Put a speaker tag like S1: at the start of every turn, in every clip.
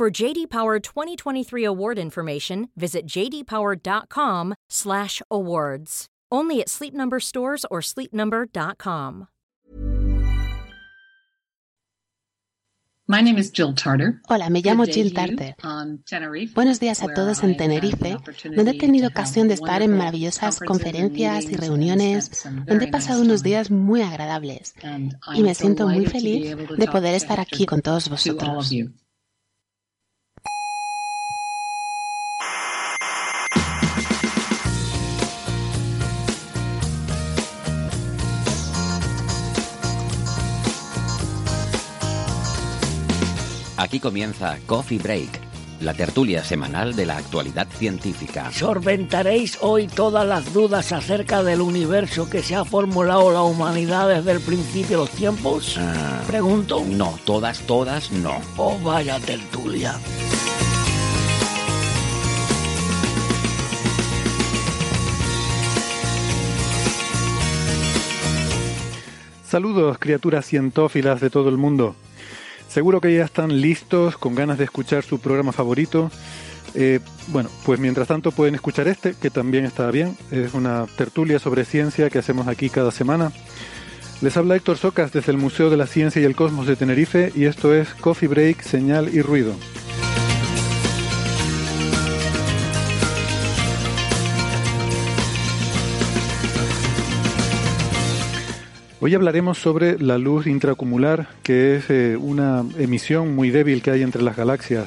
S1: For JD Power 2023 award information, visit jdpower.com/awards. Only at Sleep Number stores or sleepnumber.com.
S2: My name is Jill Tarter.
S3: Hola, me llamo Jill Tarter. Buenos días a todos en Tenerife, donde he tenido ocasión de estar en maravillosas conferencias y reuniones, donde he pasado unos días muy agradables y me siento muy feliz de poder estar aquí con todos vosotros.
S4: Aquí comienza Coffee Break, la tertulia semanal de la actualidad científica.
S5: ¿Sorventaréis hoy todas las dudas acerca del universo que se ha formulado la humanidad desde el principio de los tiempos?
S4: Ah,
S5: Pregunto.
S4: no, todas, todas, no.
S5: Oh, vaya tertulia.
S6: Saludos, criaturas cientófilas de todo el mundo. Seguro que ya están listos, con ganas de escuchar su programa favorito. Eh, bueno, pues mientras tanto pueden escuchar este, que también está bien. Es una tertulia sobre ciencia que hacemos aquí cada semana. Les habla Héctor Socas desde el Museo de la Ciencia y el Cosmos de Tenerife y esto es Coffee Break, Señal y Ruido. Hoy hablaremos sobre la luz intracumular, que es eh, una emisión muy débil que hay entre las galaxias,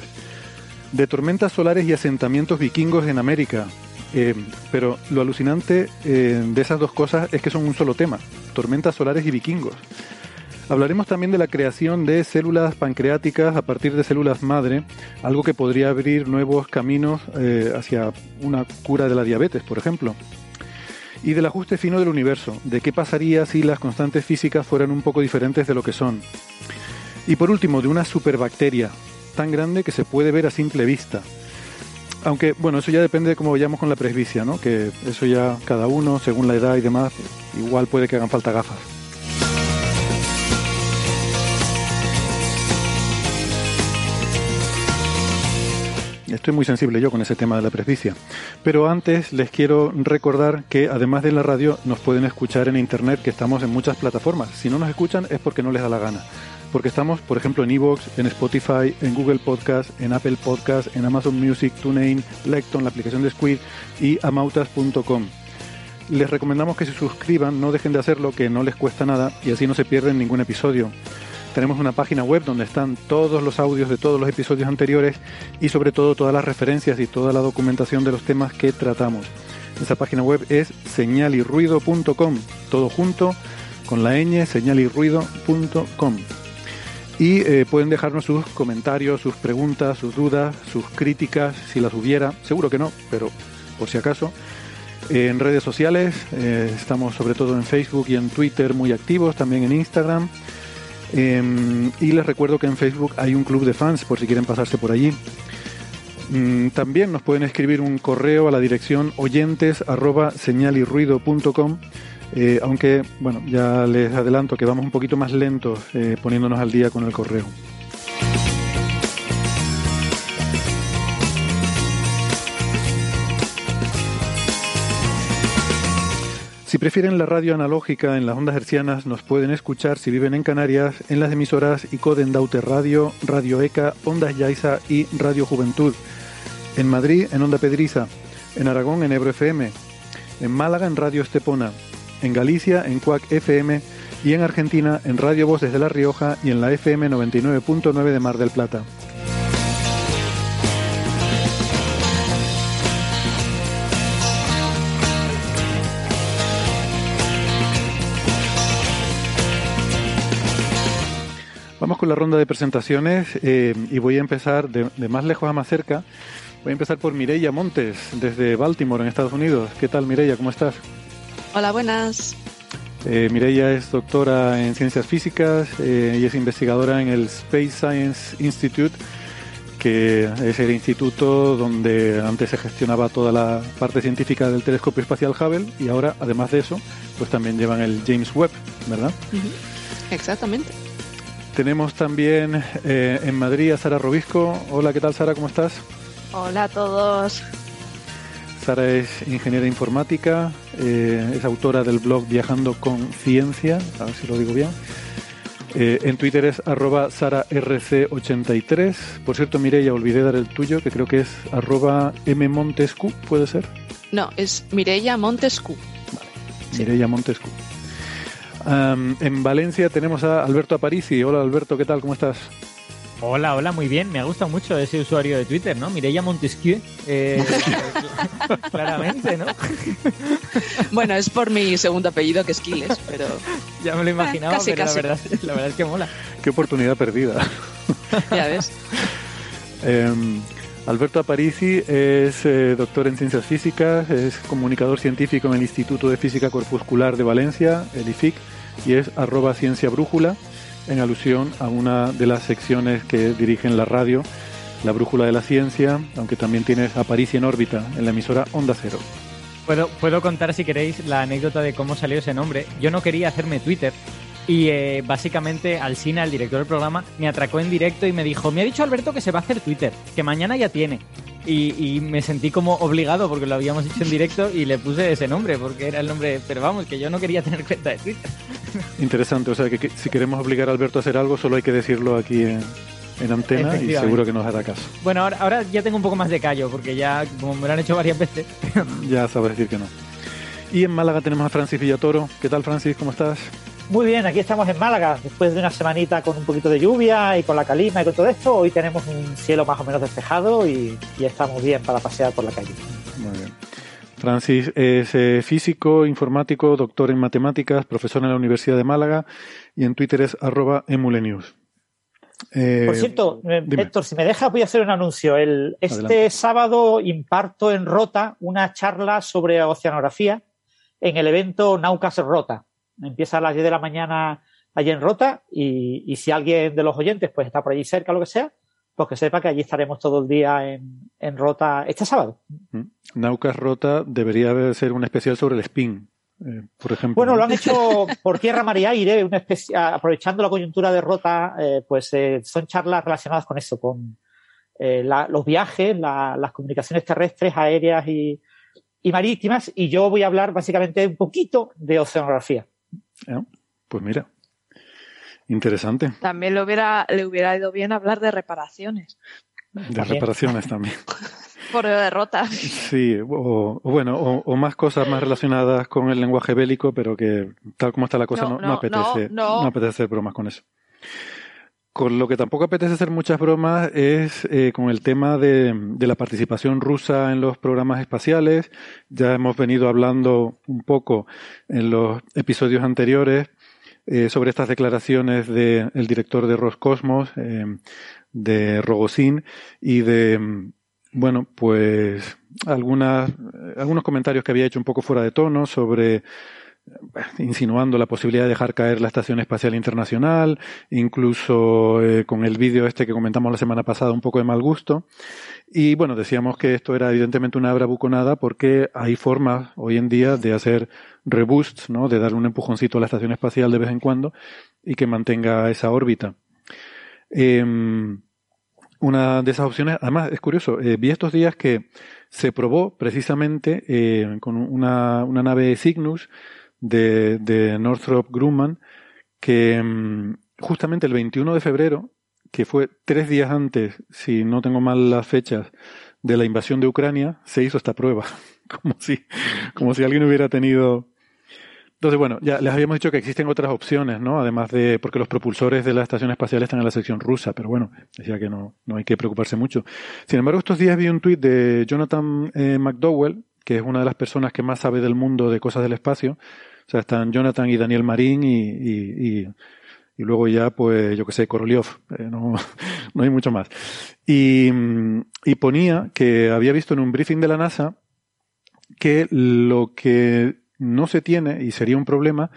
S6: de tormentas solares y asentamientos vikingos en América. Eh, pero lo alucinante eh, de esas dos cosas es que son un solo tema, tormentas solares y vikingos. Hablaremos también de la creación de células pancreáticas a partir de células madre, algo que podría abrir nuevos caminos hacia una cura de la diabetes, por ejemplo y del ajuste fino del universo, de qué pasaría si las constantes físicas fueran un poco diferentes de lo que son. Y por último, de una superbacteria, tan grande que se puede ver a simple vista. Aunque, bueno, eso ya depende de cómo vayamos con la presbicia, ¿no? Que eso ya cada uno, según la edad y demás, igual puede que hagan falta gafas. Estoy muy sensible yo con ese tema de la presbicia. Pero antes les quiero recordar que además de la radio nos pueden escuchar en internet, que estamos en muchas plataformas. Si no nos escuchan es porque no les da la gana. Porque estamos, por ejemplo, en Evox, en Spotify, en Google Podcast, en Apple Podcast, en Amazon Music, TuneIn, Lecton, la aplicación de Squid y amautas.com. Les recomendamos que se suscriban, no dejen de hacerlo, que no les cuesta nada y así no se pierden ningún episodio. Tenemos una página web donde están todos los audios de todos los episodios anteriores y sobre todo todas las referencias y toda la documentación de los temas que tratamos. Esa página web es señalirruido.com, todo junto con la ñ, señalirruido.com. Y eh, pueden dejarnos sus comentarios, sus preguntas, sus dudas, sus críticas, si las hubiera. Seguro que no, pero por si acaso. En redes sociales, eh, estamos sobre todo en Facebook y en Twitter muy activos, también en Instagram. Eh, y les recuerdo que en Facebook hay un club de fans por si quieren pasarse por allí. Mm, también nos pueden escribir un correo a la dirección oyentes eh, aunque bueno ya les adelanto que vamos un poquito más lentos eh, poniéndonos al día con el correo. Si prefieren la radio analógica en las ondas hercianas, nos pueden escuchar si viven en Canarias en las emisoras ICODEN Daute Radio, Radio ECA, Ondas Yaiza y Radio Juventud. En Madrid en Onda Pedriza, en Aragón en Ebro FM, en Málaga en Radio Estepona, en Galicia en Cuac FM y en Argentina en Radio Voz desde La Rioja y en la FM 99.9 de Mar del Plata. Vamos con la ronda de presentaciones eh, y voy a empezar de, más lejos a más cerca. Voy a empezar por Mireia Montes, desde Baltimore, en Estados Unidos. ¿Qué tal, Mireia? ¿Cómo estás?
S7: Hola, buenas.
S6: Eh, Mireia es doctora en ciencias físicas eh, y es investigadora en el Space Science Institute, que es el instituto donde antes se gestionaba toda la parte científica del telescopio espacial Hubble y ahora, además de eso, pues también llevan el James Webb, ¿verdad?
S7: Exactamente.
S6: Tenemos también eh, en Madrid a Sara Robisco. Hola, ¿qué tal Sara? ¿Cómo estás?
S8: Hola a todos.
S6: Sara es ingeniera informática, eh, es autora del blog Viajando con Ciencia, a ver si lo digo bien. Eh, en Twitter es arroba sararc83. Por cierto, Mireia, olvidé dar el tuyo, que creo que es arroba mmontescu, ¿puede ser?
S7: No, es Mireia Montescu.
S6: Vale, Mireia Montescu en Valencia tenemos a Alberto Aparici. Hola Alberto, ¿qué tal? ¿Cómo estás?
S9: Hola, hola, muy bien. Me ha gustado mucho ese usuario de Twitter, ¿no? Mireia Montesquieu. Eh, claramente, ¿no?
S7: bueno, es por mi segundo apellido que es Quiles, pero...
S9: Ya me lo imaginaba, pero La, verdad, la verdad es que mola.
S6: Qué oportunidad perdida.
S7: ya ves.
S6: Em, Alberto Aparici es eh, doctor en ciencias físicas, es comunicador científico en el Instituto de Física Corpuscular de Valencia, el IFIC, y es arroba ciencia brújula, en alusión a una de las secciones que dirigen la radio, la brújula de la ciencia, aunque también tienes Aparici en órbita, en la emisora Onda Cero.
S9: Puedo, puedo contar, si queréis, la anécdota de cómo salió ese nombre. Yo no quería hacerme Twitter, y eh, básicamente Alsina, el director del programa, me atracó en directo y me dijo, me ha dicho Alberto que se va a hacer Twitter, que mañana ya tiene. Y, me sentí como obligado porque lo habíamos hecho en directo y le puse ese nombre porque era el nombre, pero vamos, que yo no quería tener cuenta de Twitter.
S6: Interesante, o sea que, si queremos obligar a Alberto a hacer algo solo hay que decirlo aquí en, antena y seguro que nos hará caso.
S9: Bueno, ahora, ahora ya tengo un poco más de callo porque ya como me lo han hecho varias veces.
S6: ya sabes decir que no. Y en Málaga tenemos a Francis Villatoro. ¿Qué tal Francis? ¿Cómo estás?
S10: Muy bien, aquí estamos en Málaga, después de una semanita con un poquito de lluvia y con la calima y con todo esto, hoy tenemos un cielo más o menos despejado y, estamos bien para pasear por la calle.
S6: Muy bien. Francis es eh, físico, informático, doctor en matemáticas, profesor en la Universidad de Málaga y en Twitter es arroba emulenews.
S10: Eh, por cierto, eh, Héctor, si me dejas voy a hacer un anuncio. El, este sábado imparto en Rota una charla sobre oceanografía en el evento Naucas Rota empieza a las 10 de la mañana allí en Rota y, si alguien de los oyentes pues está por allí cerca lo que sea, pues que sepa que allí estaremos todo el día en, Rota este sábado.
S6: Mm. Naucas Rota debería ser un especial sobre el spin, eh, por ejemplo.
S10: Bueno, lo han hecho por tierra, mar y aire, aprovechando la coyuntura de Rota, eh, pues eh, son charlas relacionadas con eso, con los viajes, las comunicaciones terrestres, aéreas y, y marítimas, y yo voy a hablar básicamente un poquito de oceanografía.
S6: Pues mira, interesante.
S8: También le hubiera, le hubiera ido bien hablar de reparaciones.
S6: De reparaciones también.
S8: Por derrotas.
S6: Sí, o, bueno, o, más cosas más relacionadas con el lenguaje bélico, pero que tal como está la cosa no, apetece, no, apetece hacer bromas con eso. Con lo que tampoco apetece hacer muchas bromas es eh, con el tema de, la participación rusa en los programas espaciales. Ya hemos venido hablando un poco en los episodios anteriores eh, sobre estas declaraciones del director de Roscosmos, eh, de Rogozin, y de, bueno, pues algunas, algunos comentarios que había hecho un poco fuera de tono sobre insinuando la posibilidad de dejar caer la Estación Espacial Internacional, incluso eh, con el vídeo este que comentamos la semana pasada, un poco de mal gusto. Y bueno, decíamos que esto era evidentemente una bravuconada porque hay formas hoy en día de hacer reboosts, ¿no? de dar un empujoncito a la Estación Espacial de vez en cuando y que mantenga esa órbita. Em, una de esas opciones, además es curioso, eh, vi estos días que se probó precisamente eh, con una, una nave Cygnus de, Northrop Grumman, que mm, justamente el 21 de febrero, que fue tres días antes, si no tengo mal las fechas, de la invasión de Ucrania, se hizo esta prueba. como si, como si alguien hubiera tenido. Entonces, bueno, ya les habíamos dicho que existen otras opciones, ¿no? Además de, porque los propulsores de la estación espacial están en la sección rusa, pero bueno, decía que no, no hay que preocuparse mucho. Sin embargo, estos días vi un tuit de Jonathan eh, McDowell, que es una de las personas que más sabe del mundo de cosas del espacio, o sea, están Jonathan y Daniel Marín y, Y luego ya, pues, yo que sé, Korolev, eh, no, no hay mucho más. Y, y ponía que había visto en un briefing de la NASA que lo que no se tiene, y sería un problema,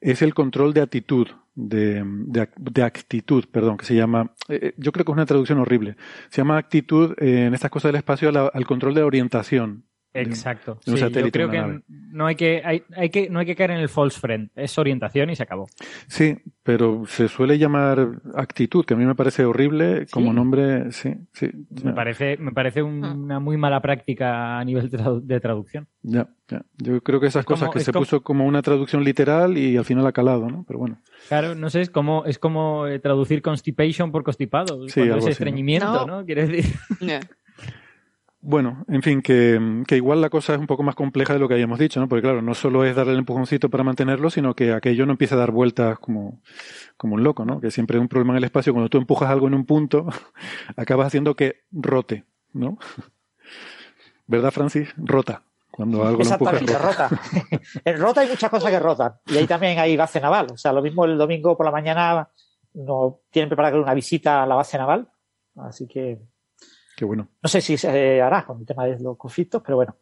S6: es el control de actitud, de, de, actitud, perdón, que se llama, eh, yo creo que es una traducción horrible, se llama actitud en estas cosas del espacio al control de orientación.
S9: Exacto. yo creo que no hay que, hay, hay, que no hay que caer en el false friend. Es orientación y se acabó.
S6: Sí, pero se suele llamar actitud, que a mí me parece horrible como nombre. Sí, sí.
S9: Me parece, me parece ah. una muy mala práctica a nivel de, traducción.
S6: Ya, ya. Yo creo que esas cosas que se puso como una traducción literal y al final ha calado, ¿no? Pero bueno.
S9: Claro, no sé, es como, es como eh, traducir constipation por constipado. Sí, cuando es estreñimiento, ¿no? Quiere decir.
S6: Bueno, en fin, que, que, igual la cosa es un poco más compleja de lo que habíamos dicho, ¿no? Porque claro, no solo es darle el empujoncito para mantenerlo, sino que aquello no empieza a dar vueltas como, como un loco, ¿no? Que siempre es un problema en el espacio. Cuando tú empujas algo en un punto, acabas haciendo que rote, ¿no? ¿Verdad, Francis? Rota. Cuando algo
S10: Exactamente,
S6: lo
S10: rota. en rota hay muchas cosas que rotan. Y ahí también hay base naval. O sea, lo mismo el domingo por la mañana no tienen preparada una visita a la base naval. Así que
S6: Qué bueno.
S10: No sé si se hará con el tema de los conflictos, pero bueno.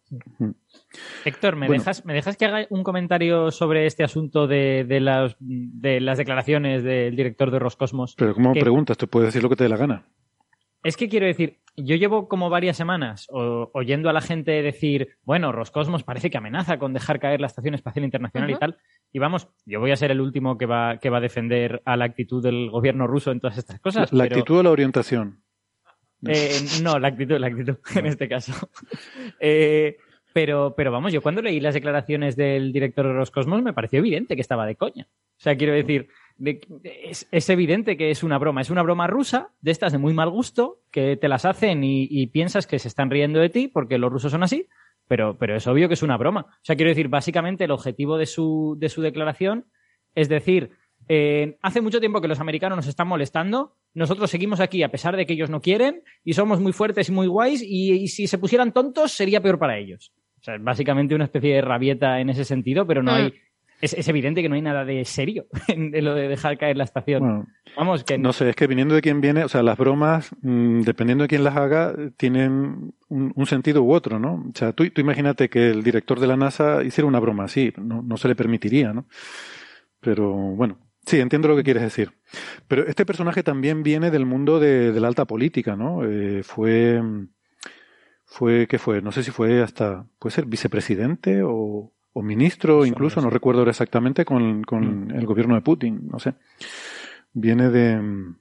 S9: Héctor, ¿me, dejas, ¿me dejas que haga un comentario sobre este asunto de, de, las, de las declaraciones del director de Roscosmos?
S6: Pero ¿cómo preguntas? Te puedes decir lo que te dé la gana.
S9: Es que quiero decir, yo llevo como varias semanas oyendo a la gente decir, bueno, Roscosmos parece que amenaza con dejar caer la Estación Espacial Internacional y tal. Y vamos, yo voy a ser el último que va, que va a defender a la actitud del gobierno ruso en todas estas cosas.
S6: La, actitud o la orientación.
S9: Eh, no, la actitud, la actitud, en este caso. Eh, pero, pero vamos, yo cuando leí las declaraciones del director de Roscosmos me pareció evidente que estaba de coña. O sea, quiero decir, es, evidente que es una broma. Es una broma rusa, de estas de muy mal gusto, que te las hacen y, piensas que se están riendo de ti porque los rusos son así, pero, pero es obvio que es una broma. O sea, quiero decir, básicamente el objetivo de su, de su declaración es decir, eh, hace mucho tiempo que los americanos nos están molestando, nosotros seguimos aquí a pesar de que ellos no quieren y somos muy fuertes y muy guays y, si se pusieran tontos sería peor para ellos. O sea, básicamente una especie de rabieta en ese sentido, pero no mm. hay... Es, evidente que no hay nada de serio en, lo de dejar caer la estación. Vamos, que...
S6: No sé, es que viniendo de quien viene, o sea, las bromas, mm, dependiendo de quién las haga, tienen un, sentido u otro, ¿no? O sea, tú, tú, imagínate que el director de la NASA hiciera una broma así, no, no se le permitiría, ¿no? Pero bueno, Sí, entiendo lo que quieres decir. Pero este personaje también viene del mundo de, la alta política, ¿no? Eh, fue, fue, ¿qué fue? No sé si fue hasta, puede ser vicepresidente o, ministro, incluso, no recuerdo ahora exactamente, con, con mm. el gobierno de Putin, no sé. Viene de,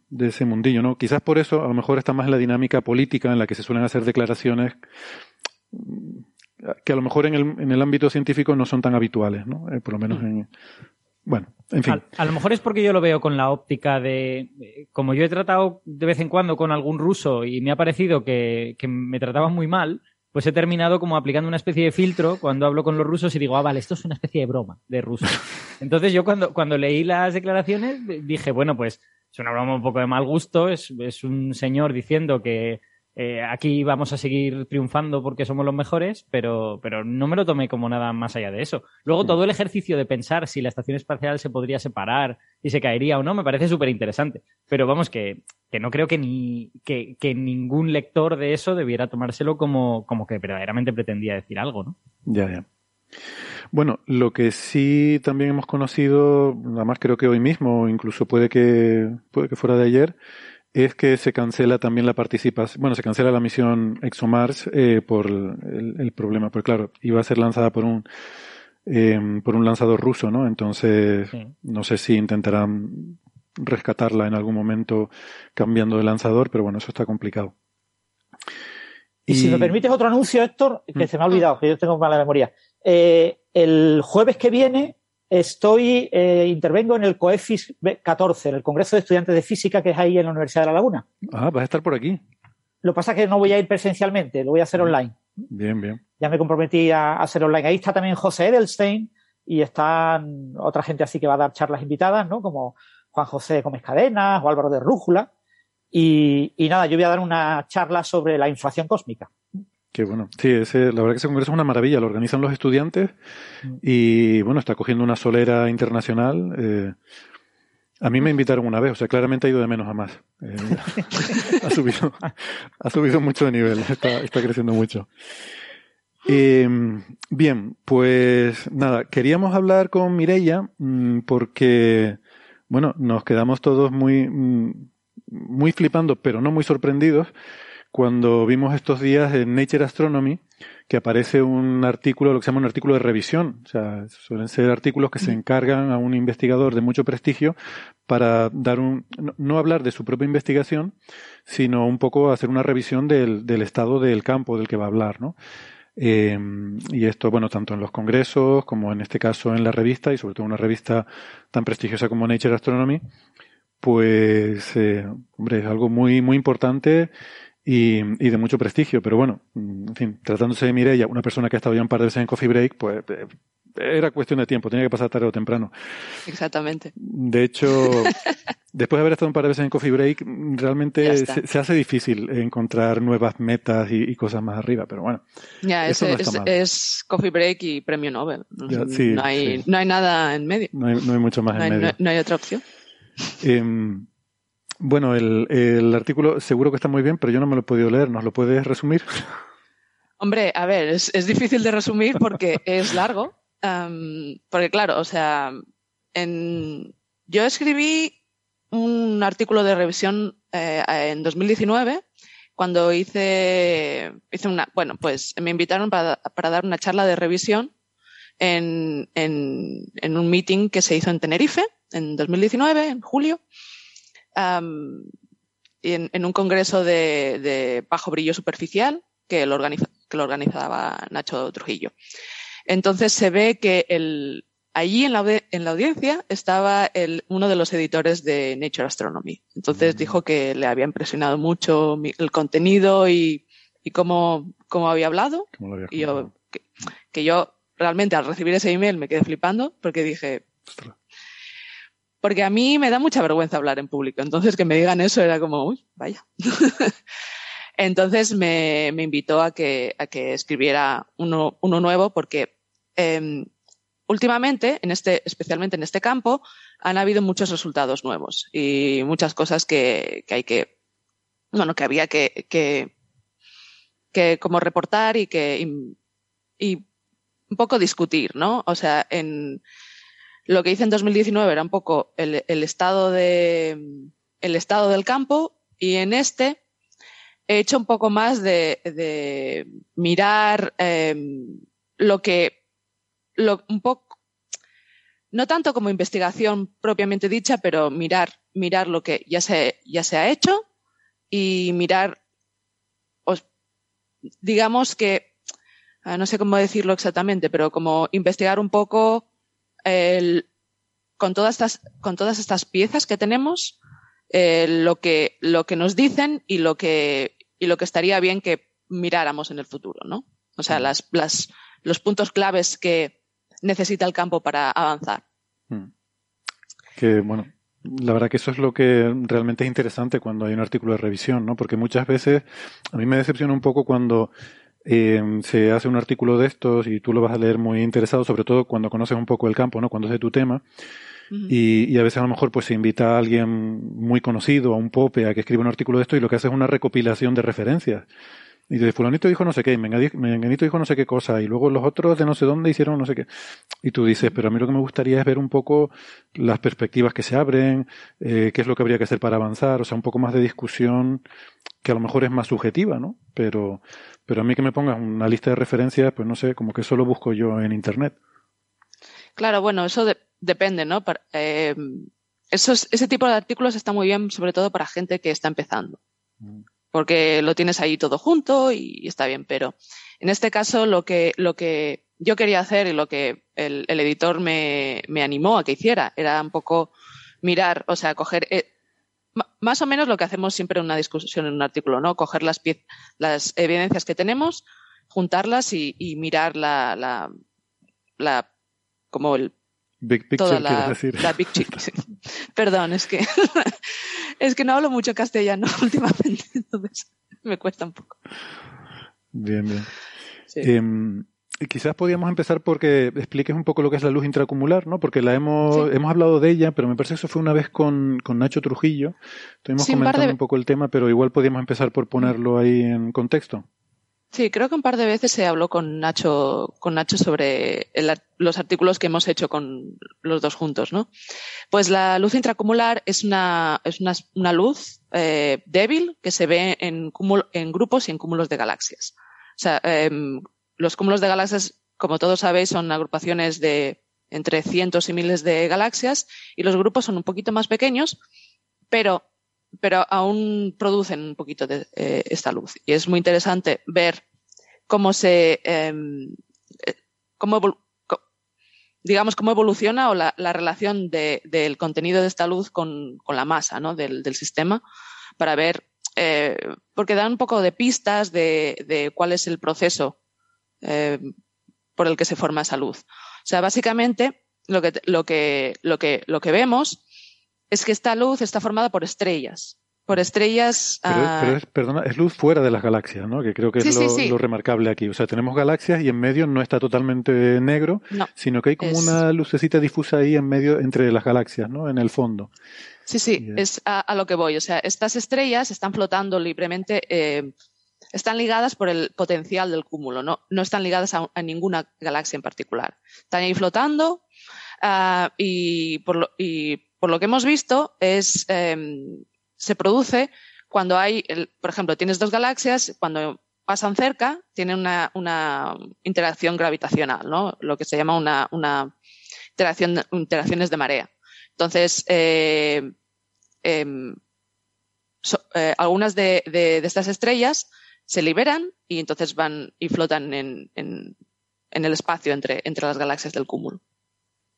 S6: de ese mundillo, ¿no? Quizás por eso, a lo mejor está más en la dinámica política en la que se suelen hacer declaraciones que a lo mejor en el, en el ámbito científico no son tan habituales, ¿no? Eh, por lo menos mm. en, bueno, en fin.
S9: A, lo mejor es porque yo lo veo con la óptica de. Como yo he tratado de vez en cuando con algún ruso y me ha parecido que, me trataban muy mal, pues he terminado como aplicando una especie de filtro cuando hablo con los rusos y digo, ah, vale, esto es una especie de broma de ruso. Entonces yo cuando, cuando leí las declaraciones dije, bueno, pues es una broma un poco de mal gusto, es, es un señor diciendo que eh, aquí vamos a seguir triunfando porque somos los mejores, pero, pero no me lo tomé como nada más allá de eso. Luego, todo el ejercicio de pensar si la estación espacial se podría separar y se caería o no, me parece súper interesante. Pero vamos, que, que no creo que, ni, que, que, ningún lector de eso debiera tomárselo como, como que verdaderamente pretendía decir algo, ¿no?
S6: Ya, ya. Bueno, lo que sí también hemos conocido, nada más creo que hoy mismo, incluso puede que, puede que fuera de ayer, es que se cancela también la participación, bueno, se cancela la misión ExoMars eh, por el, problema, porque claro, iba a ser lanzada por un em, por un lanzador ruso, ¿no? Entonces, no sé si intentarán rescatarla en algún momento cambiando de lanzador, pero bueno, eso está complicado.
S10: Y, si me permites otro anuncio, Héctor, que mm. se me ha olvidado, que yo tengo mala memoria. Eh, el jueves que viene estoy, eh, intervengo en el COEFIS 14, en el Congreso de Estudiantes de Física que es ahí en la Universidad de La Laguna.
S6: Ah, vas a estar por aquí.
S10: Lo que pasa es que no voy a ir presencialmente, lo voy a hacer online.
S6: Bien, bien.
S10: Ya me comprometí a hacer online. Ahí está también José Edelstein y están otra gente así que va a dar charlas invitadas, ¿no? Como Juan José Gómez Cadenas o Álvaro de Rújula. Y, y nada, yo voy a dar una charla sobre la inflación cósmica.
S6: Qué bueno. Sí, ese, la verdad que ese congreso es una maravilla. Lo organizan los estudiantes y, bueno, está cogiendo una solera internacional. Eh, A mí me invitaron una vez, o sea, claramente ha ido de menos a más. Eh, ha, subido, ha subido mucho de nivel, está, creciendo mucho. Em, bien, pues nada, queríamos hablar con Mireia mm, porque, bueno, nos quedamos todos muy, mm, muy flipando, pero no muy sorprendidos, cuando vimos estos días en Nature Astronomy que aparece un artículo, lo que se llama un artículo de revisión. O sea, suelen ser artículos que se encargan a un investigador de mucho prestigio para dar un, no, hablar de su propia investigación, sino un poco hacer una revisión del, del estado del campo del que va a hablar, ¿no? Eh, y esto, bueno, tanto en los congresos como en este caso en la revista y sobre todo una revista tan prestigiosa como Nature Astronomy, pues, eh, hombre, es algo muy, muy importante y, y, de mucho prestigio. Pero bueno, en fin, tratándose de Mireia, una persona que ha estado ya un par de veces en Coffee Break, pues eh, era cuestión de tiempo, tenía que pasar tarde o temprano.
S7: Exactamente.
S6: De hecho, después de haber estado un par de veces en Coffee Break, realmente se, hace difícil encontrar nuevas metas y, cosas más arriba, pero bueno.
S7: Ya, es, es, Coffee Break y Premio Nobel. no, hay, no hay nada en medio.
S6: No hay, no hay mucho más en medio.
S7: No, hay otra opción.
S6: Eh, bueno, el, el, artículo seguro que está muy bien, pero yo no me lo he podido leer. ¿Nos lo puedes resumir?
S7: Hombre, a ver, es, es difícil de resumir porque es largo. porque claro, o sea, en, yo escribí un artículo de revisión eh, en 2019 cuando hice, hice una, bueno, pues me invitaron para, para dar una charla de revisión en, en, en, un meeting que se hizo en Tenerife en 2019, en julio en, un congreso de, bajo brillo superficial que lo, que lo organizaba Nacho Trujillo. Entonces se ve que el, allí en la, en la audiencia estaba el, uno de los editores de Nature Astronomy. Entonces dijo que le había impresionado mucho el contenido y, y cómo, cómo, había hablado. y yo, que, yo realmente al recibir ese email me quedé flipando porque dije, porque a mí me da mucha vergüenza hablar en público. Entonces, que me digan eso era como, uy, vaya. Entonces me, invitó a que, a que escribiera uno, uno nuevo porque em, últimamente, en este, especialmente en este campo, han habido muchos resultados nuevos y muchas cosas que, que hay que, bueno, que había que, que, que como reportar y que, y, y un poco discutir, ¿no? O sea, en, lo que hice en 2019 era un poco el, estado, de, el estado del campo y en este he hecho un poco más de, mirar em, lo que, lo, un poco, no tanto como investigación propiamente dicha, pero mirar, mirar lo que ya se, ya se ha hecho y mirar, os, digamos que, ah, no sé cómo decirlo exactamente, pero como investigar un poco el, con, todas estas, con todas estas piezas que tenemos, eh, lo, que, lo que nos dicen y lo que, y lo que estaría bien que miráramos en el futuro, ¿no? O sea, mm. las, las, los puntos claves que necesita el campo para avanzar. Mm.
S6: Que, bueno, la verdad que eso es lo que realmente es interesante cuando hay un artículo de revisión, ¿no? Porque muchas veces a mí me decepciona un poco cuando eh, se hace un artículo de estos y tú lo vas a leer muy interesado, sobre todo cuando conoces un poco el campo, ¿no? Cuando es de tu tema. y, y, a veces a lo mejor pues se invita a alguien muy conocido, a un pope, a que escriba un artículo de esto y lo que hace es una recopilación de referencias. Y de fulanito dijo no sé qué, menganito dijo no sé qué cosa, y luego los otros de no sé dónde hicieron no sé qué. Y tú dices, pero a mí lo que me gustaría es ver un poco las perspectivas que se abren, eh, qué es lo que habría que hacer para avanzar, o sea, un poco más de discusión que a lo mejor es más subjetiva, ¿no? Pero, pero a mí que me pongas una lista de referencias, pues no sé, como que solo busco yo en Internet.
S7: Claro, bueno, eso depende, ¿no? Eh, ese tipo de artículos está muy bien, sobre todo para gente que está empezando. Mm. Porque lo tienes ahí todo junto y está bien, pero en este caso lo que, lo que yo quería hacer y lo que el, editor me, me, animó a que hiciera era un poco mirar, o sea, coger eh, más o menos lo que hacemos siempre en una discusión en un artículo, ¿no? Coger las, las evidencias que tenemos, juntarlas y, mirar la, la, la, como el
S6: Big picture, toda la, decir.
S7: la big Perdón, es que es que no hablo mucho castellano últimamente, entonces me cuesta un poco.
S6: Bien, bien. Em, quizás podríamos empezar porque expliques un poco lo que es la luz intracumular, ¿no? Porque la hemos, hemos hablado de ella, pero me parece que eso fue una vez con, con Nacho Trujillo. Estuvimos comentando un poco el tema, pero igual podríamos empezar por ponerlo ahí en contexto.
S7: Sí, creo que un par de veces se habló con Nacho, con Nacho sobre los artículos que hemos hecho con los dos juntos, ¿no? Pues la luz intracumular es una, es una, una luz eh, débil que se ve en, en grupos y en cúmulos de galaxias. O sea, em, los cúmulos de galaxias, como todos sabéis, son agrupaciones de entre cientos y miles de galaxias y los grupos son un poquito más pequeños, pero pero aún producen un poquito de eh, esta luz. Y es muy interesante ver cómo se, em, eh, cómo, digamos, cómo evoluciona o la, relación del contenido de esta luz con, la masa ¿no? del, sistema para ver, eh, porque dan un poco de pistas de, cuál es el proceso por el que se forma esa luz. O sea, básicamente lo que, lo que, lo que, lo que vemos es que esta luz está formada por estrellas. Por estrellas.
S6: Pero, ah, es, perdona, es luz fuera de las galaxias, ¿no? Que creo que es lo, remarcable aquí. O sea, tenemos galaxias y en medio no está totalmente negro, sino que hay como una lucecita difusa ahí en medio entre las galaxias, ¿no? En el fondo.
S7: Sí, sí, es a, lo que voy. O sea, estas estrellas están flotando libremente. Eh, están ligadas por el potencial del cúmulo, no, no están ligadas a, ninguna galaxia en particular. Están ahí flotando ah, y, por lo, y por lo que hemos visto, es, em, se produce cuando hay, por ejemplo, tienes dos galaxias, cuando pasan cerca, tienen una, interacción gravitacional, ¿no? Lo que se llama una, una interacción, interacciones de marea. Entonces, eh, em, eh, algunas de, estas estrellas se liberan y entonces van y flotan en, el espacio entre, entre las galaxias del cúmulo.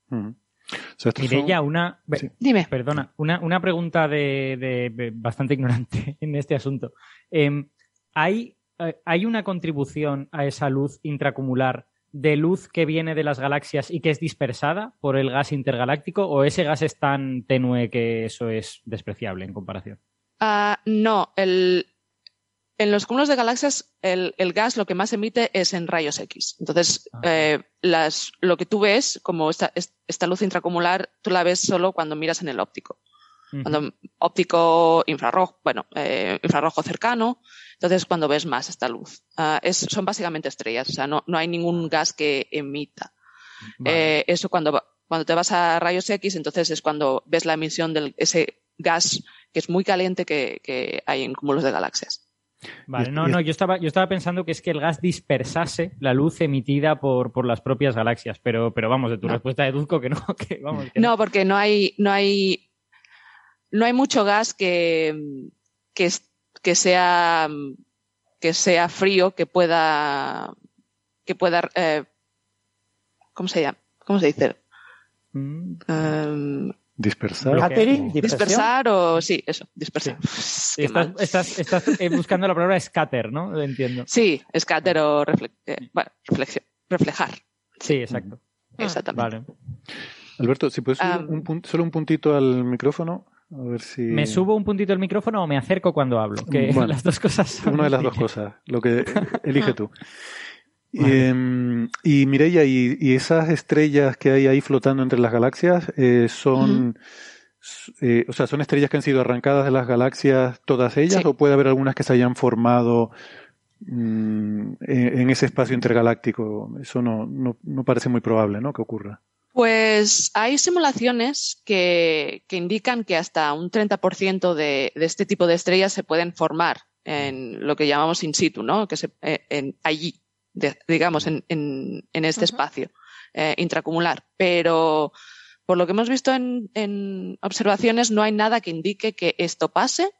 S9: Mm. O una. Dime. Perdona, una, una pregunta de, bastante ignorante en este asunto. Em, ¿hay, eh, ¿Hay una contribución a esa luz intracumular de luz que viene de las galaxias y que es dispersada por el gas intergaláctico o ese gas es tan tenue que eso es despreciable en comparación?
S7: Ah, no, el, en los cúmulos de galaxias, el, gas lo que más emite es en rayos X. Entonces, ah. eh, lo que tú ves, como esta, luz intracumular, tú la ves solo cuando miras en el óptico. Cuando óptico infrarrojo, bueno, eh, infrarrojo cercano, entonces cuando ves más esta luz. Ah, son básicamente estrellas, o sea, no, hay ningún gas que emita. Eh, eso cuando, cuando te vas a rayos X, entonces es cuando ves la emisión de ese gas que es muy caliente que hay en cúmulos de galaxias.
S9: Vale, no, no, yo estaba, yo estaba pensando que es que el gas dispersase la luz emitida por, por las propias galaxias, pero, pero vamos, de tu respuesta deduzco que no, que vamos.
S7: no, porque no hay, no hay, no hay mucho gas que, que, que sea, que sea frío, que pueda, que pueda, eh, ¿cómo se llama? ¿Cómo se dice?
S6: Mm. Em, Dispersar.
S7: Dispersar o sí, eso, dispersar.
S9: estás, estás, eh, buscando la palabra scatter, ¿no? Entiendo.
S7: Sí, scatter o eh, reflexión, reflejar.
S9: Sí, exacto.
S7: Ah, exactamente. Vale.
S6: Alberto, si puedes subir un solo un puntito al micrófono. A ver si...
S9: ¿Me subo un puntito al micrófono o me acerco cuando hablo? Que las dos cosas son
S6: Una de las dos cosas, lo que elige tú. Em, y Mireia, y, esas estrellas que hay ahí flotando entre las galaxias eh, son, eh, o sea, son estrellas que han sido arrancadas de las galaxias todas ellas, o puede haber algunas que se hayan formado mm, en, ese espacio intergaláctico. Eso no, no, no, parece muy probable, ¿no? Que ocurra.
S7: Pues hay simulaciones que, que indican que hasta un 30% de, de este tipo de estrellas se pueden formar en lo que llamamos in situ, ¿no? Que se, eh, en, allí digamos, en, en, en este espacio eh, intracumular. Pero por lo que hemos visto en, en, observaciones, no hay nada que indique que esto pase.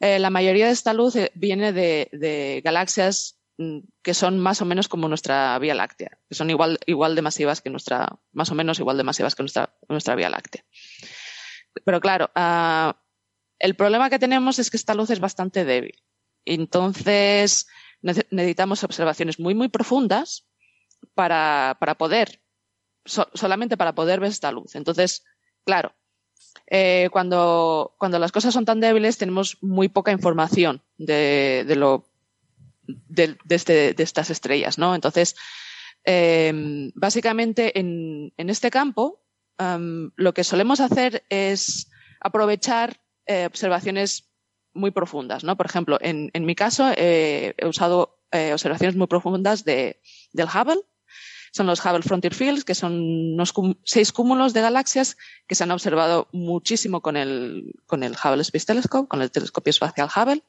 S7: Eh, la mayoría de esta luz eh, viene de, de, galaxias mm, que son más o menos como nuestra Vía Láctea, que son igual, igual de masivas que nuestra, más o menos igual de masivas que nuestra, nuestra Vía Láctea. Pero claro, uh, el problema que tenemos es que esta luz es bastante débil. Entonces, necesitamos observaciones muy, muy profundas para, para poder, solamente para poder ver esta luz. Entonces, claro, eh, cuando, cuando las cosas son tan débiles tenemos muy poca información de, de lo de, de, este, de estas estrellas, ¿no? Entonces, Em, básicamente, en, este campo, lo que solemos hacer es aprovechar eh, observaciones muy profundas, ¿no? Por ejemplo, en, mi caso he usado eh, observaciones muy profundas de, del Hubble. Son los Hubble Frontier Fields, que son unos seis cúmulos de galaxias que se han observado muchísimo con el, con el Hubble Space Telescope, con el telescopio espacial Hubble.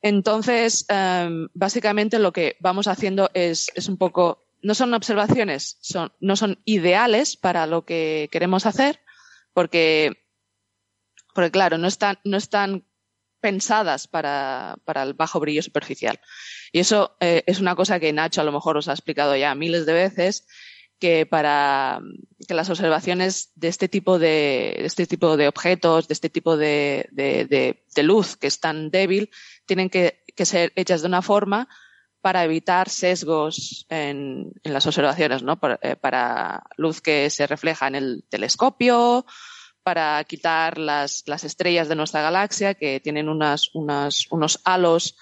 S7: Entonces, em, básicamente lo que vamos haciendo es, es un poco, no son observaciones, son, no son ideales para lo que queremos hacer, porque, porque claro, no están, no están pensadas para, para el bajo brillo superficial. Y eso eh, es una cosa que Nacho a lo mejor os ha explicado ya miles de veces, que para que las observaciones de este tipo de, de este tipo de objetos, de este tipo de, de, de luz que es tan débil, tienen que, ser hechas de una forma para evitar sesgos en, las observaciones, ¿no? Eh, para, luz que se refleja en el telescopio, para quitar las, estrellas de nuestra galaxia que tienen unas, unos halos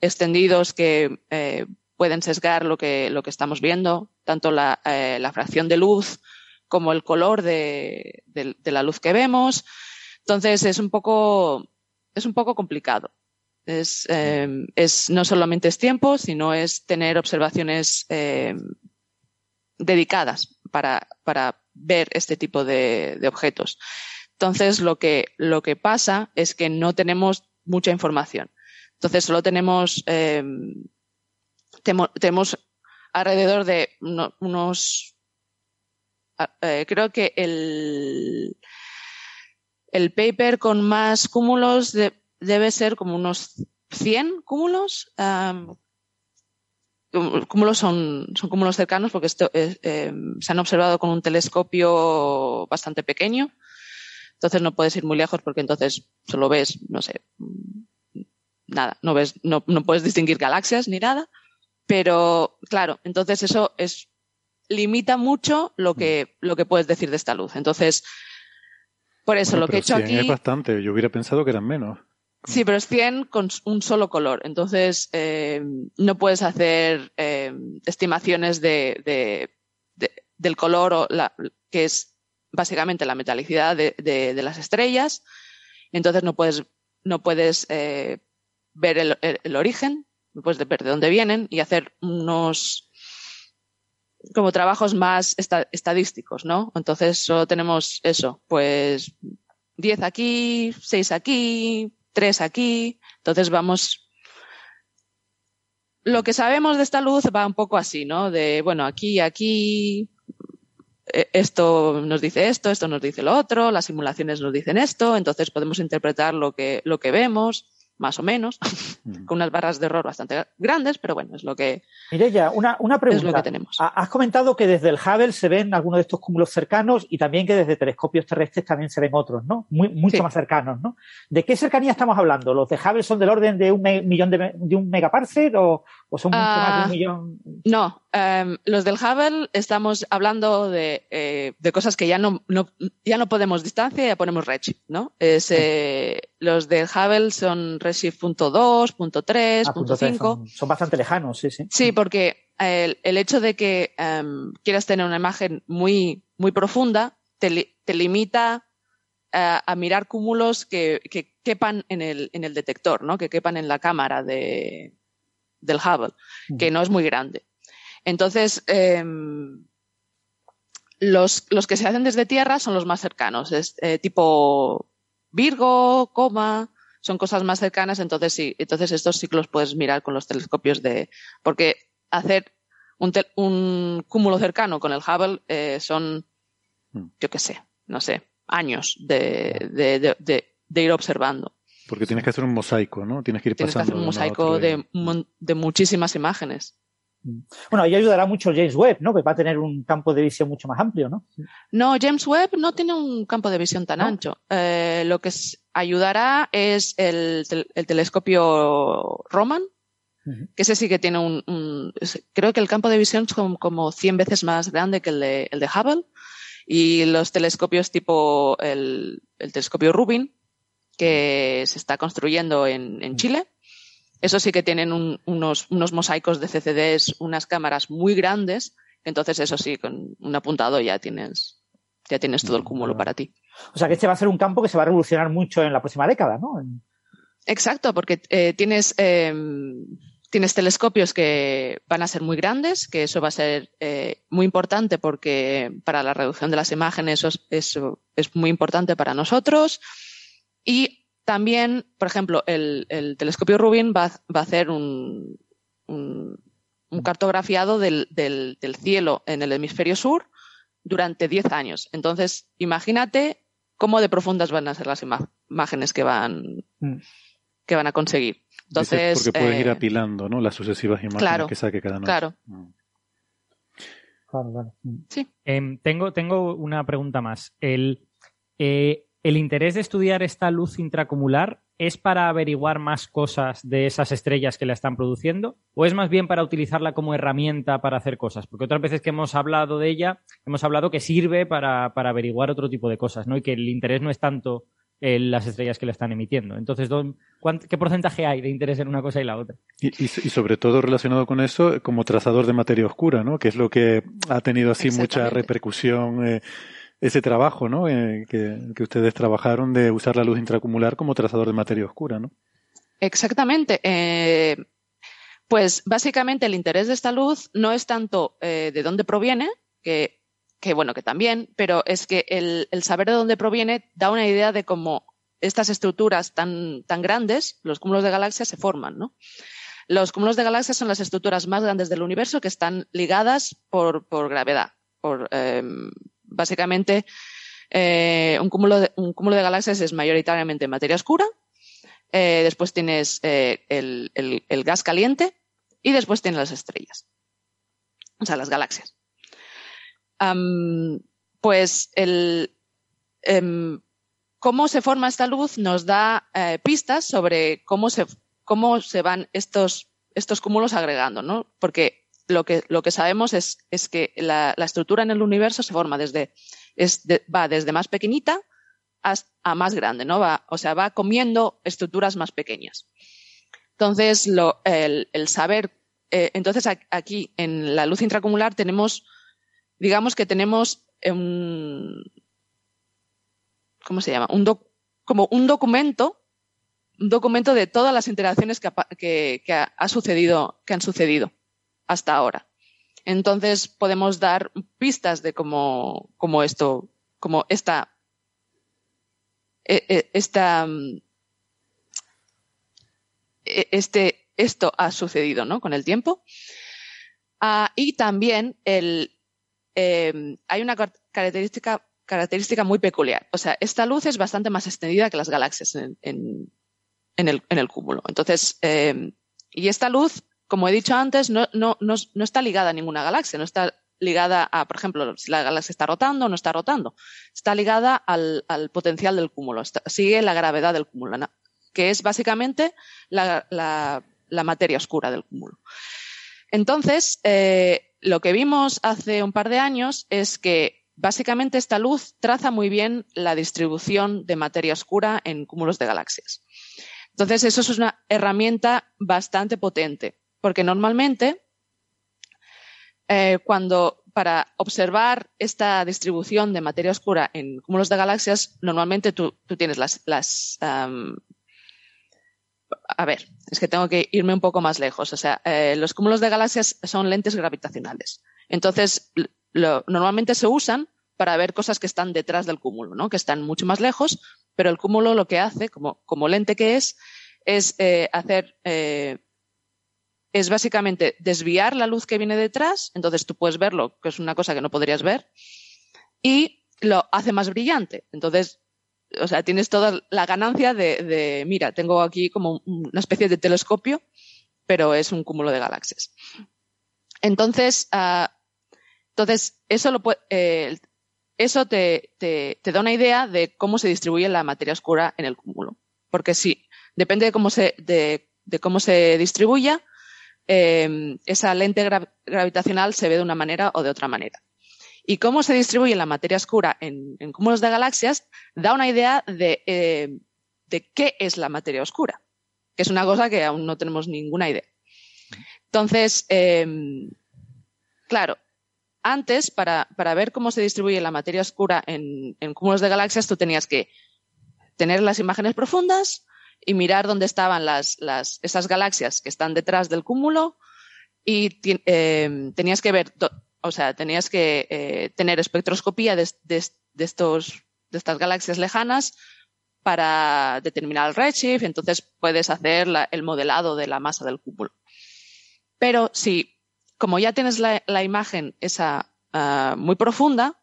S7: extendidos que eh, pueden sesgar lo que, lo que estamos viendo, tanto la, eh, fracción de luz como el color de, de, la luz que vemos. Entonces es un poco, es un poco complicado. Es, em, es, no solamente es tiempo, sino es tener observaciones em, dedicadas para, para, ver este tipo de, objetos. Entonces, lo que, lo que pasa es que no tenemos mucha información. Entonces, solo tenemos, em, tenemos alrededor de unos, eh, creo que el, el paper con más cúmulos de, debe ser como unos 100 cúmulos. Cúmulos son, son cúmulos cercanos porque esto, em, se han observado con un telescopio bastante pequeño. Entonces no puedes ir muy lejos porque entonces solo ves, no sé, nada, no ves, no, no puedes distinguir galaxias ni nada. Pero claro, entonces eso es, limita mucho lo que, lo que puedes decir de esta luz. Entonces, por eso lo que he hecho aquí.
S6: Es bastante, yo hubiera pensado que eran menos.
S7: Sí, pero es 100 con un solo color. Entonces, eh, no puedes hacer eh, estimaciones de, del color, o la, que es básicamente la metalicidad de, las estrellas. Entonces, no puedes, no puedes eh, ver el, origen, no puedes ver de dónde vienen y hacer unos como trabajos más estadísticos, ¿no? Entonces, solo tenemos eso, pues 10 aquí, 6 aquí, tres aquí. Entonces vamos. Lo que sabemos de esta luz va un poco así, ¿no? De, bueno, aquí, aquí, eh, esto nos dice esto, esto nos dice lo otro, las simulaciones nos dicen esto, entonces podemos interpretar lo que, lo que vemos más o menos, con unas barras de error bastante grandes, pero bueno, es lo que.
S10: Mireya, una, una pregunta.
S7: Es lo que tenemos.
S10: Has comentado que desde el Hubble se ven algunos de estos cúmulos cercanos y también que desde telescopios terrestres también se ven otros, ¿no? Muy, mucho más cercanos, ¿no? ¿De qué cercanía estamos hablando? ¿Los de Hubble son del orden de un millón de, de un megaparsec o, o son mucho más de un ah, millón?
S7: No, em, los del Hubble estamos hablando de, eh, de cosas que ya no, no, ya no podemos distancia, ya ponemos redshift, ¿no? Es, eh, los del Hubble son Redshift punto punto punto
S10: Son, bastante lejanos, sí, sí.
S7: Sí, porque el, el hecho de que um, quieras tener una imagen muy, muy profunda te, te limita a, a, mirar cúmulos que, que, quepan en el, en el detector, ¿no? Que quepan en la cámara de, del Hubble, que no es muy grande. Entonces, eh, los, los, que se hacen desde tierra son los más cercanos, es eh, tipo Virgo, coma, son cosas más cercanas, entonces sí, entonces estos ciclos puedes mirar con los telescopios de, porque hacer un, un cúmulo cercano con el Hubble eh, son, hmm. yo qué sé, no sé, años de, de, de, ir observando.
S6: Porque tienes que hacer un mosaico, ¿no? Tienes que ir pasando.
S7: Tienes que hacer un mosaico de, de muchísimas imágenes.
S10: Bueno, ahí ayudará mucho James Webb, ¿no? Que va a tener un campo de visión mucho más amplio, ¿no?
S7: No, James Webb no tiene un campo de visión tan ancho. Eh, lo que ayudará es el, telescopio Roman, que ese sí que tiene un, Creo que el campo de visión es como, 100 veces más grande que el de, el de Hubble. Y los telescopios tipo el, telescopio Rubin, que se está construyendo en, en Chile, Eso sí que tienen unos, unos mosaicos de CCDs, unas cámaras muy grandes, entonces eso sí, con un apuntado ya tienes, ya tienes todo el cúmulo para ti.
S10: O sea que este va a ser un campo que se va a revolucionar mucho en la próxima década, ¿no?
S7: Exacto, porque eh, tienes, em, tienes telescopios que van a ser muy grandes, que eso va a ser eh, muy importante porque para la reducción de las imágenes eso, es muy importante para nosotros. Y también, por ejemplo, el, telescopio Rubin va, a hacer un, un, cartografiado del, del, cielo en el hemisferio sur durante 10 años. Entonces, imagínate cómo de profundas van a ser las imágenes que van, mm. que van a conseguir. Entonces,
S6: porque puedes ir eh, apilando ¿no? las sucesivas imágenes que saque cada noche.
S7: Claro.
S10: Mm. Claro, claro.
S7: Sí.
S9: Em, tengo, tengo una pregunta más. El, eh, ¿El interés de estudiar esta luz intracumular es para averiguar más cosas de esas estrellas que la están produciendo? ¿O es más bien para utilizarla como herramienta para hacer cosas? Porque otras veces que hemos hablado de ella, hemos hablado que sirve para, averiguar otro tipo de cosas, ¿no? Y que el interés no es tanto en las estrellas que la están emitiendo. Entonces, ¿qué porcentaje hay de interés en una cosa y la otra?
S6: Y, sobre todo relacionado con eso, como trazador de materia oscura, ¿no? Que es lo que ha tenido así mucha repercusión. Eh, ese trabajo ¿no? Eh, que, ustedes trabajaron de usar la luz intracumular como trazador de materia oscura, ¿no?
S7: Exactamente. Eh, pues básicamente el interés de esta luz no es tanto eh, de dónde proviene, que, bueno, que también, pero es que el, saber de dónde proviene da una idea de cómo estas estructuras tan, tan grandes, los cúmulos de galaxias, se forman, ¿no? Los cúmulos de galaxias son las estructuras más grandes del universo que están ligadas por, por gravedad, por, básicamente, eh, un, cúmulo de, galaxias es mayoritariamente materia oscura, eh, después tienes eh, el, gas caliente y después tienes las estrellas, o sea, las galaxias. pues el, em, cómo se forma esta luz nos da pistas sobre cómo se, cómo se van estos, estos cúmulos agregando, ¿no? Porque lo que, lo que sabemos es, es que la, estructura en el universo se forma desde, es va desde más pequeñita a más grande, ¿no? Va, o sea, va comiendo estructuras más pequeñas. Entonces, lo, el, el, saber, eh, entonces aquí en la luz intracumular tenemos, digamos que tenemos un, ¿cómo se llama? Un como un documento, un documento de todas las interacciones que, que, que ha sucedido, que han sucedido hasta ahora. Entonces podemos dar pistas de cómo, cómo esto, cómo esta, e, e, esta, e, este, esto ha sucedido ¿no? con el tiempo. Ah, y también el, em, hay una característica, característica muy peculiar. O sea, esta luz es bastante más extendida que las galaxias en, en, el, en el, cúmulo. Entonces, em, y esta luz como he dicho antes, no, está ligada a ninguna galaxia, no está ligada a, por ejemplo, si la galaxia está rotando o no está rotando. Está ligada al, potencial del cúmulo, sigue la gravedad del cúmulo, que es básicamente la, materia oscura del cúmulo. Entonces, eh, lo que vimos hace un par de años es que básicamente esta luz traza muy bien la distribución de materia oscura en cúmulos de galaxias. Entonces, eso es una herramienta bastante potente porque normalmente eh, cuando para observar esta distribución de materia oscura en cúmulos de galaxias, normalmente tú, tienes las, a ver, es que tengo que irme un poco más lejos. O sea, eh, los cúmulos de galaxias son lentes gravitacionales. Entonces, normalmente se usan para ver cosas que están detrás del cúmulo, ¿no? Que están mucho más lejos, pero el cúmulo lo que hace, como, como lente que es, es eh, hacer es básicamente desviar la luz que viene detrás, entonces tú puedes verlo, que es una cosa que no podrías ver, y lo hace más brillante. Entonces, o sea, tienes toda la ganancia de, mira, tengo aquí como una especie de telescopio, pero es un cúmulo de galaxias. Entonces, ah, entonces eso, lo eh, eso te, da una idea de cómo se distribuye la materia oscura en el cúmulo. Porque sí, depende de cómo se, de, de cómo se distribuya, Em, esa lente gravitacional se ve de una manera o de otra manera. Y cómo se distribuye la materia oscura en, cúmulos de galaxias da una idea de, em, de, qué es la materia oscura. que es una cosa que aún no tenemos ninguna idea. Entonces, em, claro, antes, para, ver cómo se distribuye la materia oscura en, cúmulos de galaxias, tú tenías que tener las imágenes profundas y mirar dónde estaban las, esas galaxias que están detrás del cúmulo y em, tenías que ver, o sea, tenías que eh, tener espectroscopía de, estos, de estas galaxias lejanas para determinar el redshift, entonces puedes hacer el modelado de la masa del cúmulo. Pero si, como ya tienes la, imagen esa ah, muy profunda,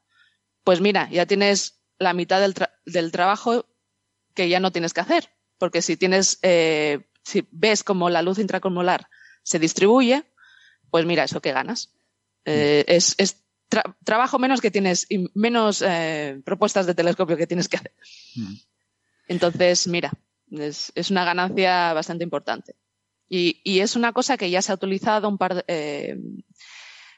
S7: pues mira, ya tienes la mitad del, trabajo que ya no tienes que hacer. Porque si tienes, eh, si ves cómo la luz intracumular se distribuye, pues mira, eso que ganas. Eh, es, trabajo menos que tienes y menos eh, propuestas de telescopio que tienes que hacer. Mm. Entonces, mira, es, una ganancia bastante importante. Y, es una cosa que ya se ha utilizado un par de, eh,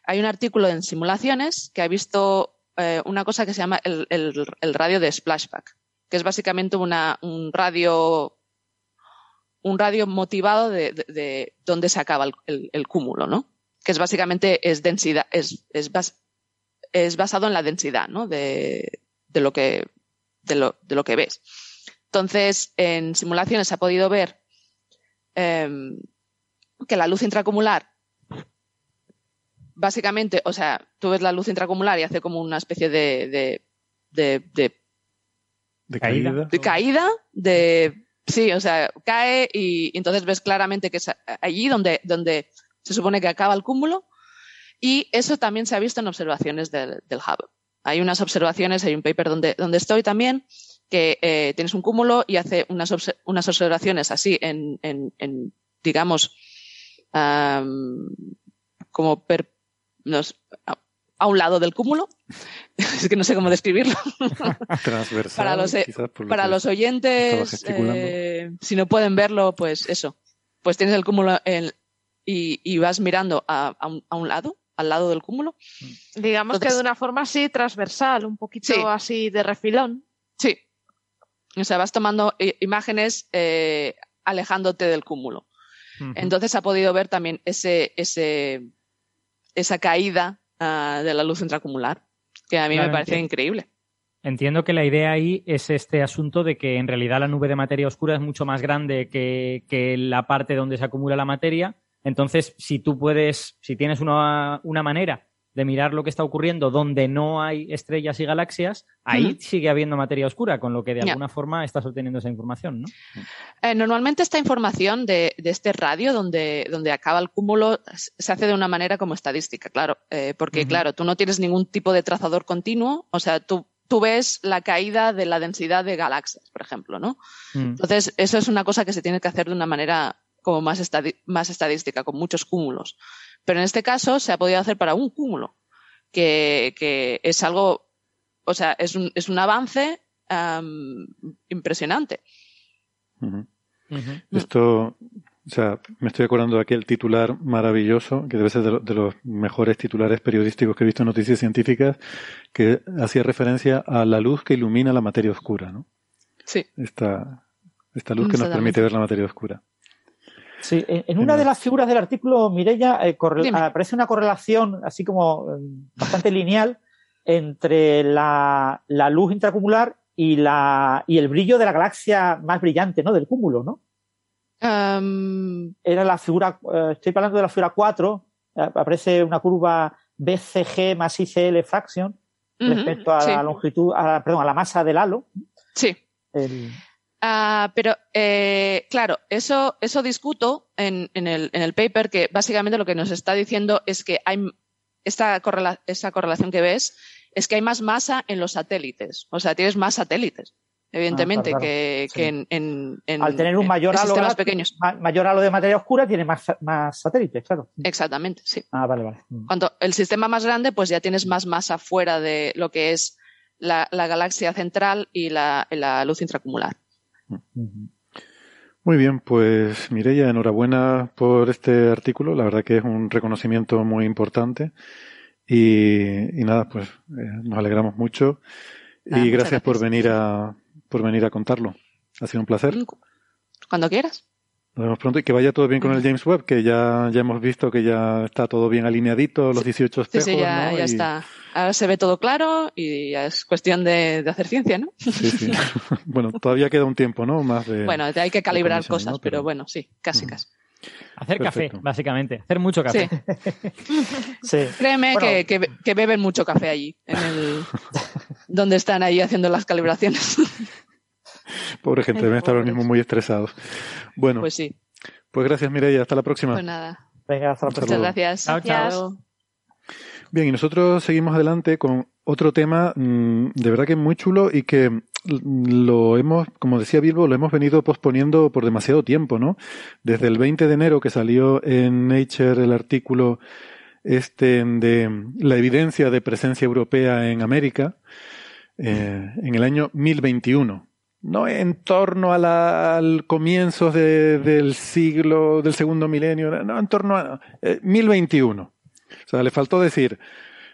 S7: hay un artículo en simulaciones que ha visto eh, una cosa que se llama el, radio de splashback, que es básicamente un radio un radio motivado de, de, dónde se acaba el, cúmulo, ¿no? Que es básicamente es densidad, es, es, es basado en la densidad, ¿no? De, de lo que de lo, de lo que ves. Entonces, en simulaciones se ha podido ver Em, que la luz intracumular, básicamente, o sea, tú ves la luz intracumular y hace como una especie de,
S6: caída.
S7: De caída, de sí, o sea, cae y, entonces ves claramente que es allí donde, donde se supone que acaba el cúmulo. Y eso también se ha visto en observaciones del, del Hubble. Hay unas observaciones, hay un paper donde, donde estoy también, que eh, tienes un cúmulo y hace unas, unas observaciones así en, en, en digamos, como per, a, un lado del cúmulo. es que no sé cómo describirlo. para los, eh, para los oyentes, eh, si no pueden verlo, pues eso. Pues tienes el cúmulo y, y, vas mirando a, a, un, a, un, lado, al lado del cúmulo.
S8: Digamos que de una forma así transversal, un poquito así de refilón.
S7: Sí, o sea, vas tomando imágenes eh, alejándote del cúmulo. Entonces ha podido ver también ese, ese, esa caída ah, de la luz intracumular, que a mí me parece increíble.
S9: Entiendo que la idea ahí es este asunto de que en realidad la nube de materia oscura es mucho más grande que, que la parte donde se acumula la materia. Entonces, si tú puedes, si tienes una, una manera de mirar lo que está ocurriendo donde no hay estrellas y galaxias, ahí sigue habiendo materia oscura, con lo que de alguna forma estás obteniendo esa información, ¿no?
S7: Eh, normalmente esta información de, este radio donde, donde acaba el cúmulo se hace de una manera como estadística, claro, eh, porque claro, tú no tienes ningún tipo de trazador continuo, o sea, tú tú ves la caída de la densidad de galaxias, por ejemplo, ¿no? Mm. Entonces, eso es una cosa que se tiene que hacer de una manera como más, más estadística, con muchos cúmulos. Pero en este caso se ha podido hacer para un cúmulo, que, es algo, o sea, es un, es un avance impresionante.
S6: Esto, o sea, me estoy acordando de aquel titular maravilloso, que debe ser de, los mejores titulares periodísticos que he visto en noticias científicas, que hacía referencia a la luz que ilumina la materia oscura, ¿no?
S7: Sí.
S6: Esta, esta luz que nos permite ver la materia oscura.
S10: Sí, en, una de las figuras del artículo, Mireya, eh, aparece una correlación así como eh, bastante lineal entre la, luz intracumular y, la, y el brillo de la galaxia más brillante, ¿no? Del cúmulo, ¿no? Era la figura, eh, estoy hablando de la figura 4, aparece una curva BCG más ICL fraction respecto a la longitud, perdón, a la masa del halo.
S7: Sí. Ah, pero, eh, claro, eso, eso discuto en, en, el, en, el, paper que básicamente lo que nos está diciendo es que hay esta, esa correlación que ves es que hay más masa en los satélites. O sea, tienes más satélites, evidentemente, ah, que, que en, en,
S10: Al tener un mayor halo,
S7: pequeños.
S10: mayor halo de materia oscura, tiene más, más satélites, claro.
S7: Exactamente, sí.
S10: Ah, vale, vale.
S7: Mm. Cuando el sistema más grande, pues ya tienes más masa fuera de lo que es la, la galaxia central y la, la luz intracumular.
S6: Muy bien, pues Mireya, enhorabuena por este artículo. La verdad que es un reconocimiento muy importante. Y, nada, pues eh, nos alegramos mucho. y ah, gracias, por venir a por venir a contarlo. Ha sido un placer.
S7: Cuando quieras.
S6: Nos vemos pronto y que vaya todo bien con el James Webb, que ya, ya hemos visto que ya está todo bien alineadito, los 18 espejos.
S7: Sí, sí, ya, ya está. Ahora se ve todo claro y ya es cuestión de, hacer ciencia, ¿no? Sí,
S6: sí. bueno, todavía queda un tiempo, ¿no? Más de.
S7: Bueno, hay que calibrar cosas, pero... bueno, sí, casi, casi.
S9: Hacer café, básicamente. Hacer mucho café.
S7: Sí. Créeme que, que, beben mucho café allí, en el, donde están ahí haciendo las calibraciones.
S6: Pobre gente, deben estar ahora mismo muy estresados. Bueno.
S7: Pues sí.
S6: Pues gracias, Mireia. Hasta la próxima.
S7: Pues nada.
S10: Venga, hasta la próxima.
S7: Muchas gracias.
S9: Chao, chao.
S6: Bien, y nosotros seguimos adelante con otro tema mm, de verdad que muy chulo y que lo hemos, como decía Bilbo, lo hemos venido posponiendo por demasiado tiempo, ¿no? Desde el 20 de enero que salió en Nature el artículo este de la evidencia de presencia europea en América, eh, en el año 1021. No en torno al comienzos del siglo, del segundo milenio, no, en torno a 1021. Eh, o sea, le faltó decir,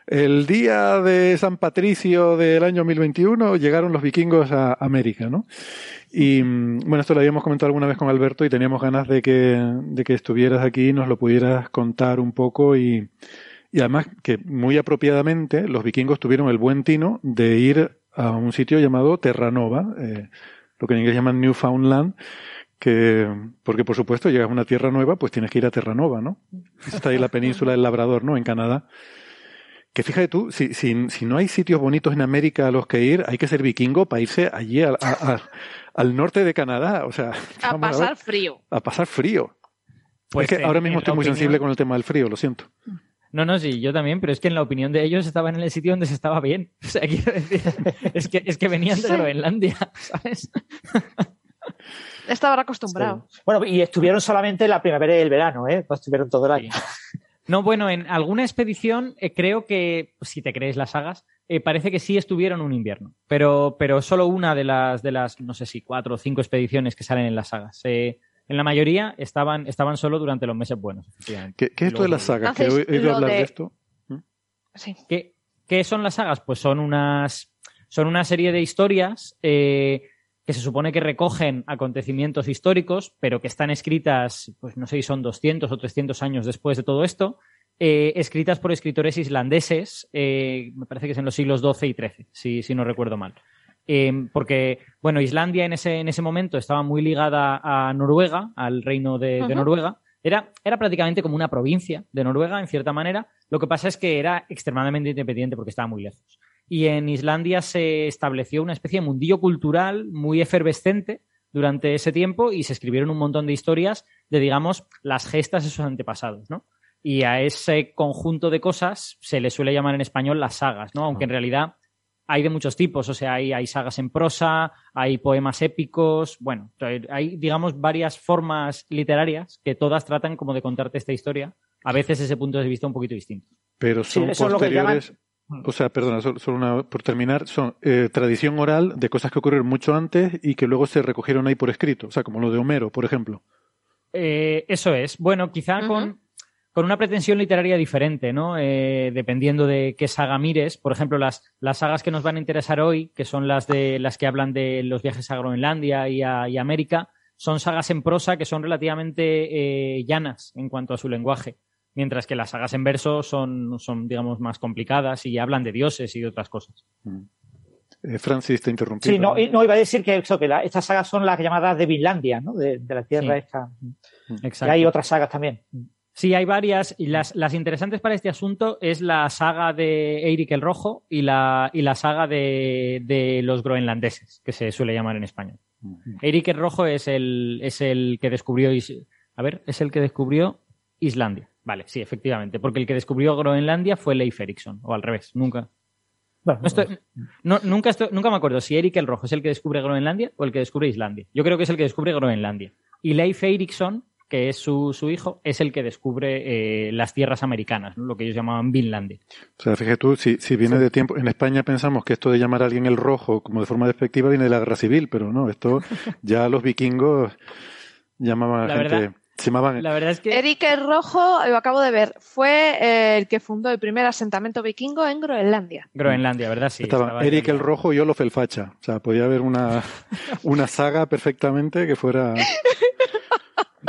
S6: el día de San Patricio del año 1021 llegaron los vikingos a América, ¿no? Y mm, bueno, esto lo habíamos comentado alguna vez con Alberto y teníamos ganas de que, de que estuvieras aquí y nos lo pudieras contar un poco y, y además que muy apropiadamente los vikingos tuvieron el buen tino de ir a un sitio llamado Terranova, eh, lo que en inglés llaman Newfoundland, que, porque por supuesto llegas a una tierra nueva, pues tienes que ir a Terranova, ¿no? Está ahí la península del Labrador, ¿no? En Canadá. Que fíjate tú, si, si, si, no hay sitios bonitos en América a los que ir, hay que ser vikingo para irse allí al norte de Canadá. O sea,
S8: a pasar frío.
S6: A pasar frío. Pues es que ahora mismo estoy muy sensible con el tema del frío, lo siento.
S9: No, no, sí, yo también, pero es que en la opinión de ellos estaban en el sitio donde se estaba bien. O sea, quiero decir, es que, es que venían de Groenlandia, ¿sabes?
S8: Estaban acostumbrados.
S10: Bueno, y estuvieron solamente la primavera y el verano, ¿eh? No estuvieron todo el año.
S9: No, bueno, en alguna expedición eh, creo que, si te crees las sagas, eh, parece que sí estuvieron un invierno, pero, pero solo una de las, de las, no sé si cuatro o cinco expediciones que salen en las sagas. Eh, en la mayoría estaban, estaban solo durante los meses buenos.
S6: ¿Qué, ¿Qué, es esto de las sagas? he oído hablar de... esto.
S9: ¿Mm? Sí. ¿Qué, ¿Qué, son las sagas? Pues son unas, son una serie de historias eh, que se supone que recogen acontecimientos históricos, pero que están escritas, pues no sé si son 200 o 300 años después de todo esto, eh, escritas por escritores islandeses, eh, me parece que es en los siglos XII y XIII, si, si no recuerdo mal. Eh, porque, bueno, Islandia en ese, en ese momento estaba muy ligada a Noruega, al reino de, de Noruega. Era, era prácticamente como una provincia de Noruega, en cierta manera. Lo que pasa es que era extremadamente independiente porque estaba muy lejos y en Islandia se estableció una especie de mundillo cultural muy efervescente durante ese tiempo y se escribieron un montón de historias de, digamos, las gestas de sus antepasados, ¿no? Y a ese conjunto de cosas se le suele llamar en español las sagas, ¿no? Aunque en realidad hay de muchos tipos, o sea, hay, hay sagas en prosa, hay poemas épicos, bueno, hay, digamos, varias formas literarias que todas tratan como de contarte esta historia, a veces desde punto de vista un poquito distinto.
S6: Pero son posteriores, o sea, perdona, solo, una, por terminar, son eh, tradición oral de cosas que ocurrieron mucho antes y que luego se recogieron ahí por escrito, o sea, como lo de Homero, por ejemplo.
S9: Eh, eso es. Bueno, quizá con, con, una pretensión literaria diferente, ¿no? Eh, dependiendo de qué saga mires. Por ejemplo, las, las sagas que nos van a interesar hoy, que son las de las que hablan de los viajes a Groenlandia y a, y América, son sagas en prosa que son relativamente llanas en cuanto a su lenguaje mientras que las sagas en verso son, son digamos, más complicadas y hablan de dioses y de otras cosas. Mm.
S6: Eh, Francis, te interrumpí.
S10: Sí, no, no, iba a decir que, eso, que estas sagas son las llamadas de Vinlandia, ¿no? De, la tierra esta. Exacto. Y hay otras sagas también.
S9: Sí, hay varias. Y las, las, interesantes para este asunto es la saga de Eirik el Rojo y la, y la saga de, de los groenlandeses, que se suele llamar en español. Mm. Eirik el Rojo es el, es el que descubrió. A ver, es el que descubrió Islandia. Vale, sí, efectivamente. Porque el que descubrió Groenlandia fue Leif Erikson, o al revés, nunca. no, nunca, nunca me acuerdo si Erik el Rojo es el que descubre Groenlandia o el que descubre Islandia. Yo creo que es el que descubre Groenlandia. Y Leif Erikson, que es su, su hijo, es el que descubre eh, las tierras americanas, lo que ellos llamaban Vinlandia.
S6: O sea, fíjate tú, si, si viene de tiempo. En España pensamos que esto de llamar a alguien el rojo como de forma despectiva viene de la guerra civil, pero no, esto ya los vikingos llamaban a la gente.
S8: La verdad es que. Eric el Rojo, lo acabo de ver, fue eh, el que fundó el primer asentamiento vikingo en Groenlandia.
S9: Groenlandia, ¿verdad? Sí.
S6: Estaba, Eric el Rojo y Olof el Facha. O sea, podía haber una, una saga perfectamente que fuera.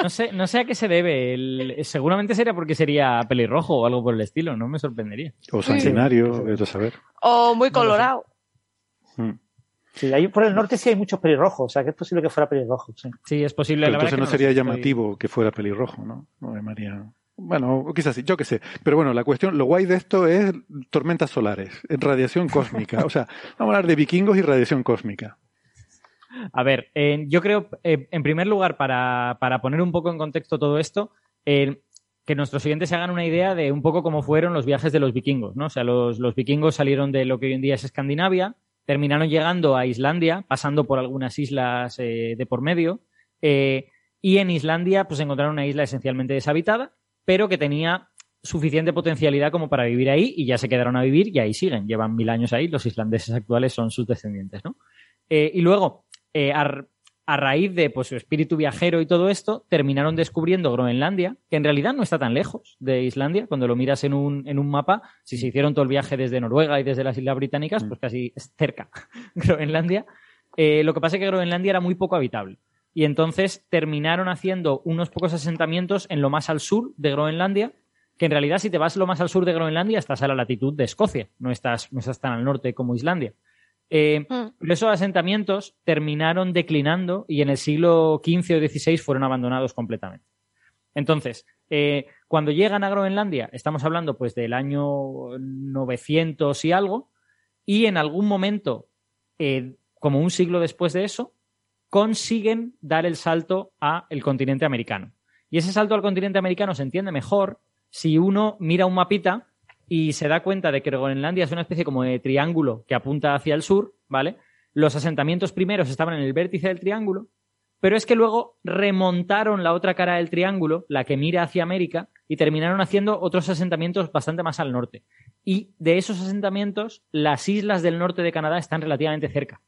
S9: no sé, no sé a qué se debe. seguramente sería porque sería pelirrojo o algo por el estilo, no me sorprendería.
S6: O sanguinario, sí. saber.
S8: O muy colorado.
S10: Mm. Sí, ahí por el norte sí hay muchos pelirrojos, o sea que es posible que fuera pelirrojo. Sí,
S9: sí es posible.
S6: Pero entonces no, sería llamativo que fuera pelirrojo, ¿no? No de María. Bueno, quizás sí, yo qué sé. Pero bueno, la cuestión, lo guay de esto es tormentas solares, radiación cósmica. O sea, vamos a hablar de vikingos y radiación cósmica.
S9: A ver, yo creo, eh, en primer lugar, para, poner un poco en contexto todo esto, que nuestros oyentes se hagan una idea de un poco cómo fueron los viajes de los vikingos, ¿no? O sea, los, vikingos salieron de lo que hoy en día es Escandinavia, terminaron llegando a Islandia, pasando por algunas islas eh, de por medio, eh, y en Islandia pues encontraron una isla esencialmente deshabitada, pero que tenía suficiente potencialidad como para vivir ahí y ya se quedaron a vivir y ahí siguen, llevan mil años ahí, los islandeses actuales son sus descendientes, ¿no? y luego, eh, a, raíz de pues, su espíritu viajero y todo esto, terminaron descubriendo Groenlandia, que en realidad no está tan lejos de Islandia. Cuando lo miras en un, en un mapa, si se hicieron todo el viaje desde Noruega y desde las Islas Británicas, mm. pues casi es cerca Groenlandia. Eh, lo que pasa es que Groenlandia era muy poco habitable. Y entonces terminaron haciendo unos pocos asentamientos en lo más al sur de Groenlandia, que en realidad si te vas lo más al sur de Groenlandia estás a la latitud de Escocia, no estás, no estás tan al norte como Islandia. Eh, mm. Esos asentamientos terminaron declinando y en el siglo XV o XVI fueron abandonados completamente. Entonces, eh, cuando llegan a Groenlandia, estamos hablando pues del año 900 y algo, y en algún momento, eh, como un siglo después de eso, consiguen dar el salto al continente americano. Y ese salto al continente americano se entiende mejor si uno mira un mapita y se da cuenta de que Groenlandia es una especie como de triángulo que apunta hacia el sur, ¿vale? Los asentamientos primeros estaban en el vértice del triángulo, pero es que luego remontaron la otra cara del triángulo, la que mira hacia América, y terminaron haciendo otros asentamientos bastante más al norte. Y de esos asentamientos, las islas del norte de Canadá están relativamente cerca.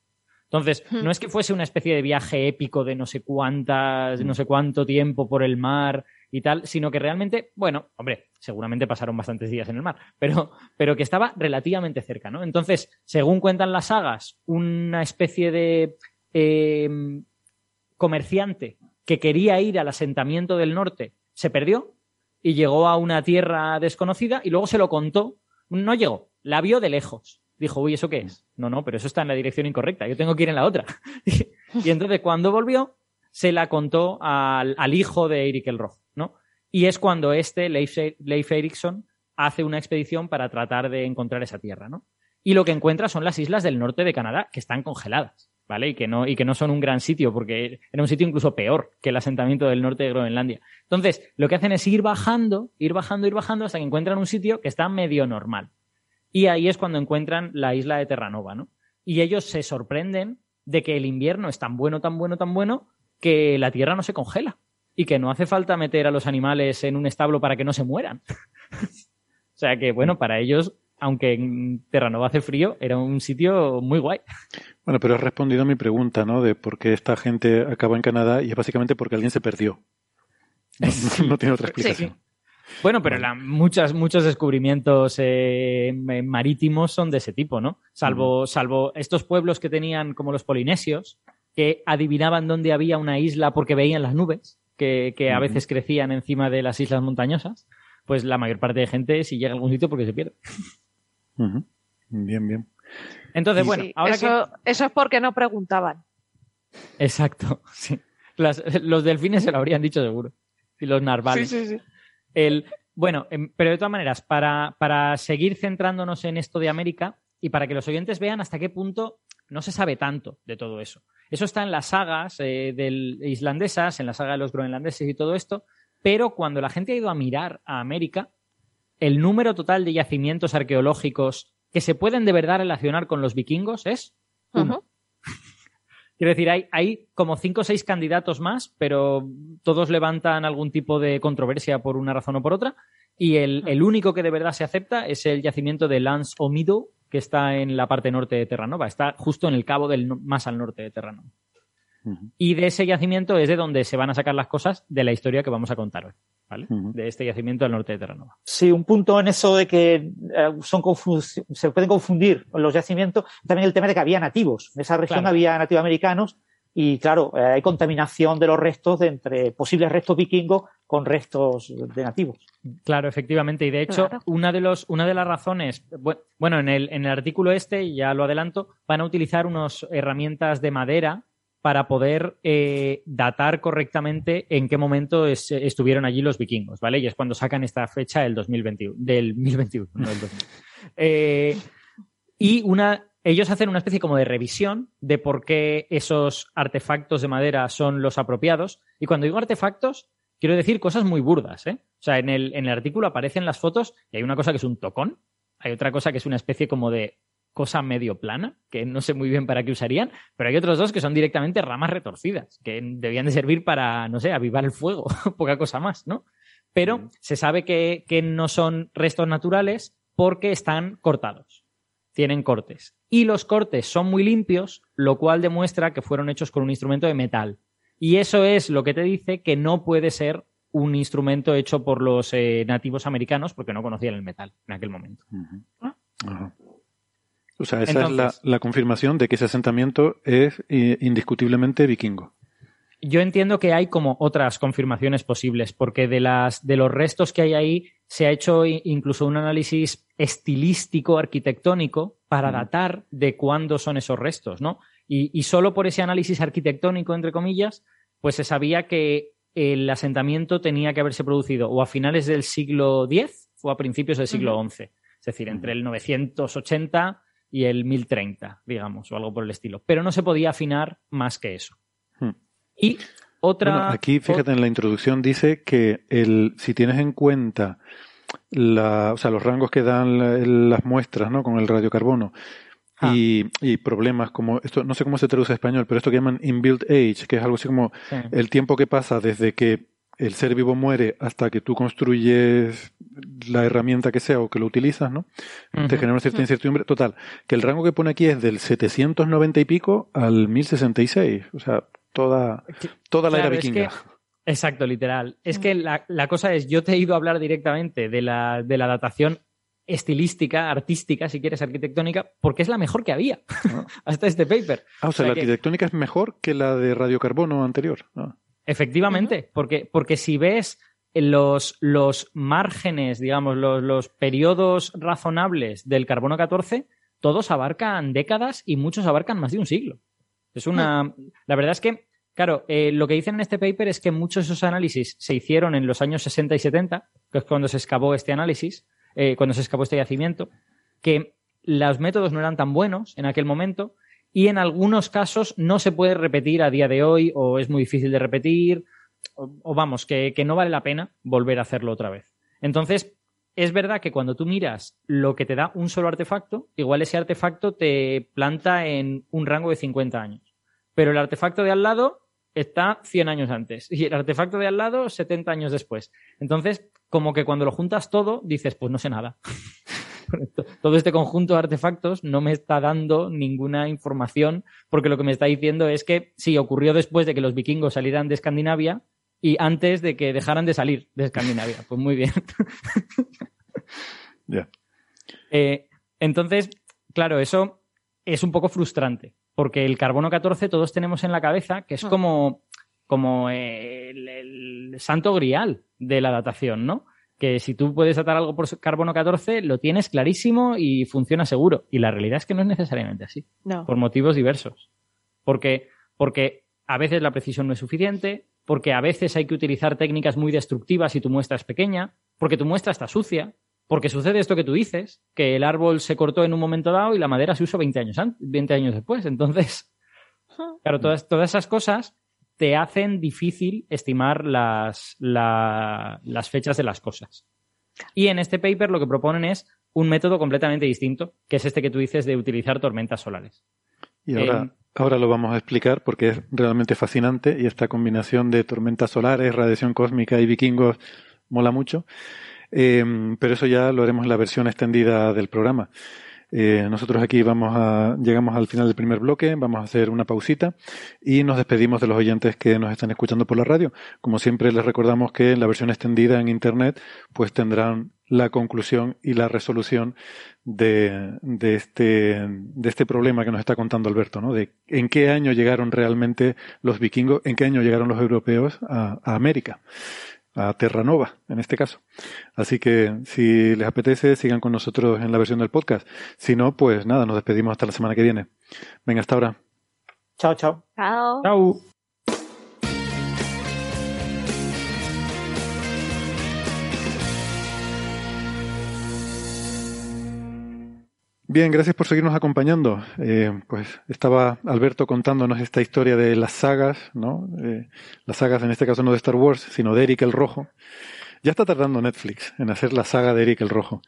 S9: Entonces, hmm. no es que fuese una especie de viaje épico de no sé cuántas, no sé cuánto tiempo por el mar y tal, sino que realmente, bueno, hombre, seguramente pasaron bastantes días en el mar, pero, pero que estaba relativamente cerca, ¿no? Entonces, según cuentan las sagas, una especie de em, comerciante que quería ir al asentamiento del norte se perdió y llegó a una tierra desconocida y luego se lo contó. No llegó, la vio de lejos. Dijo, uy, ¿eso qué es? No, no, pero eso está en la dirección incorrecta, yo tengo que ir en la otra. y entonces cuando volvió, se la contó al, al hijo de Eric el Rojo. Y es cuando este, Leif, Erikson, hace una expedición para tratar de encontrar esa tierra, ¿no? Y lo que encuentra son las islas del norte de Canadá, que están congeladas, ¿vale? Y que no, y que no son un gran sitio, porque era un sitio incluso peor que el asentamiento del norte de Groenlandia. Entonces, lo que hacen es ir bajando, ir bajando, ir bajando, hasta que encuentran un sitio que está medio normal. Y ahí es cuando encuentran la isla de Terranova, ¿no? Y ellos se sorprenden de que el invierno es tan bueno, tan bueno, tan bueno, que la tierra no se congela y que no hace falta meter a los animales en un establo para que no se mueran. o sea que, bueno, para ellos, aunque en Terranova hace frío, era un sitio muy guay.
S6: Bueno, pero has respondido a mi pregunta, ¿no? De por qué esta gente acabó en Canadá y es básicamente porque alguien se perdió. No, tiene otra explicación.
S9: Bueno, pero muchas, muchos descubrimientos eh, marítimos son de ese tipo, ¿no? Salvo, salvo estos pueblos que tenían como los polinesios, que adivinaban dónde había una isla porque veían las nubes que, a veces crecían encima de las islas montañosas, pues la mayor parte de gente si llega a algún sitio porque se pierde.
S6: Bien, bien.
S9: Entonces, bueno, ahora
S8: eso, eso es porque no preguntaban.
S9: Exacto, sí. los delfines se lo habrían dicho seguro. Y los narvales. Sí, sí, sí. El, bueno, em, pero de todas maneras, para, para seguir centrándonos en esto de América y para que los oyentes vean hasta qué punto no se sabe tanto de todo eso. Eso está en las sagas eh, islandesas, en la saga de los groenlandeses y todo esto, pero cuando la gente ha ido a mirar a América, el número total de yacimientos arqueológicos que se pueden de verdad relacionar con los vikingos es uno. Quiero decir, hay, hay como cinco o seis candidatos más, pero todos levantan algún tipo de controversia por una razón o por otra. Y el, el único que de verdad se acepta es el yacimiento de Lance O'Middle, que está en la parte norte de Terranova, está justo en el cabo del más al norte de Terranova. Y de ese yacimiento es de donde se van a sacar las cosas de la historia que vamos a contar hoy, ¿vale? De este yacimiento al norte de Terranova.
S10: Sí, un punto en eso de que eh, son se pueden confundir los yacimientos, también el tema de que había nativos. En esa región había nativoamericanos y claro, eh, hay contaminación de los restos de entre posibles restos vikingos con restos de nativos.
S9: Claro, efectivamente. Y de hecho, una, de los, una de las razones, bueno, en el, en el artículo este, ya lo adelanto, van a utilizar unas herramientas de madera para poder eh, datar correctamente en qué momento estuvieron allí los vikingos, ¿vale? Y es cuando sacan esta fecha del 2021, del 2021, no del 2000. Eh, y una, ellos hacen una especie como de revisión de por qué esos artefactos de madera son los apropiados. Y cuando digo artefactos, quiero decir cosas muy burdas. ¿eh? O sea, en el, en el artículo aparecen las fotos y hay una cosa que es un tocón, hay otra cosa que es una especie como de cosa medio plana, que no sé muy bien para qué usarían, pero hay otros dos que son directamente ramas retorcidas, que debían de servir para, no sé, avivar el fuego, poca cosa más, ¿no? Pero se sabe que, que no son restos naturales porque están cortados tienen cortes. Y los cortes son muy limpios, lo cual demuestra que fueron hechos con un instrumento de metal. Y eso es lo que te dice que no puede ser un instrumento hecho por los eh, nativos americanos porque no conocían el metal en aquel momento.
S6: O sea, esa es la, confirmación de que ese asentamiento es eh, indiscutiblemente vikingo.
S9: Yo entiendo que hay como otras confirmaciones posibles, porque de, las, de los restos que hay ahí se ha hecho incluso un análisis estilístico, arquitectónico, para datar de cuándo son esos restos, ¿no? Y, y, solo por ese análisis arquitectónico, entre comillas, pues se sabía que el asentamiento tenía que haberse producido o a finales del siglo X o a principios del siglo XI. Es decir, entre el 980 y el 1030, digamos, o algo por el estilo. Pero no se podía afinar más que eso. Hmm. Y otra.
S6: aquí, fíjate, en la introducción dice que el, si tienes en cuenta la, o sea, los rangos que dan las muestras ¿no? con el radiocarbono ah. y, y, problemas como esto, no sé cómo se traduce a español, pero esto que llaman inbuilt age, que es algo así como el tiempo que pasa desde que el ser vivo muere hasta que tú construyes la herramienta que sea o que lo utilizas, ¿no? Te genera una cierta incertidumbre. Total, que el rango que pone aquí es del 790 y pico al 1066. O sea, toda, toda la era vikinga.
S9: exacto, literal. Es que la, cosa es, yo te he ido a hablar directamente de la, de la datación estilística, artística, si quieres, arquitectónica, porque es la mejor que había ah. hasta este paper.
S6: Ah, o sea, la arquitectónica es mejor que la de radiocarbono anterior. Ah.
S9: Efectivamente, porque, porque si ves los, los márgenes, digamos, los, los periodos razonables del carbono 14, todos abarcan décadas y muchos abarcan más de un siglo. Es una. La verdad es que, claro, eh, lo que dicen en este paper es que muchos de esos análisis se hicieron en los años 60 y 70, que es cuando se excavó este análisis, eh, cuando se excavó este yacimiento, que los métodos no eran tan buenos en aquel momento y en algunos casos no se puede repetir a día de hoy o es muy difícil de repetir o, vamos, que, que no vale la pena volver a hacerlo otra vez. Entonces, es verdad que cuando tú miras lo que te da un solo artefacto, igual ese artefacto te planta en un rango de 50 años. Pero el artefacto de al lado está 100 años antes y el artefacto de al lado 70 años después. Entonces, como que cuando lo juntas todo, dices, pues no sé nada. todo este conjunto de artefactos no me está dando ninguna información porque lo que me está diciendo es que sí, ocurrió después de que los vikingos salieran de Escandinavia, y antes de que dejaran de salir de Escandinavia. Pues muy bien.
S6: Ya.
S9: Eh, entonces, claro, eso es un poco frustrante, porque el carbono 14 todos tenemos en la cabeza que es ah. como, como el, santo grial de la datación, ¿no? Que si tú puedes datar algo por carbono 14, lo tienes clarísimo y funciona seguro. Y la realidad es que no es necesariamente así. Por motivos diversos. Porque, porque a veces la precisión no es suficiente, porque a veces hay que utilizar técnicas muy destructivas y tu muestra es pequeña, porque tu muestra está sucia, porque sucede esto que tú dices, que el árbol se cortó en un momento dado y la madera se usó 20 años, 20 años después. Entonces, claro, todas, todas esas cosas te hacen difícil estimar las, las fechas de las cosas. Y en este paper lo que proponen es un método completamente distinto, que es este que tú dices de utilizar tormentas solares.
S6: Y ahora, em, ahora lo vamos a explicar porque es realmente fascinante y esta combinación de tormentas solares, radiación cósmica y vikingos mola mucho. Em, pero eso ya lo haremos en la versión extendida del programa. Eh, nosotros aquí vamos a, llegamos al final del primer bloque, vamos a hacer una pausita y nos despedimos de los oyentes que nos están escuchando por la radio. Como siempre les recordamos que en la versión extendida en internet pues tendrán la conclusión y la resolución de, de, este, de este problema que nos está contando Alberto, ¿no? De en qué año llegaron realmente los vikingos, en qué año llegaron los europeos a, a América a Terranova, en este caso. Así que si les apetece, sigan con nosotros en la versión del podcast. Si no, pues nada, nos despedimos hasta la semana que viene. Venga, hasta ahora.
S10: Chao, chao.
S8: Chao.
S10: Chao.
S6: Bien, gracias por seguirnos acompañando. Eh, pues estaba Alberto contándonos esta historia de las sagas, ¿no? Eh, las sagas en este caso no de Star Wars, sino de Eric el Rojo. Ya está tardando Netflix en hacer la saga de Eric el Rojo.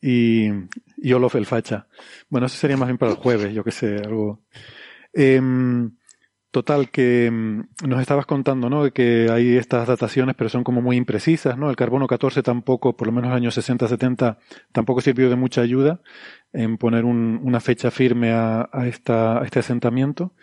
S6: Y, y Olof el Facha. Bueno, eso sería más bien para el jueves, yo que sé, algo. Eh, Total, que mm, nos estabas contando, ¿no? De que hay estas dataciones, pero son como muy imprecisas, ¿no? El carbono 14 tampoco, por lo menos en los años 60, 70, tampoco sirvió de mucha ayuda en poner una fecha firme a, esta, este asentamiento.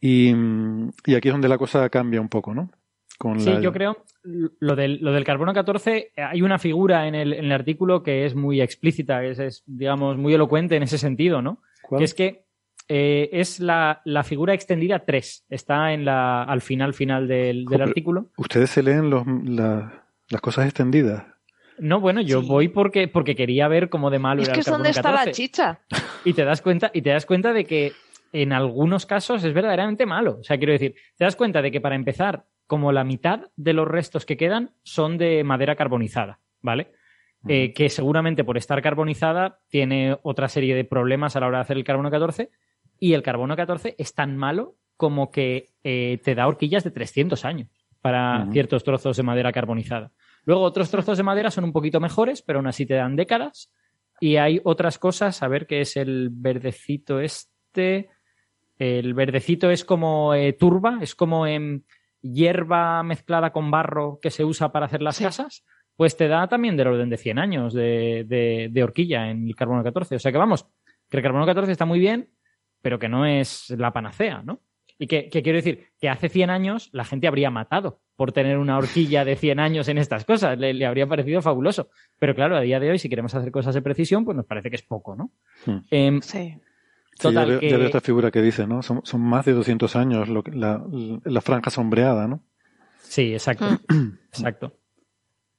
S6: Y, mm, y, aquí es donde la cosa cambia un poco, ¿no?
S9: Con sí, yo creo, lo del, lo del carbono 14, hay una figura en el, en el artículo que es muy explícita, que es, digamos, muy elocuente en ese sentido, ¿no? Que es que eh, es la, figura extendida 3. Está en la, al final final del, artículo.
S6: ¿Ustedes se leen los, las cosas extendidas?
S9: No, bueno, yo voy porque, porque quería ver cómo de malo
S8: es
S9: era
S8: que
S9: el
S8: dónde está la chicha.
S9: Y te das cuenta, y te das cuenta de que en algunos casos es verdaderamente malo. O sea, quiero decir, te das cuenta de que para empezar, como la mitad de los restos que quedan son de madera carbonizada, ¿vale? Eh, que seguramente por estar carbonizada tiene otra serie de problemas a la hora de hacer el carbono 14 y el carbono 14 es tan malo como que eh, te da horquillas de 300 años para ciertos trozos de madera carbonizada. Luego otros trozos de madera son un poquito mejores, pero aún así te dan décadas. Y hay otras cosas, a ver qué es el verdecito este. El verdecito es como eh, turba, es como en hierba mezclada con barro que se usa para hacer las casas. Pues te da también del orden de 100 años de, de horquilla en el carbono 14. O sea que vamos, que el carbono 14 está muy bien, pero que no es la panacea, ¿no? Y que, quiero decir, que hace 100 años la gente habría matado por tener una horquilla de 100 años en estas cosas, le, habría parecido fabuloso. Pero claro, a día de hoy, si queremos hacer cosas de precisión, pues nos parece que es poco, ¿no?
S6: Hmm. Em, sí. Total, ya, veo, esta figura que dice, ¿no? Son, más de 200 años la, la, franja sombreada, ¿no?
S9: Sí, exacto. Exacto.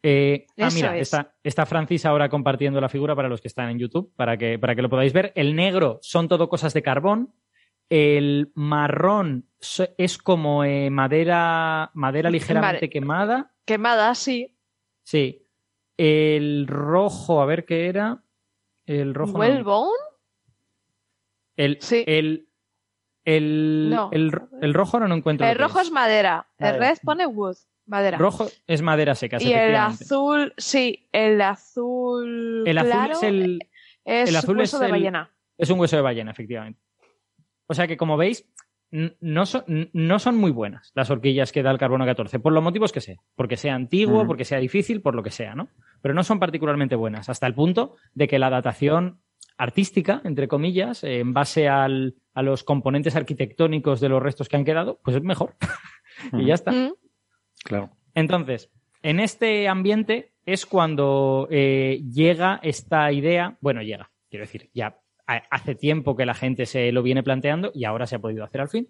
S9: Eh, ah, mira, está, Francis ahora compartiendo la figura para los que están en YouTube, para que, para que lo podáis ver. El negro son todo cosas de carbón. El marrón es como eh, madera, madera ligeramente quemada.
S8: Quemada, sí.
S9: Sí. El rojo, a ver qué era. El rojo.
S8: ¿Wellbone?
S9: El, sí. el, el, el, rojo no, no encuentro.
S8: El rojo es madera. El red pone wood. Madera.
S9: Rojo es madera seca.
S8: Y el azul, sí, el azul. El azul es el. Es el azul hueso de ballena.
S9: Es un hueso de ballena, efectivamente. O sea que, como veis, no son, no son muy buenas las horquillas que da el carbono 14, por los motivos que sea. Porque sea antiguo, porque sea difícil, por lo que sea, ¿no? Pero no son particularmente buenas, hasta el punto de que la datación artística, entre comillas, en base al, a los componentes arquitectónicos de los restos que han quedado, pues es mejor. y ya está.
S6: Claro.
S9: Entonces, en este ambiente es cuando eh, llega esta idea, bueno, llega, quiero decir, ya hace tiempo que la gente se lo viene planteando y ahora se ha podido hacer al fin,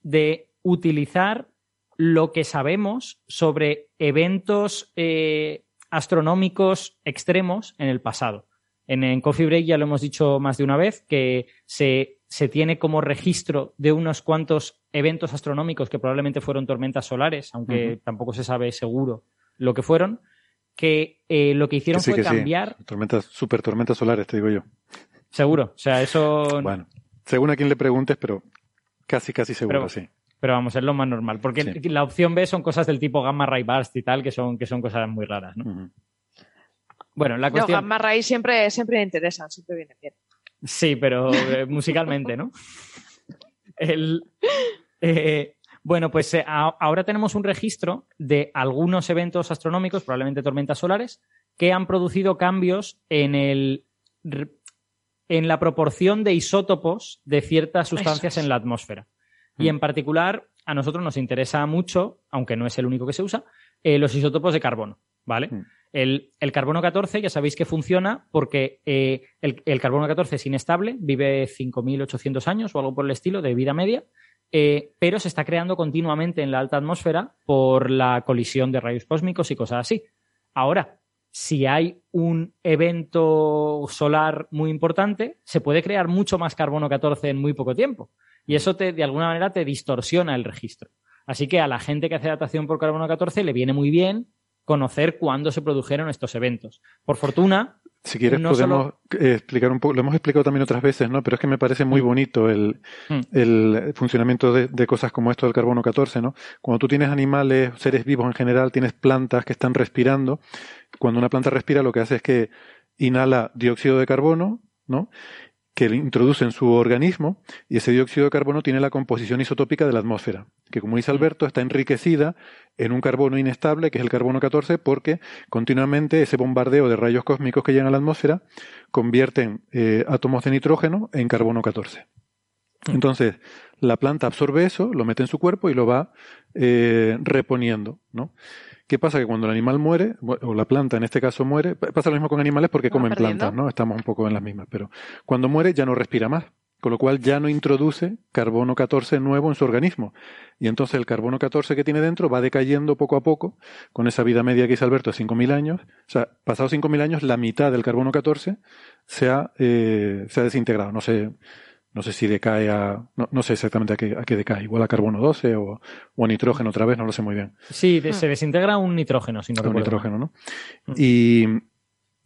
S9: de utilizar lo que sabemos sobre eventos eh, astronómicos extremos en el pasado. En, en, Coffee Break ya lo hemos dicho más de una vez, que se, se tiene como registro de unos cuantos eventos astronómicos que probablemente fueron tormentas solares, aunque tampoco se sabe seguro lo que fueron, que eh, lo que hicieron fue cambiar.
S6: Tormentas, super tormentas solares, te digo yo.
S9: Seguro, o sea, eso.
S6: Bueno, según a quien le preguntes, pero casi, casi seguro, sí.
S9: Pero vamos, es lo más normal, porque la opción B son cosas del tipo gamma ray burst y tal, que son, que son cosas muy raras, ¿no? Bueno, la cuestión.
S8: gamma ray siempre, siempre interesan, siempre viene bien.
S9: Sí, pero eh, musicalmente, ¿no? El, eh, bueno, pues eh, ahora tenemos un registro de algunos eventos astronómicos, probablemente tormentas solares, que han producido cambios en el en la proporción de isótopos de ciertas sustancias en la atmósfera. Y en particular, a nosotros nos interesa mucho, aunque no es el único que se usa, los isótopos de carbono, ¿vale? El, carbono 14 ya sabéis que funciona porque eh, el, carbono 14 es inestable, vive 5.800 años o algo por el estilo de vida media, eh, pero se está creando continuamente en la alta atmósfera por la colisión de rayos cósmicos y cosas así. Ahora, si hay un evento solar muy importante, se puede crear mucho más carbono 14 en muy poco tiempo. Y eso te, de alguna manera te distorsiona el registro. Así que a la gente que hace datación por carbono 14 le viene muy bien conocer cuándo se produjeron estos eventos. Por fortuna.
S6: Si quieres, podemos eh, explicar un poco, lo hemos explicado también otras veces, ¿no? Pero es que me parece muy mm. bonito el, mm. el funcionamiento de, de, cosas como esto del carbono 14, ¿no? Cuando tú tienes animales, seres vivos en general, tienes plantas que están respirando. Cuando una planta respira, lo que hace es que inhala dióxido de carbono, ¿no? Que introduce en su organismo y ese dióxido de carbono tiene la composición isotópica de la atmósfera, que como dice Alberto está enriquecida en un carbono inestable, que es el carbono 14, porque continuamente ese bombardeo de rayos cósmicos que llegan a la atmósfera convierten eh, átomos de nitrógeno en carbono 14. Entonces, la planta absorbe eso, lo mete en su cuerpo y lo va eh, reponiendo, ¿no? ¿Qué pasa? Que cuando el animal muere, o la planta en este caso muere, pasa lo mismo con animales porque comen plantas, ¿no? Estamos un poco en las mismas, pero cuando muere ya no respira más, con lo cual ya no introduce carbono 14 nuevo en su organismo. Y entonces el carbono 14 que tiene dentro va decayendo poco a poco, con esa vida media que dice Alberto de 5.000 años. O sea, pasados 5.000 años, la mitad del carbono 14 se ha, eh, se ha desintegrado. No sé, no sé si decae a. No, sé exactamente a qué, a qué, decae. Igual a carbono 12 o, a nitrógeno otra vez, no lo sé muy bien.
S9: Sí, se desintegra un nitrógeno, si no
S6: Un nitrógeno, ¿no? Mm. Y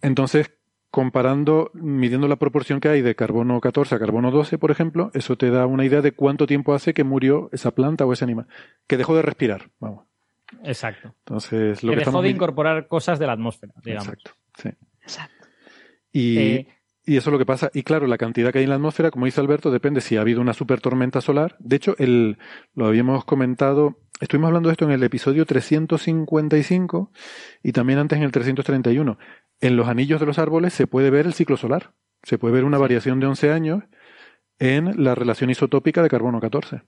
S6: entonces, comparando, midiendo la proporción que hay de carbono 14 a carbono 12, por ejemplo, eso te da una idea de cuánto tiempo hace que murió esa planta o ese animal. Que dejó de respirar, vamos.
S9: Exacto.
S6: Entonces, lo
S9: que, dejó de incorporar cosas de la atmósfera, digamos.
S6: Exacto, sí. Exacto. Y. Eh, y eso es lo que pasa. Y claro, la cantidad que hay en la atmósfera, como dice Alberto, depende si ha habido una super tormenta solar. De hecho, el, lo habíamos comentado, estuvimos hablando de esto en el episodio 355 y también antes en el 331. En los anillos de los árboles se puede ver el ciclo solar. Se puede ver una variación de 11 años en la relación isotópica de carbono 14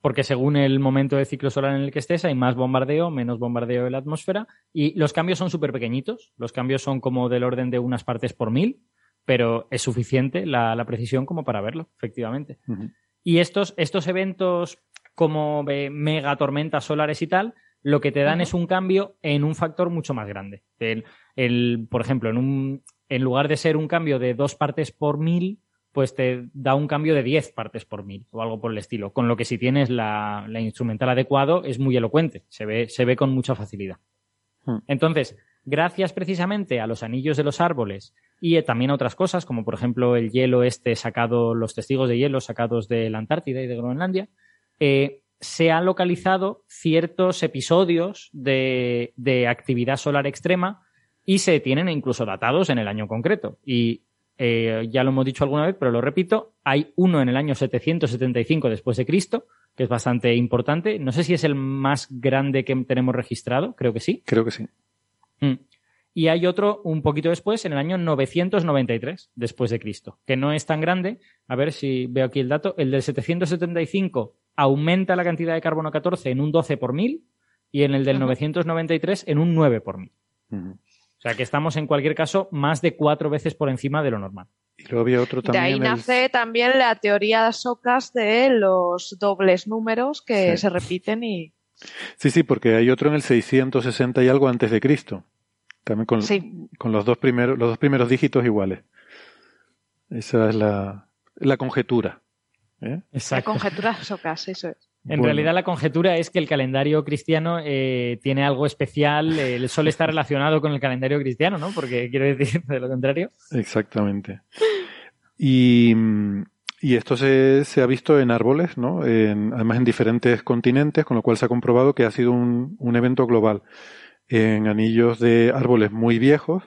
S9: porque según el momento de ciclo solar en el que estés hay más bombardeo, menos bombardeo de la atmósfera y los cambios son súper pequeñios, los cambios son como del orden de unas partes por mil, pero es suficiente la, precisión como para verlo, efectivamente. Y estos, estos eventos como mega tormentas solares y tal, lo que te dan es un cambio en un factor mucho más grande. El, por ejemplo, en, un, en lugar de ser un cambio de dos partes por mil, pues te da un cambio de 10 partes por mil o algo por el estilo. Con lo que si tienes la, instrumental adecuado es muy elocuente, se ve, se ve con mucha facilidad. Hmm. Entonces, gracias precisamente a los anillos de los árboles y también a otras cosas, como por ejemplo el hielo este sacado, los testigos de hielo sacados de la Antártida y de Groenlandia, eh, se han localizado ciertos episodios de, de actividad solar extrema y se tienen incluso datados en el año concreto. Y eh, ya lo hemos dicho alguna vez, pero lo repito, hay uno en el año 775 después de Cristo, que es bastante importante. No sé si es el más grande que tenemos registrado, creo que sí.
S6: Creo que sí.
S9: Mm. Y hay otro un poquito después, en el año 993 después de Cristo, que no es tan grande. A ver si veo aquí el dato. El del 775 aumenta la cantidad de carbono 14 en un 12 por mil y en el del 993 en un 9 por mil. O sea que estamos en cualquier caso más de cuatro veces por encima de lo normal.
S6: Y luego había otro también.
S8: De ahí nace también la teoría de Socas de los dobles números que se repiten y.
S6: Sí, sí, porque hay otro en el 660 y algo antes de Cristo. También con, con los, dos primeros, los dos primeros dígitos iguales. Esa es la, la conjetura.
S8: ¿eh? La conjetura Socas, eso es.
S9: En realidad la conjetura es que el calendario cristiano eh, tiene algo especial, el sol está relacionado con el calendario cristiano, ¿no? Porque quiero decir de lo contrario.
S6: Exactamente. Y, esto se, ha visto en árboles, ¿no? además en diferentes continentes, con lo cual se ha comprobado que ha sido un, evento global. En anillos de árboles muy viejos,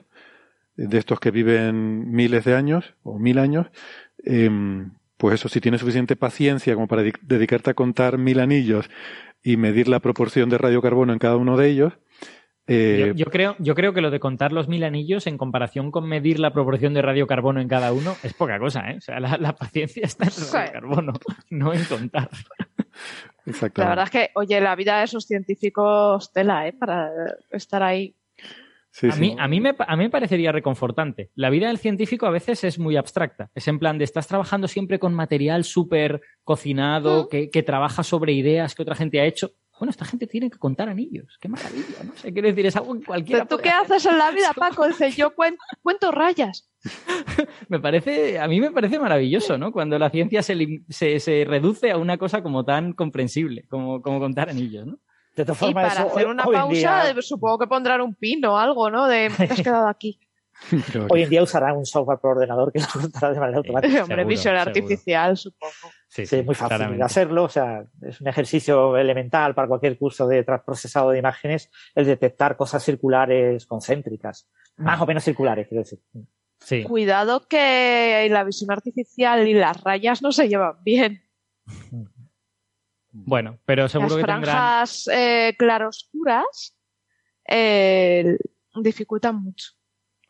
S6: de estos que viven miles de años o mil años, em, pues eso, si tienes suficiente paciencia como para dedicarte a contar mil anillos y medir la proporción de radiocarbono en cada uno de ellos,
S9: Eh, yo, creo, yo creo que lo de contar los mil anillos en comparación con medir la proporción de radiocarbono en cada uno es poca cosa, ¿eh? O sea, la, paciencia está en el radiocarbono, no en contar.
S8: La verdad es que, oye, la vida de esos científicos tela, ¿eh? Para estar ahí.
S9: A, Mí, a, mí me, a mí me parecería reconfortante. La vida del científico a veces es muy abstracta. Es en plan de estás trabajando siempre con material súper cocinado, mm. que, que trabaja sobre ideas que otra gente ha hecho bueno, esta gente tiene que contar anillos. Qué maravilla, ¿no? sé, quiero decir, es algo cualquiera.
S8: ¿Tú qué haces en la vida, Paco? Dice, yo cuento, rayas.
S9: me parece, a mí me parece maravilloso, ¿no? Cuando la ciencia se, se, reduce a una cosa como tan comprensible, como, como contar anillos, ¿no?
S8: De todas formas, y para hacer una pausa, supongo que pondrán un pino o algo, ¿no? De te has quedado aquí.
S10: Hoy en día usarán un software por ordenador que lo contará de manera automática.
S8: Hombre, visión artificial, supongo.
S10: Sí, es muy fácil de hacerlo. O sea, es un ejercicio elemental para cualquier curso de procesado de imágenes el detectar cosas circulares concéntricas. Más o menos circulares, quiero decir.
S8: Sí. Cuidado que la visión artificial y las rayas no se llevan bien.
S9: Bueno, pero seguro
S8: las
S9: que
S8: franjas eh, claroscuras eh, dificultan mucho.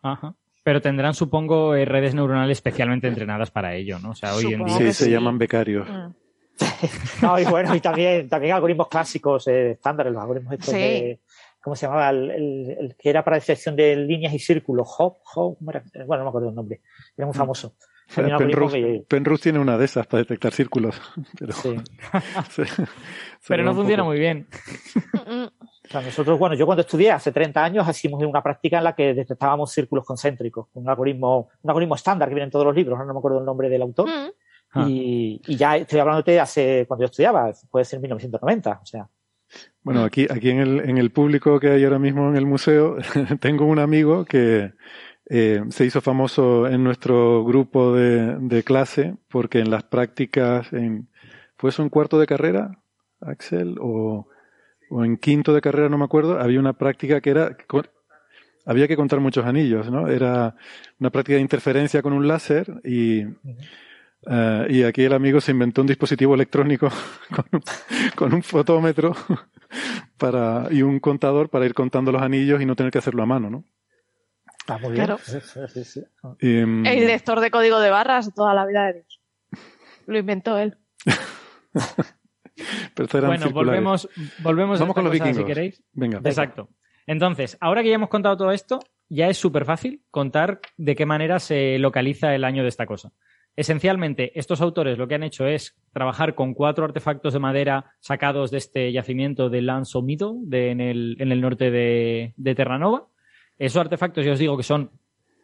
S9: Ajá. Pero tendrán, supongo, eh, redes neuronales especialmente entrenadas para ello, ¿no? O sea, hoy en día.
S6: Sí, se llaman becarios.
S10: Mm. no, y bueno, y también, también algoritmos clásicos eh, estándares, los algoritmos estos de. ¿Cómo se llamaba? El, que era para detección de líneas y círculos. Hop, Hop, bueno, no me acuerdo el nombre. Era muy mm.
S6: Penrose, tiene una de esas para detectar círculos. Pero, sí.
S9: pero no funciona muy bien.
S10: Nosotros, bueno, yo cuando estudié hace 30 años hicimos una práctica en la que detectábamos círculos concéntricos, un algoritmo, un algoritmo estándar que viene en todos los libros, no me acuerdo el nombre del autor. Mm. Ah. Y, ya estoy hablándote hace cuando yo estudiaba, puede ser 1990, o sea.
S6: Bueno, aquí, aquí en el, en el público que hay ahora mismo en el museo, tengo un amigo que eh, se hizo famoso en nuestro grupo de, de clase porque en las prácticas, en, ¿fue eso en cuarto de carrera, Axel? O, o en quinto de carrera, no me acuerdo, había una práctica que era, había que contar muchos anillos, ¿no? Era una práctica de interferencia con un láser y, eh, y aquí el amigo se inventó un dispositivo electrónico con un, fotómetro para, y un contador para ir contando los anillos y no tener que hacerlo a mano, ¿no?
S10: Ah, muy bien.
S8: Mm, el lector de código de barras toda la vida de Dios. Lo inventó él.
S9: bueno, volvemos, volvemos Vamos con los vikingos. si queréis.
S6: Venga.
S9: Exacto. Entonces, ahora que ya hemos contado todo esto, ya es súper fácil contar de qué manera se localiza el año de esta cosa. Esencialmente, estos autores lo que han hecho es trabajar con cuatro artefactos de madera sacados de este yacimiento de Lanzo de, en, el, en, el, norte de, de Terranova. Esos artefactos, ya os digo que son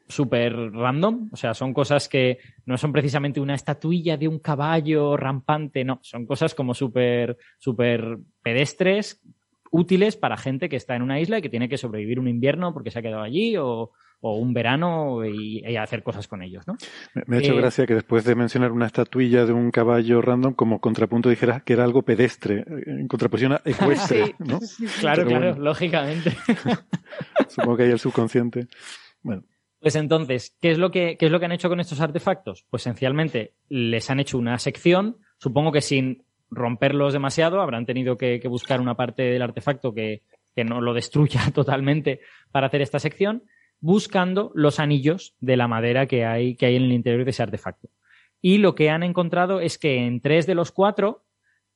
S9: súper random, o sea, son cosas que no son precisamente una estatuilla de un caballo rampante, no, son cosas como súper, súper pedestres, útiles para gente que está en una isla y que tiene que sobrevivir un invierno porque se ha quedado allí o, un verano y, hacer cosas con ellos, ¿no?
S6: Me, ha hecho eh, gracia que después de mencionar una estatuilla de un caballo random, como contrapunto dijeras que era algo pedestre, en contraposición a ecuestre, ¿no?
S9: Claro, claro, lógicamente.
S6: Supongo que hay el subconsciente. Bueno.
S9: Pues entonces, ¿qué es, lo que, ¿qué es lo que han hecho con estos artefactos? Pues esencialmente les han hecho una sección, supongo que sin romperlos demasiado, habrán tenido que, buscar una parte del artefacto que, que, no lo destruya totalmente para hacer esta sección, buscando los anillos de la madera que hay, que hay en el interior de ese artefacto. Y lo que han encontrado es que en tres de los cuatro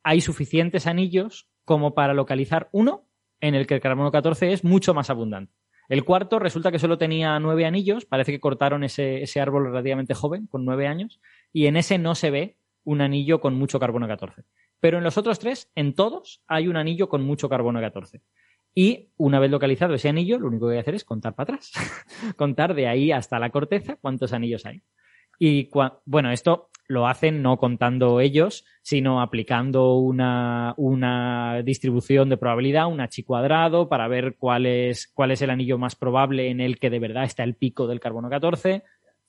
S9: hay suficientes anillos como para localizar uno en el que el carbono 14 es mucho más abundante. El cuarto resulta que solo tenía nueve anillos, parece que cortaron ese, árbol relativamente joven, con nueve años, y en ese no se ve un anillo con mucho carbono 14. Pero en los otros tres, en todos, hay un anillo con mucho carbono 14. Y una vez localizado ese anillo, lo único que voy a hacer es contar para atrás. contar de ahí hasta la corteza cuántos anillos hay. Y bueno, esto lo hacen no contando ellos, sino aplicando una, una distribución de probabilidad, un h cuadrado, para ver cuál es, cuál es el anillo más probable en el que de verdad está el pico del carbono 14.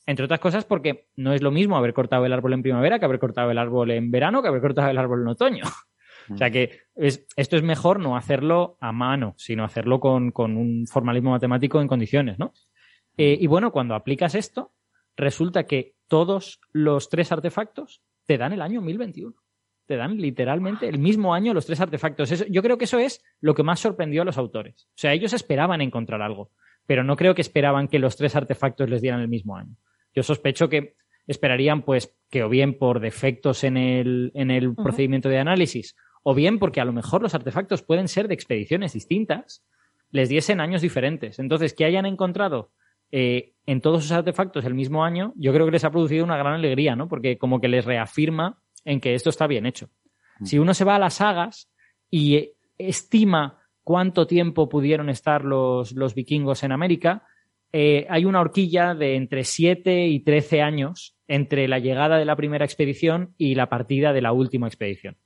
S9: Entre otras cosas porque no es lo mismo haber cortado el árbol en primavera que haber cortado el árbol en verano que haber cortado el árbol en otoño. O sea que esto es mejor no hacerlo a mano, sino hacerlo con, un formalismo matemático en condiciones, ¿no? Eh, y bueno, cuando aplicas esto, resulta que todos los tres artefactos te dan el año 1021. te dan literalmente el mismo año los tres artefactos. yo creo que eso es lo que más sorprendió a los autores. O sea, ellos esperaban encontrar algo, pero no creo que esperaban que los tres artefactos les dieran el mismo año. Yo sospecho que esperarían, pues, que o bien por defectos en el, en el procedimiento de análisis, o bien porque a lo mejor los artefactos pueden ser de expediciones distintas, les diesen años diferentes. Entonces, que hayan encontrado eh, en todos esos artefactos el mismo año, yo creo que les ha producido una gran alegría, ¿no? Porque como que les reafirma en que esto está bien hecho. Mm. Si uno se va a las sagas y estima cuánto tiempo pudieron estar los, los vikingos en América, eh, hay una horquilla de entre 7 y 13 años entre la llegada de la primera expedición y la partida de la última expedición.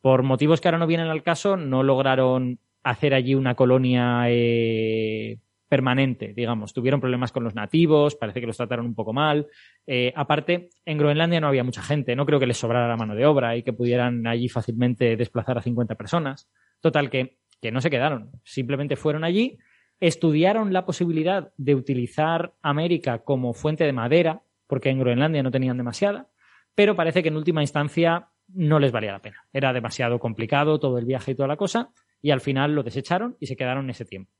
S9: Por motivos que ahora no vienen al caso, no lograron hacer allí una colonia eh, permanente, digamos. Tuvieron problemas con los nativos, parece que los trataron un poco mal. Eh, aparte, en Groenlandia no había mucha gente, no creo que les sobrara la mano de obra y que pudieran allí fácilmente desplazar a 50 personas. Total, que, que no se quedaron, simplemente fueron allí, estudiaron la posibilidad de utilizar América como fuente de madera, porque en Groenlandia no tenían demasiada, pero parece que en última instancia no les valía la pena. Era demasiado complicado todo el viaje y toda la cosa, y al final lo desecharon y se quedaron ese tiempo.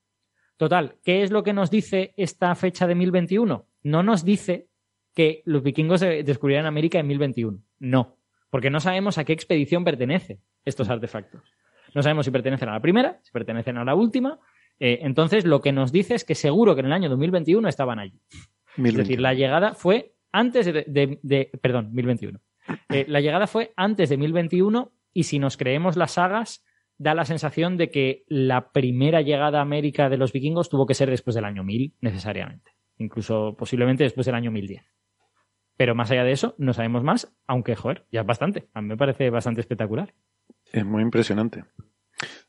S9: Total, ¿qué es lo que nos dice esta fecha de 1021? No nos dice que los vikingos descubrieran América en 1021. No, porque no sabemos a qué expedición pertenecen estos artefactos. No sabemos si pertenecen a la primera, si pertenecen a la última. Eh, entonces, lo que nos dice es que seguro que en el año 2021 estaban allí. Es decir, la llegada fue antes de, perdón, 1021. Eh, la llegada fue antes de 1021 y si nos creemos las sagas, da la sensación de que la primera llegada a América de los vikingos tuvo que ser después del año 1000, necesariamente. Incluso posiblemente después del año 1010. Pero más allá de eso, no sabemos más, aunque, joder, ya es bastante. A mí me parece bastante espectacular.
S6: Es muy impresionante.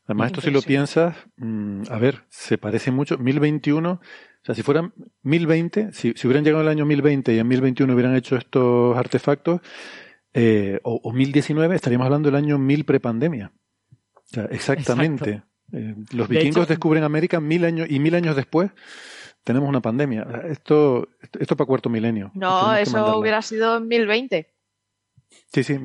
S6: Además, esto si lo piensas, mm, a ver, se parece mucho. 1021, o sea, si fueran 1020, si, si hubieran llegado el año 1020 y en 1021 hubieran hecho estos artefactos, eh, o, o, 1019, estaríamos hablando del año 1000 prepandemia exactamente. Eh, los vikingos descubren América mil años y mil años después tenemos una pandemia. Esto, esto para cuarto milenio.
S8: No, eso hubiera sido en 1020.
S6: Sí, sí,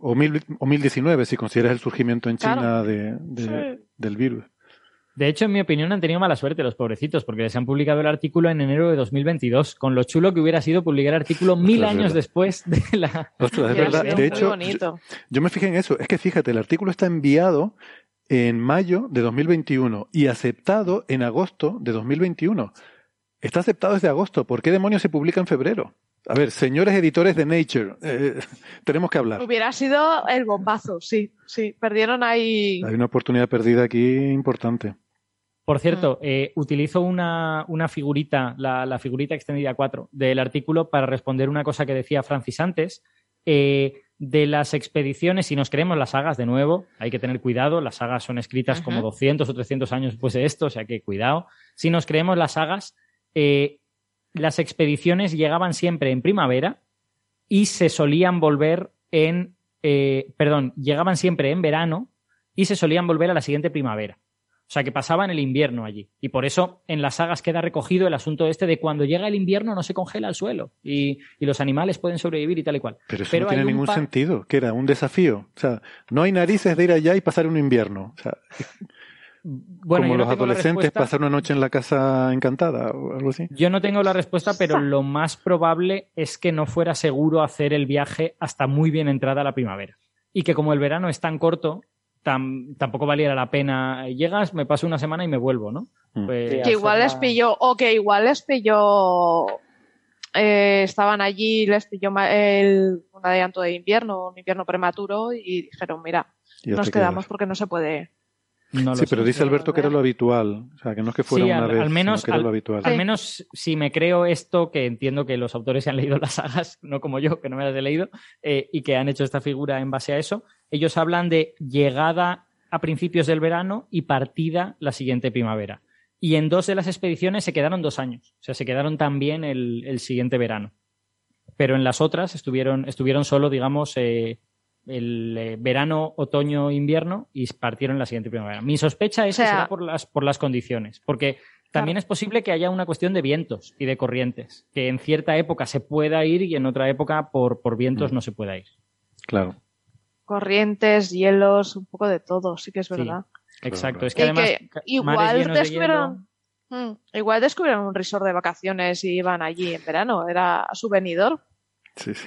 S6: o, mil, o 1019 si consideras el surgimiento en China de, del virus.
S9: De hecho, en mi opinión, han tenido mala suerte los pobrecitos, porque les han publicado el artículo en enero de 2022, con lo chulo que hubiera sido publicar el artículo mil años después de la.
S6: Ostras, es verdad. De hecho, yo, me fijé en eso. Es que fíjate, el artículo está enviado en mayo de 2021 y aceptado en agosto de 2021. Está aceptado desde agosto. ¿Por qué demonios se publica en febrero? A ver, señores editores de Nature, eh, tenemos que hablar.
S8: Hubiera sido el bombazo, sí, sí. Perdieron ahí.
S6: Hay una oportunidad perdida aquí importante.
S9: Por cierto, mm. eh, utilizo una, figurita, la, figurita extendida 4 del artículo para responder una cosa que decía Francis antes. Eh, de las expediciones, si nos creemos las sagas de nuevo, hay que tener cuidado, las sagas son escritas como 200 o 300 años después de esto, o sea que cuidado. Si nos creemos las sagas, eh, las expediciones llegaban siempre en primavera y se solían volver en, perdón, llegaban siempre en verano y se solían volver a la siguiente primavera. O sea, que pasaban el invierno allí. Y por eso en las sagas queda recogido el asunto este de cuando llega el invierno no se congela el suelo y, los animales pueden sobrevivir y tal y cual.
S6: Pero eso no tiene ningún sentido, que era un desafío. O sea, no hay narices de ir allá y pasar un invierno. O sea, bueno, como los adolescentes pasar una noche en la casa encantada o algo así.
S9: Yo no tengo la respuesta, pero lo más probable es que no fuera seguro hacer el viaje hasta muy bien entrada la primavera. Y que como el verano es tan corto, tampoco valiera la pena. Llegas, me paso una semana y me vuelvo, ¿no?
S8: Mm. Pues que igual les pilló, o que igual les pilló, eh, estaban allí, les pilló el, un adelanto de invierno, un invierno prematuro y dijeron, mira, nos quedamos porque no se puede.
S6: Sí, pero dice Alberto que era lo habitual, o sea, que no es que fuera una vez,
S9: al menos,
S6: que era lo habitual.
S9: Al menos si me creo esto, que entiendo que los autores se han leído las sagas, no como yo, que no me las he leído, eh, y que han hecho esta figura en base a eso, ellos hablan de llegada a principios del verano y partida la siguiente primavera. Y en dos de las expediciones se quedaron dos años, o sea, se quedaron también el, siguiente verano. Pero en las otras estuvieron, estuvieron solo, digamos, eh, el eh, verano, otoño, invierno y partieron la siguiente primavera. Mi sospecha es que será por las, por las condiciones, porque también es posible que haya una cuestión de vientos y de corrientes, que en cierta época se pueda ir y en otra época por, por vientos mm. no se pueda ir.
S6: Claro.
S8: corrientes, hielos, un poco de todo, sí que es verdad.
S9: exacto, es que además
S8: igual descubrieron, mm, igual descubrieron un resort de vacaciones y iban allí en verano, era su venidor.
S6: Sí, sí.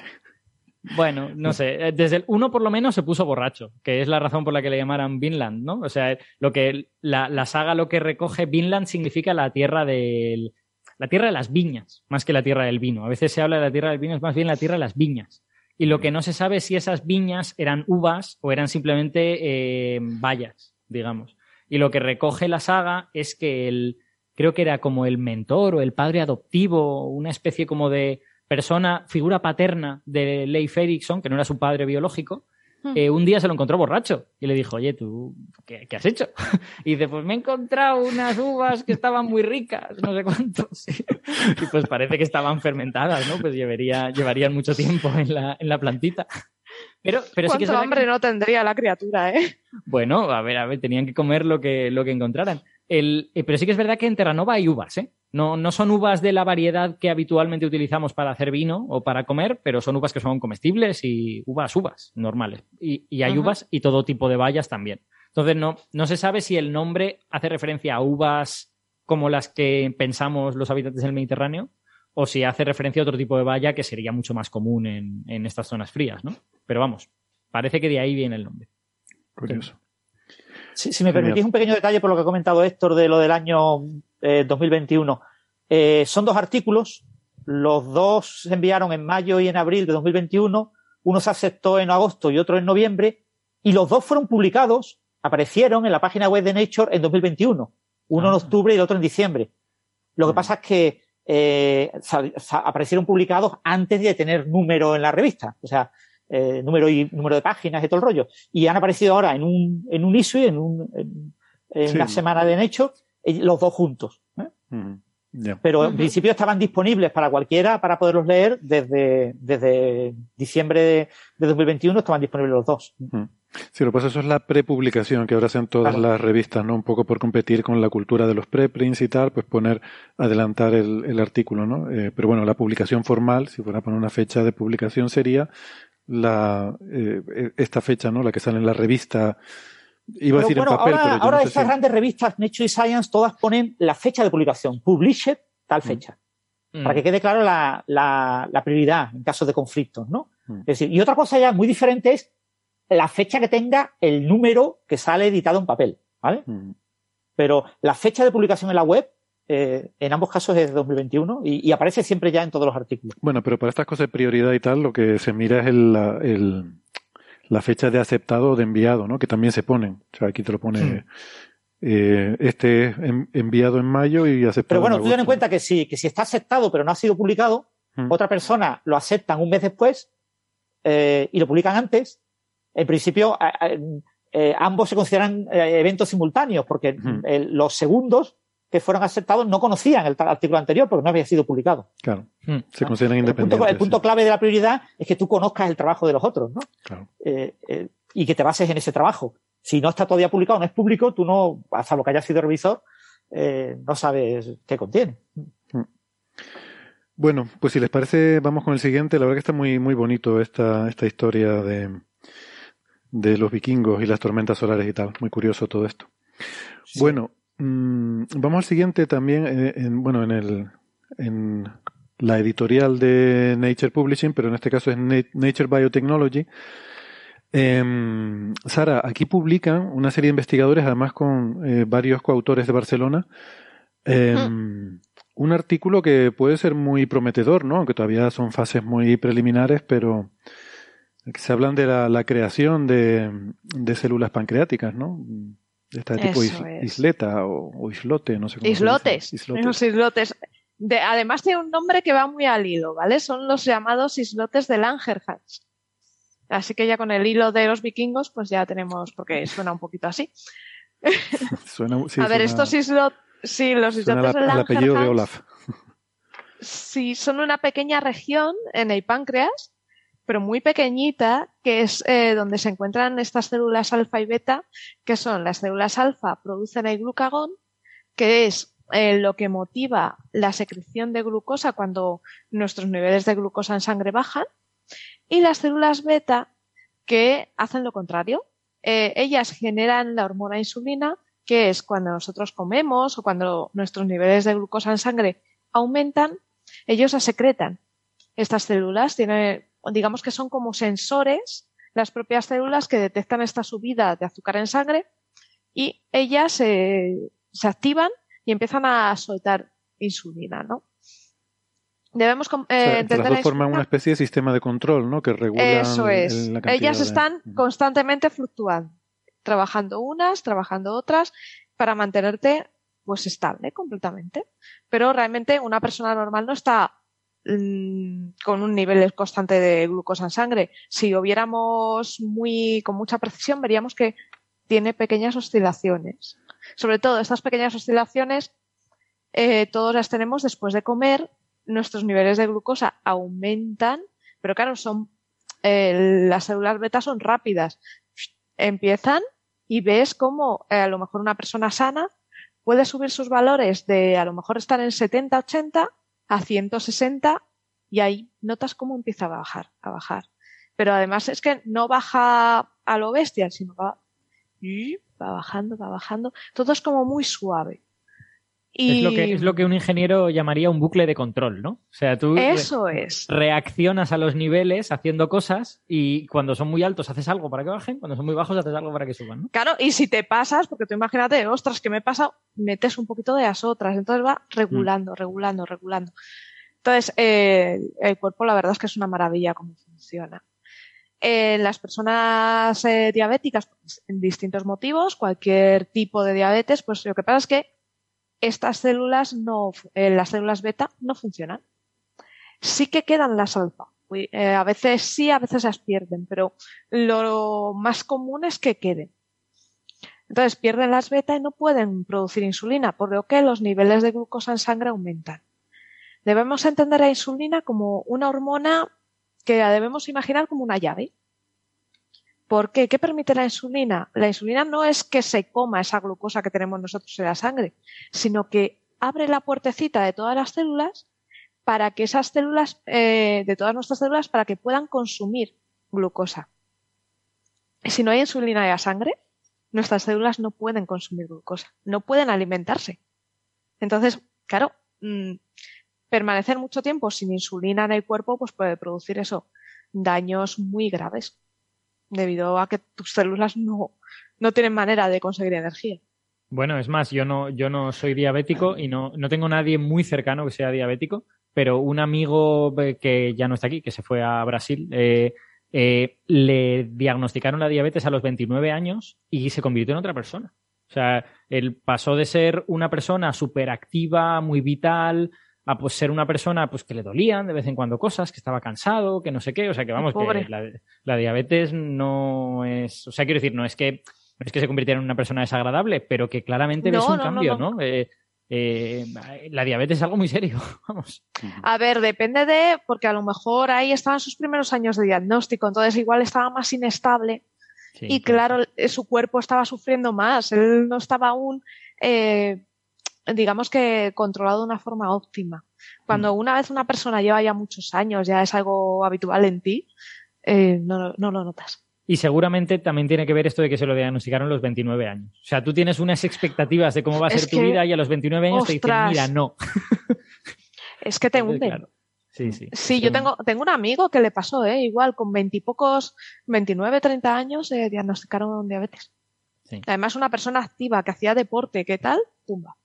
S9: Bueno, no sé, eh, desde el uno por lo menos se puso borracho, que es la razón por la que le llamaran Vinland, ¿no? O sea, lo que la, la saga lo que recoge Vinland significa la tierra del la tierra de las viñas, más que la tierra del vino. A veces se habla de la tierra del vino, es más bien la tierra de las viñas. Y lo que no se sabe es si esas viñas eran uvas o eran simplemente eh, bayas, digamos. Y lo que recoge la saga es que el, creo que era como el mentor o el padre adoptivo, una especie como de persona, figura paterna de Leif Erikson, que no era su padre biológico, hmm. eh, un día se lo encontró borracho y le dijo, oye, ¿tú qué, has hecho? Y dice, pues me he encontrado unas uvas que estaban muy ricas, no sé cuántos. Y pues parece que estaban fermentadas, ¿no? Pues llevaría, llevarían mucho tiempo en la, en la plantita. Pero, pero sí que
S8: hambre no tendría la criatura, eh?
S9: Bueno, a ver, a ver, tenían que comer lo que, lo que encontraran. El, eh, pero sí que es verdad que en Terranova hay uvas, ¿eh? No, no son uvas de la variedad que habitualmente utilizamos para hacer vino o para comer, pero son uvas que son comestibles y uvas, uvas normales. Y, y hay uvas y todo tipo de bayas también. Entonces no, no se sabe si el nombre hace referencia a uvas como las que pensamos los habitantes del Mediterráneo o si hace referencia a otro tipo de valla que sería mucho más común en, en estas zonas frías, ¿no? Pero vamos, parece que de ahí viene el nombre.
S6: Curioso.
S10: Si, me permitís un pequeño detalle por lo que ha comentado Héctor de lo del año 2021. Eh, eh, son dos artículos, los dos se enviaron en mayo y en abril de 2021, uno se aceptó en agosto y otro en noviembre, y los dos fueron publicados, aparecieron en la página web de Nature en 2021, uno en ah. octubre y el otro en diciembre. Lo que pasa es que eh, aparecieron publicados antes de tener número en la revista, o sea, número y número de páginas y todo el rollo. Y han aparecido ahora en un, en un issue, en, un, en, una semana de Nature, los dos juntos. ¿eh? Pero en principio estaban disponibles para cualquiera para poderlos leer desde, desde diciembre de, 2021 estaban disponibles los dos.
S6: Sí, lo que pasa eso es la prepublicación que ahora hacen todas las revistas, ¿no? Un poco por competir con la cultura de los preprints y tal, pues poner, adelantar el, artículo, ¿no? Eh, pero bueno, la publicación formal, si fuera a poner una fecha de publicación, sería la, eh, esta fecha, ¿no? La que sale en la revista Iba a decir en papel,
S10: ahora,
S6: ahora
S10: estas grandes revistas, Nature y Science, todas ponen la fecha de publicación, published tal mm. fecha, para que mm. quede claro la, la, prioridad en caso de conflictos, ¿no? Mm. Es decir, y otra cosa ya muy diferente es la fecha que tenga el número que sale editado en papel, ¿vale? Pero la fecha de publicación en la web eh, en ambos casos es de 2021 y, y, aparece siempre ya en todos los artículos.
S6: Bueno, pero para estas cosas de prioridad y tal, lo que se mira es el, el, la fecha de aceptado o de enviado, ¿no? Que también se ponen. O sea, aquí te lo pone. Hmm. Eh, este es enviado en mayo y aceptado.
S10: Pero bueno, tú ten en cuenta que si, que si está aceptado pero no ha sido publicado, hmm. otra persona lo aceptan un mes después eh, y lo publican antes. En principio, eh, ambos se consideran eventos simultáneos porque hmm. los segundos que fueron aceptados no conocían el artículo anterior porque no había sido publicado.
S6: Claro, hmm. se consideran independientes.
S10: El punto, clave de la prioridad es que tú conozcas el trabajo de los otros, ¿no?
S6: Claro.
S10: Eh, eh, y que te bases en ese trabajo. Si no está todavía publicado, no es público, tú no, hasta lo que haya sido revisor, eh, no sabes qué contiene. Hmm.
S6: Bueno, pues si les parece, vamos con el siguiente. La verdad que está muy, muy bonito esta, esta historia de, de los vikingos y las tormentas solares y tal. Muy curioso todo esto. Bueno, Mm, vamos al siguiente también, eh, en, bueno, en el, en la editorial de Nature Publishing, pero en este caso es Nature Biotechnology. Em, Sara, aquí publican una serie de investigadores, además con eh, varios coautores de Barcelona, em, un artículo que puede ser muy prometedor, ¿no? Aunque todavía son fases muy preliminares, pero se hablan de la, creación de, de células pancreáticas, ¿no? Esta tipo isleta o, islote, no sé cómo
S8: Islotes. Islotes. islotes. De, además tiene un nombre que va muy al hilo, ¿vale? Son los llamados islotes de Langerhans. Así que ya con el hilo de los vikingos, pues ya tenemos, porque suena un poquito así.
S6: Suena,
S8: a ver, estos islotes, sí, los islotes de Langerhans. El apellido de Olaf. Sí, son una pequeña región en el páncreas pero muy pequeñita, que es eh, donde se encuentran estas células alfa y beta, que son las células alfa producen el glucagón, que es eh, lo que motiva la secreción de glucosa cuando nuestros niveles de glucosa en sangre bajan, y las células beta que hacen lo contrario. Eh, ellas generan la hormona insulina, que es cuando nosotros comemos o cuando nuestros niveles de glucosa en sangre aumentan, ellos la secretan. Estas células tienen, digamos que son como sensores, las propias células que detectan esta subida de azúcar en sangre y ellas se activan y empiezan a soltar insulina, ¿no?
S6: Debemos eh, las dos forman una especie de sistema de control, ¿no? Que regula
S8: Eso es. Ellas están constantemente fluctuando, trabajando unas, trabajando otras, para mantenerte pues estable completamente. Pero realmente una persona normal no está con un nivel constante de glucosa en sangre. Si lo viéramos muy, con mucha precisión, veríamos que tiene pequeñas oscilaciones. Sobre todo estas pequeñas oscilaciones, eh, todos las tenemos después de comer nuestros niveles de glucosa aumentan, pero claro, son eh, las células beta son rápidas. Empiezan y ves cómo eh, a lo mejor una persona sana puede subir sus valores de a lo mejor estar en 70, 80 a 160 y ahí notas cómo empieza a bajar, a bajar. Pero además es que no baja a lo bestia, sino va, va bajando, va bajando. Todo es como muy suave.
S9: Es, lo que, es lo que un ingeniero llamaría un bucle de control, ¿no? O sea, tú
S8: Eso es.
S9: reaccionas a los niveles haciendo cosas y cuando son muy altos haces algo para que bajen, cuando son muy bajos haces algo para que suban, ¿no?
S8: Claro, y si te pasas, porque tú imagínate, ostras, ¿qué me pasa? Metes un poquito de las otras, entonces va regulando, mm. regulando, regulando. Entonces, eh, el cuerpo la verdad es que es una maravilla cómo funciona. En las personas eh, diabéticas, pues, en distintos motivos, cualquier tipo de diabetes, pues lo que pasa es que estas células no, eh, las células beta no funcionan. Sí que quedan las alfa. Eh, a veces sí, a veces las pierden, pero lo más común es que queden. Entonces pierden las beta y no pueden producir insulina, por lo que los niveles de glucosa en sangre aumentan. Debemos entender a insulina como una hormona que debemos imaginar como una llave. ¿Por qué? ¿Qué permite la insulina? La insulina no es que se coma esa glucosa que tenemos nosotros en la sangre, sino que abre la puertecita de todas las células para que esas células, eh, de todas nuestras células, para que puedan consumir glucosa. Si no hay insulina en la sangre, nuestras células no pueden consumir glucosa, no pueden alimentarse. Entonces, claro, mm, permanecer mucho tiempo sin insulina en el cuerpo, pues puede producir eso, daños muy graves debido a que tus células no, no tienen manera de conseguir energía.
S9: Bueno, es más, yo no, yo no soy diabético y no, no tengo nadie muy cercano que sea diabético, pero un amigo que ya no está aquí, que se fue a Brasil, eh, eh, le diagnosticaron la diabetes a los 29 años y se convirtió en otra persona. O sea, él pasó de ser una persona súper activa, muy vital, a pues ser una persona pues que le dolían de vez en cuando cosas, que estaba cansado, que no sé qué, o sea que vamos, que la, diabetes no es, o sea, quiero decir, no es que no es que se convirtiera en una persona desagradable, pero que claramente ves un cambio, ¿no? Eh, eh, la diabetes es algo muy serio, vamos.
S8: A ver, depende de, porque a lo mejor ahí estaban sus primeros años de diagnóstico, entonces igual estaba más inestable y claro, eh, su cuerpo estaba sufriendo más, él no estaba aún digamos que controlado de una forma óptima. Cuando mm. una vez una persona lleva ya muchos años, ya es algo habitual en ti, eh, no, no, lo notas.
S9: Y seguramente también tiene que ver esto de que se lo diagnosticaron a los 29 años. O sea, tú tienes unas expectativas de cómo va a ser tu vida y a los 29 años te dicen, mira, no.
S8: es que te hunden. Sí, sí. Sí, yo tengo, tengo un amigo que le pasó, ¿eh? igual, con veintipocos, 29, 30 años, eh, diagnosticaron diabetes. Además, una persona activa que hacía deporte, ¿qué tal? Tumba.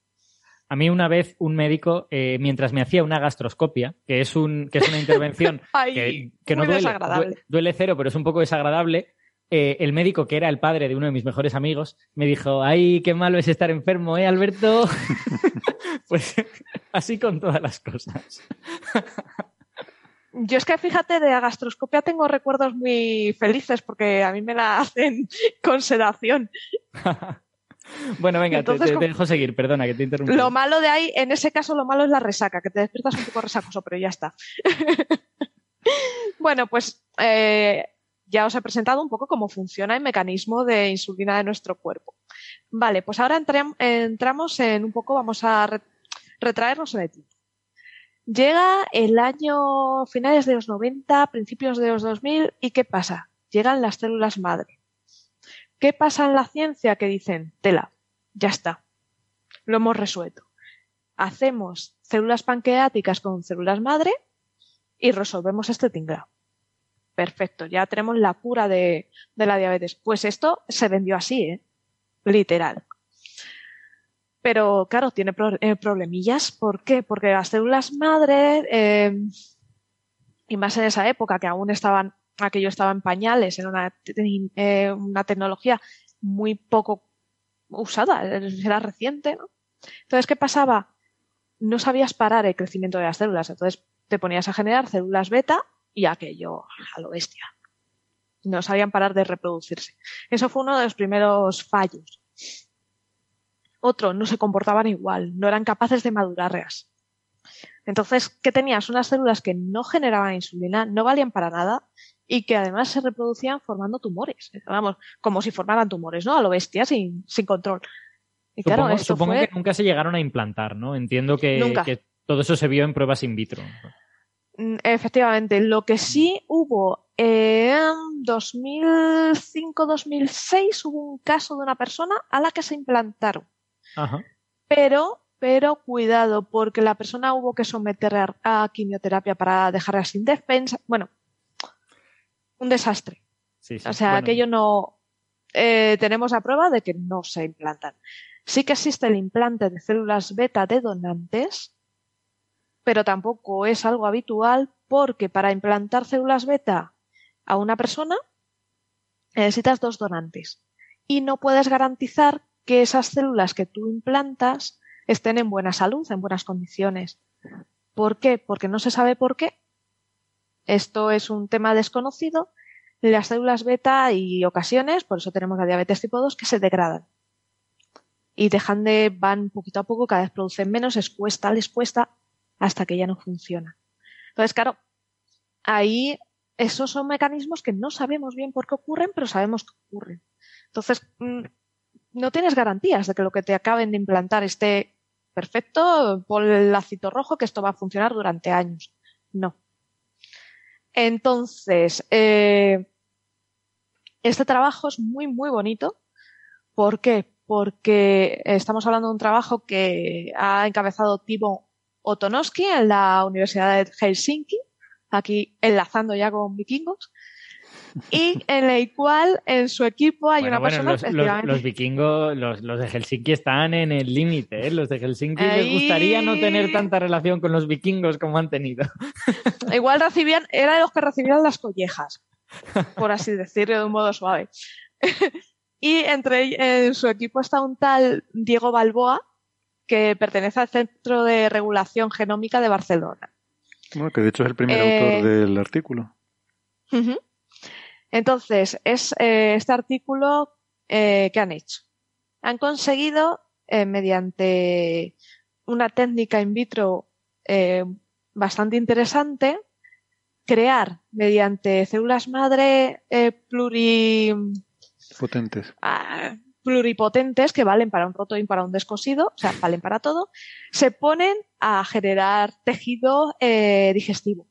S9: A mí una vez un médico, eh, mientras me hacía una gastroscopia, que es, un, que es una intervención que, no duele, duele, cero, pero es un poco desagradable, eh, el médico, que era el padre de uno de mis mejores amigos, me dijo, ay, qué malo es estar enfermo, ¿eh, Alberto? pues así con todas las cosas.
S8: Yo es que fíjate, de la gastroscopia tengo recuerdos muy felices porque a mí me la hacen con sedación.
S9: Bueno, venga, te, dejo seguir, perdona que te interrumpa.
S8: Lo malo de ahí, en ese caso, lo malo es la resaca, que te despiertas un poco resacoso, pero ya está. bueno, pues eh, ya os he presentado un poco cómo funciona el mecanismo de insulina de nuestro cuerpo. Vale, pues ahora entramos en un poco, vamos a retraernos en el tiempo. Llega el año finales de los 90, principios de los 2000, ¿y qué pasa? llegan las células madre. ¿Qué pasa en la ciencia? Que dicen, tela, ya está, lo hemos resuelto. Hacemos células pancreáticas con células madre y resolvemos este tinglado. Perfecto, ya tenemos la cura de, la diabetes. Pues esto se vendió así, ¿eh? literal. Pero claro, tiene eh, problemillas. ¿Por qué? Porque las células madre, eh, y más en esa época que aún estaban, aquello estaba en pañales, era una, eh, una tecnología muy poco usada, era reciente, ¿no? Entonces, ¿qué pasaba? No sabías parar el crecimiento de las células, entonces te ponías a generar células beta y aquello a lo bestia. No sabían parar de reproducirse. Eso fue uno de los primeros fallos. Otro, no se comportaban igual, no eran capaces de madurarlas. Entonces, ¿qué tenías? Unas células que no generaban insulina, no valían para nada y que además se reproducían formando tumores. Vamos, como si formaran tumores, ¿no? A lo bestia, sin, sin control.
S9: Y supongo, claro, supongo que nunca se llegaron a implantar, ¿no? Entiendo que, que, todo eso se vio en pruebas in vitro.
S8: Mm, efectivamente, lo que sí hubo en 2005-2006 hubo un caso de una persona a la que se implantaron. Ajá. Pero, pero cuidado, porque la persona hubo que someter a, quimioterapia para dejarla sin defensa. Bueno, un desastre. o sea, aquello no. Eh, tenemos la prueba de que no se implantan. Sí que existe el implante de células beta de donantes, pero tampoco es algo habitual porque para implantar células beta a una persona necesitas dos donantes y no puedes garantizar que esas células que tú implantas estén en buena salud, en buenas condiciones. ¿Por qué? Porque no se sabe por qué. Esto es un tema desconocido. Las células beta hay ocasiones, por eso tenemos la diabetes tipo 2, que se degradan. Y dejan de, van poquito a poco, cada vez producen menos, les cuesta, les cuesta, hasta que ya no funciona. Entonces, claro, ahí esos son mecanismos que no sabemos bien por qué ocurren, pero sabemos que ocurren. Entonces, mm, no tienes garantías de que lo que te acaben de implantar esté perfecto, por el lacito rojo, que esto va a funcionar durante años. No. Entonces, eh, este trabajo es muy, muy bonito. ¿Por qué? Porque estamos hablando de un trabajo que ha encabezado Timo Otonoski en la Universidad de Helsinki, aquí enlazando ya con vikingos, y en el cual en su equipo hay una persona
S9: los, los, vikingos, los, de Helsinki están en el límite, ¿eh? los de Helsinki les gustaría no tener tanta relación con los vikingos como han tenido.
S8: Igual recibían, era de los que recibían las collejas, por así decirlo de un modo suave. y entre en su equipo está un tal Diego Balboa, que pertenece al Centro de Regulación Genómica de Barcelona.
S6: Bueno, que de hecho es el primer autor eh, del artículo.
S8: Entonces, es eh, este artículo eh, que han hecho. Han conseguido, mediante una técnica in vitro bastante interesante, crear mediante células madre
S6: pluripotentes.
S8: Ah, pluripotentes que valen para un roto y para un descosido, o sea, valen para todo, se ponen a generar tejido eh, digestivo.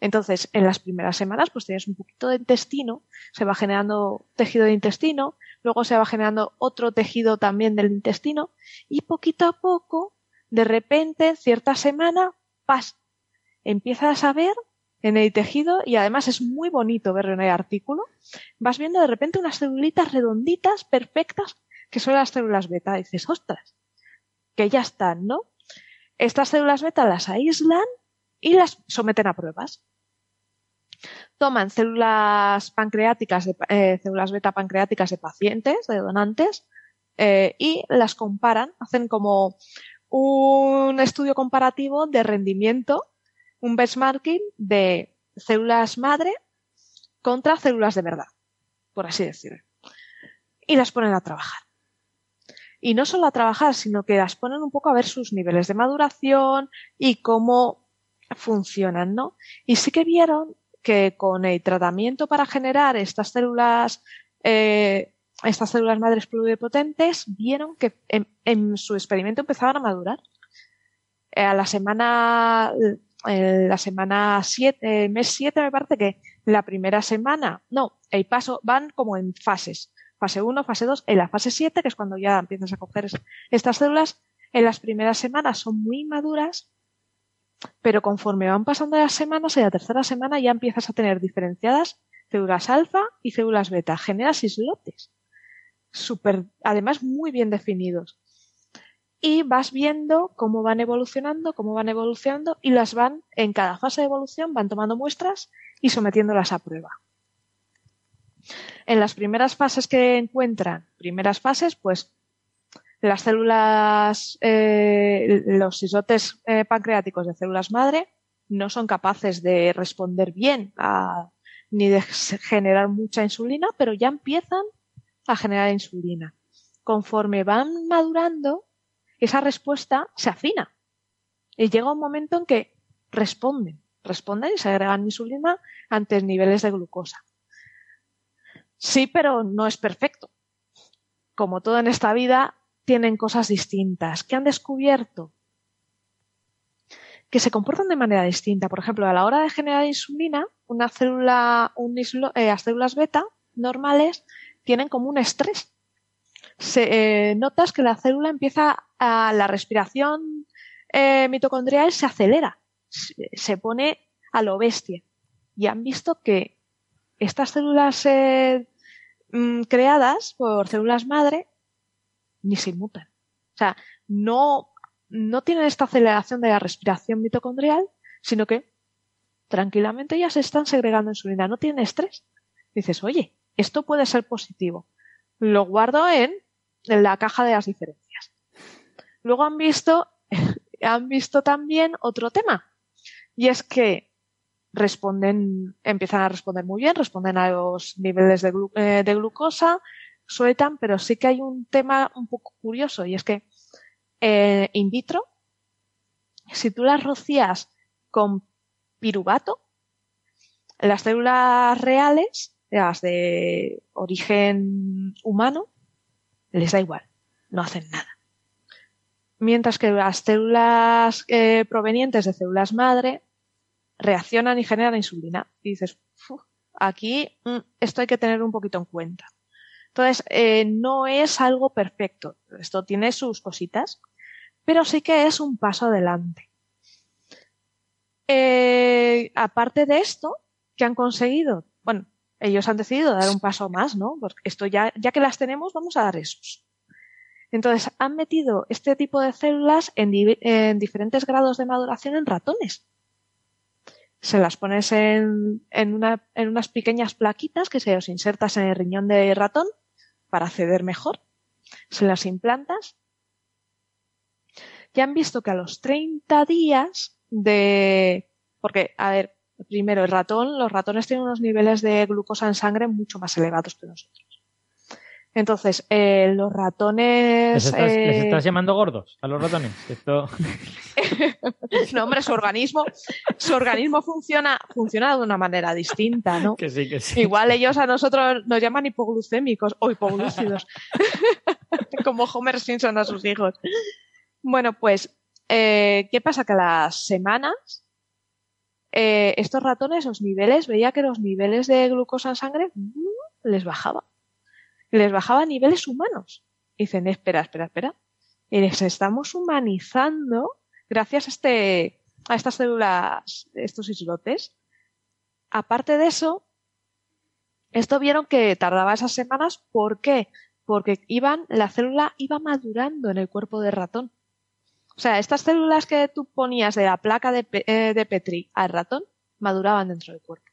S8: Entonces, en las primeras semanas, pues tienes un poquito de intestino, se va generando tejido de intestino, luego se va generando otro tejido también del intestino, y poquito a poco, de repente, cierta semana, pas, empiezas a ver en el tejido y además es muy bonito verlo en el artículo. Vas viendo de repente unas celulitas redonditas, perfectas, que son las células beta. Y dices, ostras, que ya están, ¿no? Estas células beta las aíslan y las someten a pruebas. Toman células pancreáticas, eh, células beta pancreáticas de pacientes, de donantes, eh, y las comparan, hacen como un estudio comparativo de rendimiento un benchmarking de células madre contra células de verdad, por así decirlo. Y las ponen a trabajar. Y no solo a trabajar, sino que las ponen un poco a ver sus niveles de maduración y cómo funcionan, ¿no? Y sí que vieron que con el tratamiento para generar estas células, eh, estas células madres pluripotentes, vieron que en, su experimento empezaban a madurar. Eh, a la semana en la semana 7, mes 7 me parece que la primera semana, no, el paso van como en fases. Fase 1, fase 2, en la fase 7, que es cuando ya empiezas a coger estas células, en las primeras semanas son muy maduras, pero conforme van pasando las semanas, en la tercera semana ya empiezas a tener diferenciadas células alfa y células beta. Generas islotes. Además muy bien definidos. Y vas viendo cómo van evolucionando, cómo van evolucionando y las van, en cada fase de evolución, van tomando muestras y sometiéndolas a prueba. En las primeras fases que encuentran, primeras fases, pues las células, eh, los islotes eh, pancreáticos de células madre no son capaces de responder bien a, ni de generar mucha insulina, pero ya empiezan a generar insulina. Conforme van madurando, esa respuesta se afina. Y llega un momento en que responden, responden y se agregan insulina ante niveles de glucosa. Sí, pero no es perfecto. Como todo en esta vida, tienen cosas distintas. ¿Qué han descubierto? Que se comportan de manera distinta. Por ejemplo, a la hora de generar insulina, una célula, eh, las células beta normales tienen como un estrés. Se, eh, notas que la célula empieza a la respiración eh, mitocondrial se acelera, se, pone a lo bestia. Y han visto que estas células mm, creadas por células madre ni se inmutan. O sea, no, no tienen esta aceleración de la respiración mitocondrial, sino que tranquilamente ya se están segregando insulina, no tienen estrés. Dices, oye, esto puede ser positivo. Lo guardo en, la caja de las diferencias. Luego han visto, han visto también otro tema. Y es que responden, empiezan a responder muy bien, responden a los niveles de, eh, de glucosa, sueltan, pero sí que hay un tema un poco curioso y es que eh, in vitro, si tú las rocías con piruvato, las células reales, las de origen humano, les da igual, no hacen nada. Mientras que las células eh, provenientes de células madre reaccionan y generan insulina. Y dices, aquí mm, esto hay que tener un poquito en cuenta. Entonces, eh, no es algo perfecto. Esto tiene sus cositas, pero sí que es un paso adelante. Eh, aparte de esto, ¿qué han conseguido? Bueno, ellos han decidido dar un paso más, ¿no? Porque esto ya, ya que las tenemos, vamos a dar esos. Entonces, han metido este tipo de células en, en diferentes grados de maduración en ratones. Se las pones en unas pequeñas plaquitas que se os insertas en el riñón de ratón para acceder mejor. Se las implantas. Ya han visto que a los 30 días de... Porque, a ver, primero, el ratón, los ratones tienen unos niveles de glucosa en sangre mucho más elevados que nosotros. Entonces, eh, los ratones.
S9: ¿Les estás, eh, llamando gordos a los ratones? Esto...
S8: no, hombre, su organismo, su organismo funciona, funciona de una manera distinta, ¿no?
S9: Que sí, que sí.
S8: Igual ellos a nosotros nos llaman hipoglucémicos o hipoglúcidos, como Homer Simpson a sus hijos. Bueno, pues, eh, ¿qué pasa? Que a las semanas, estos ratones, los niveles, veía que los niveles de glucosa en sangre mm, les bajaba les bajaba a niveles humanos. dicen, espera, espera, espera. Y les estamos humanizando gracias a, este, a estas células, estos islotes. Aparte de eso, esto vieron que tardaba esas semanas. ¿Por qué? Porque iban, la célula iba madurando en el cuerpo del ratón. O sea, estas células que tú ponías de la placa de, eh, de Petri al ratón maduraban dentro del cuerpo.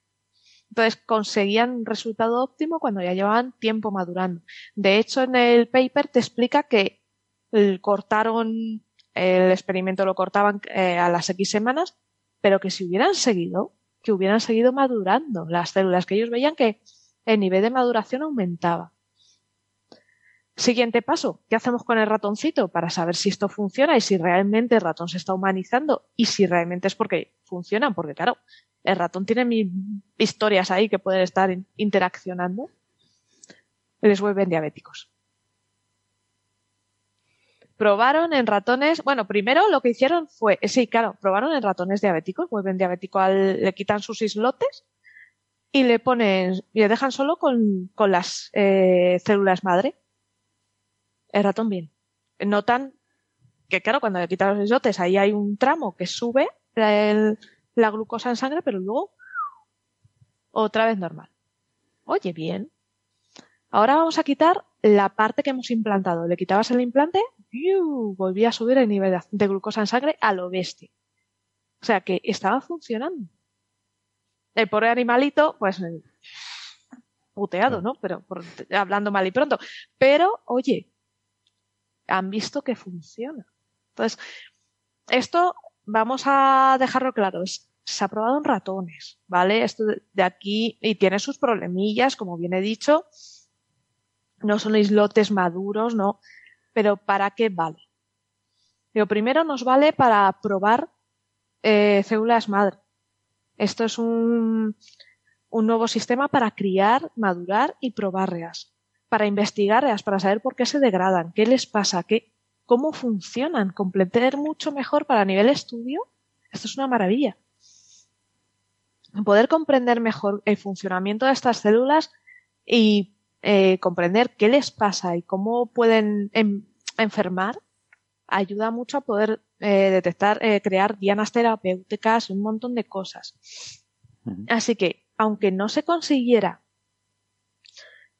S8: Entonces conseguían resultado óptimo cuando ya llevaban tiempo madurando. De hecho, en el paper te explica que cortaron el experimento lo cortaban eh, a las X semanas, pero que si hubieran seguido, que hubieran seguido madurando las células, que ellos veían que el nivel de maduración aumentaba. Siguiente paso, ¿qué hacemos con el ratoncito para saber si esto funciona y si realmente el ratón se está humanizando y si realmente es porque funcionan? Porque claro, el ratón tiene mil historias ahí que pueden estar interaccionando. Les vuelven diabéticos. probaron en ratones, bueno, primero lo que hicieron fue, sí, claro, probaron en ratones diabéticos, vuelven diabético al, le quitan sus islotes y le ponen, le dejan solo con, con las eh, células madre. El ratón bien. Notan que, claro, cuando le quitan los islotes, ahí hay un tramo que sube la glucosa en sangre, pero luego otra vez normal. Oye, bien. Ahora vamos a quitar la parte que hemos implantado. Le quitabas el implante, volvía a subir el nivel de glucosa en sangre a lo bestia. O sea que estaba funcionando. El pobre animalito, pues puteado, ¿no? Pero hablando mal y pronto. Pero, oye, han visto que funciona. Entonces, esto vamos a dejarlo claro. se ha probado en ratones, ¿vale? Esto de aquí, y tiene sus problemillas, como bien he dicho. No son islotes maduros, ¿no? Pero ¿para qué vale? Lo primero nos vale para probar eh, células madre. Esto es un, un nuevo sistema para criar, madurar y probar reas. Para investigar reas, para saber por qué se degradan, qué les pasa, qué, cómo funcionan, comprender mucho mejor para nivel estudio. Esto es una maravilla. Poder comprender mejor el funcionamiento de estas células y eh, comprender qué les pasa y cómo pueden enfermar ayuda mucho a poder eh, detectar, eh, crear dianas terapéuticas, un montón de cosas. Así que, aunque no se consiguiera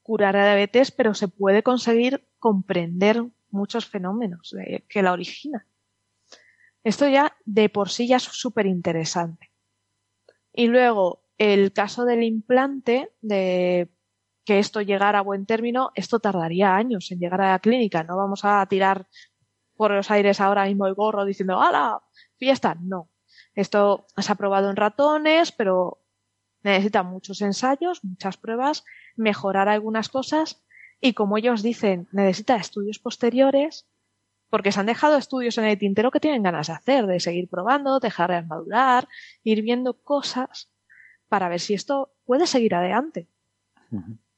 S8: curar a diabetes, pero se puede conseguir comprender muchos fenómenos que la originan. Esto ya de por sí ya es súper interesante. Y luego, el caso del implante, de que esto llegara a buen término, esto tardaría años en llegar a la clínica. No vamos a tirar por los aires ahora mismo el gorro diciendo ¡Hala! ¡Fiesta! No. Esto se ha probado en ratones, pero necesita muchos ensayos, muchas pruebas, mejorar algunas cosas y como ellos dicen, necesita estudios posteriores porque se han dejado estudios en el tintero que tienen ganas de hacer, de seguir probando, dejar de madurar, ir viendo cosas para ver si esto puede seguir adelante.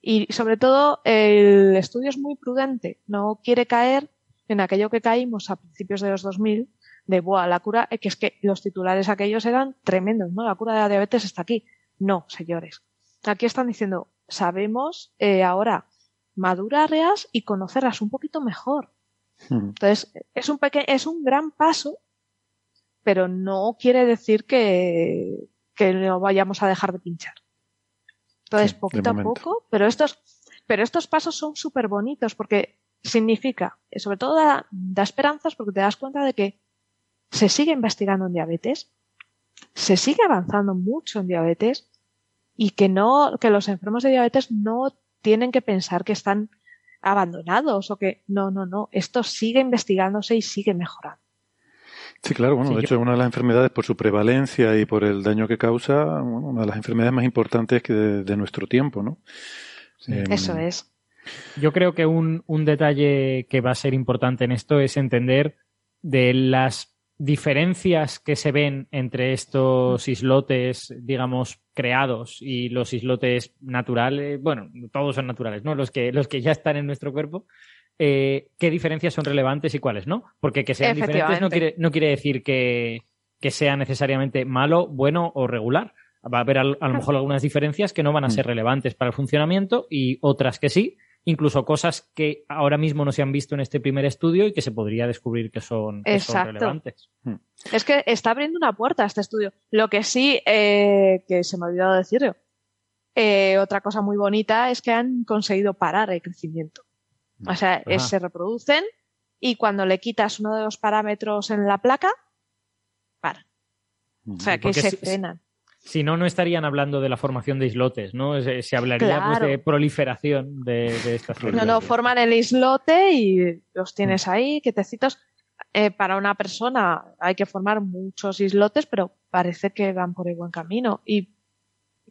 S8: Y sobre todo, el estudio es muy prudente, no quiere caer en aquello que caímos a principios de los 2000, de, Buah, la cura, que es que los titulares aquellos eran tremendos, ¿no? La cura de la diabetes está aquí. No, señores. Aquí están diciendo, sabemos eh, ahora madurarlas y conocerlas un poquito mejor. Hmm. Entonces, es un es un gran paso, pero no quiere decir que, que no vayamos a dejar de pinchar. Entonces, poquito a poco, pero estos, pero estos pasos son súper bonitos porque significa, sobre todo da, esperanzas porque te das cuenta de que se sigue investigando en diabetes, se sigue avanzando mucho en diabetes y que no, que los enfermos de diabetes no tienen que pensar que están abandonados o que no, no, no, esto sigue investigándose y sigue mejorando.
S6: Sí, claro, bueno, de hecho es una de las enfermedades por su prevalencia y por el daño que causa, una de las enfermedades más importantes que de, nuestro tiempo, ¿no?
S8: Eso em, es.
S9: Yo creo que un, un detalle que va a ser importante en esto es entender de las diferencias que se ven entre estos islotes, digamos, creados y los islotes naturales, bueno, todos son naturales, ¿no? Los que, los que ya están en nuestro cuerpo, eh, ¿qué diferencias son relevantes y cuáles no? Porque que sean diferentes no quiere, no quiere decir que, que sea necesariamente malo, bueno o regular. Va a haber a, lo mejor algunas diferencias que no van a ser mm. relevantes para el funcionamiento y otras que sí, incluso cosas que ahora mismo no se han visto en este primer estudio y que se podría descubrir que son, relevantes. Hmm.
S8: Es que está abriendo una puerta a este estudio. Lo que sí, eh, que se me ha olvidado decirlo, eh, otra cosa muy bonita es que han conseguido parar el crecimiento. O sea, se reproducen y cuando le quitas uno de los parámetros en la placa, paran. O sea, que se frenan.
S9: Si no, no estarían hablando de la formación de islotes, ¿no? Se, hablaría pues, de proliferación de, estas células.
S8: No, no, forman el islote y los tienes ahí, quietecitos. Eh, para una persona hay que formar muchos islotes, pero parece que van por el buen camino. Y,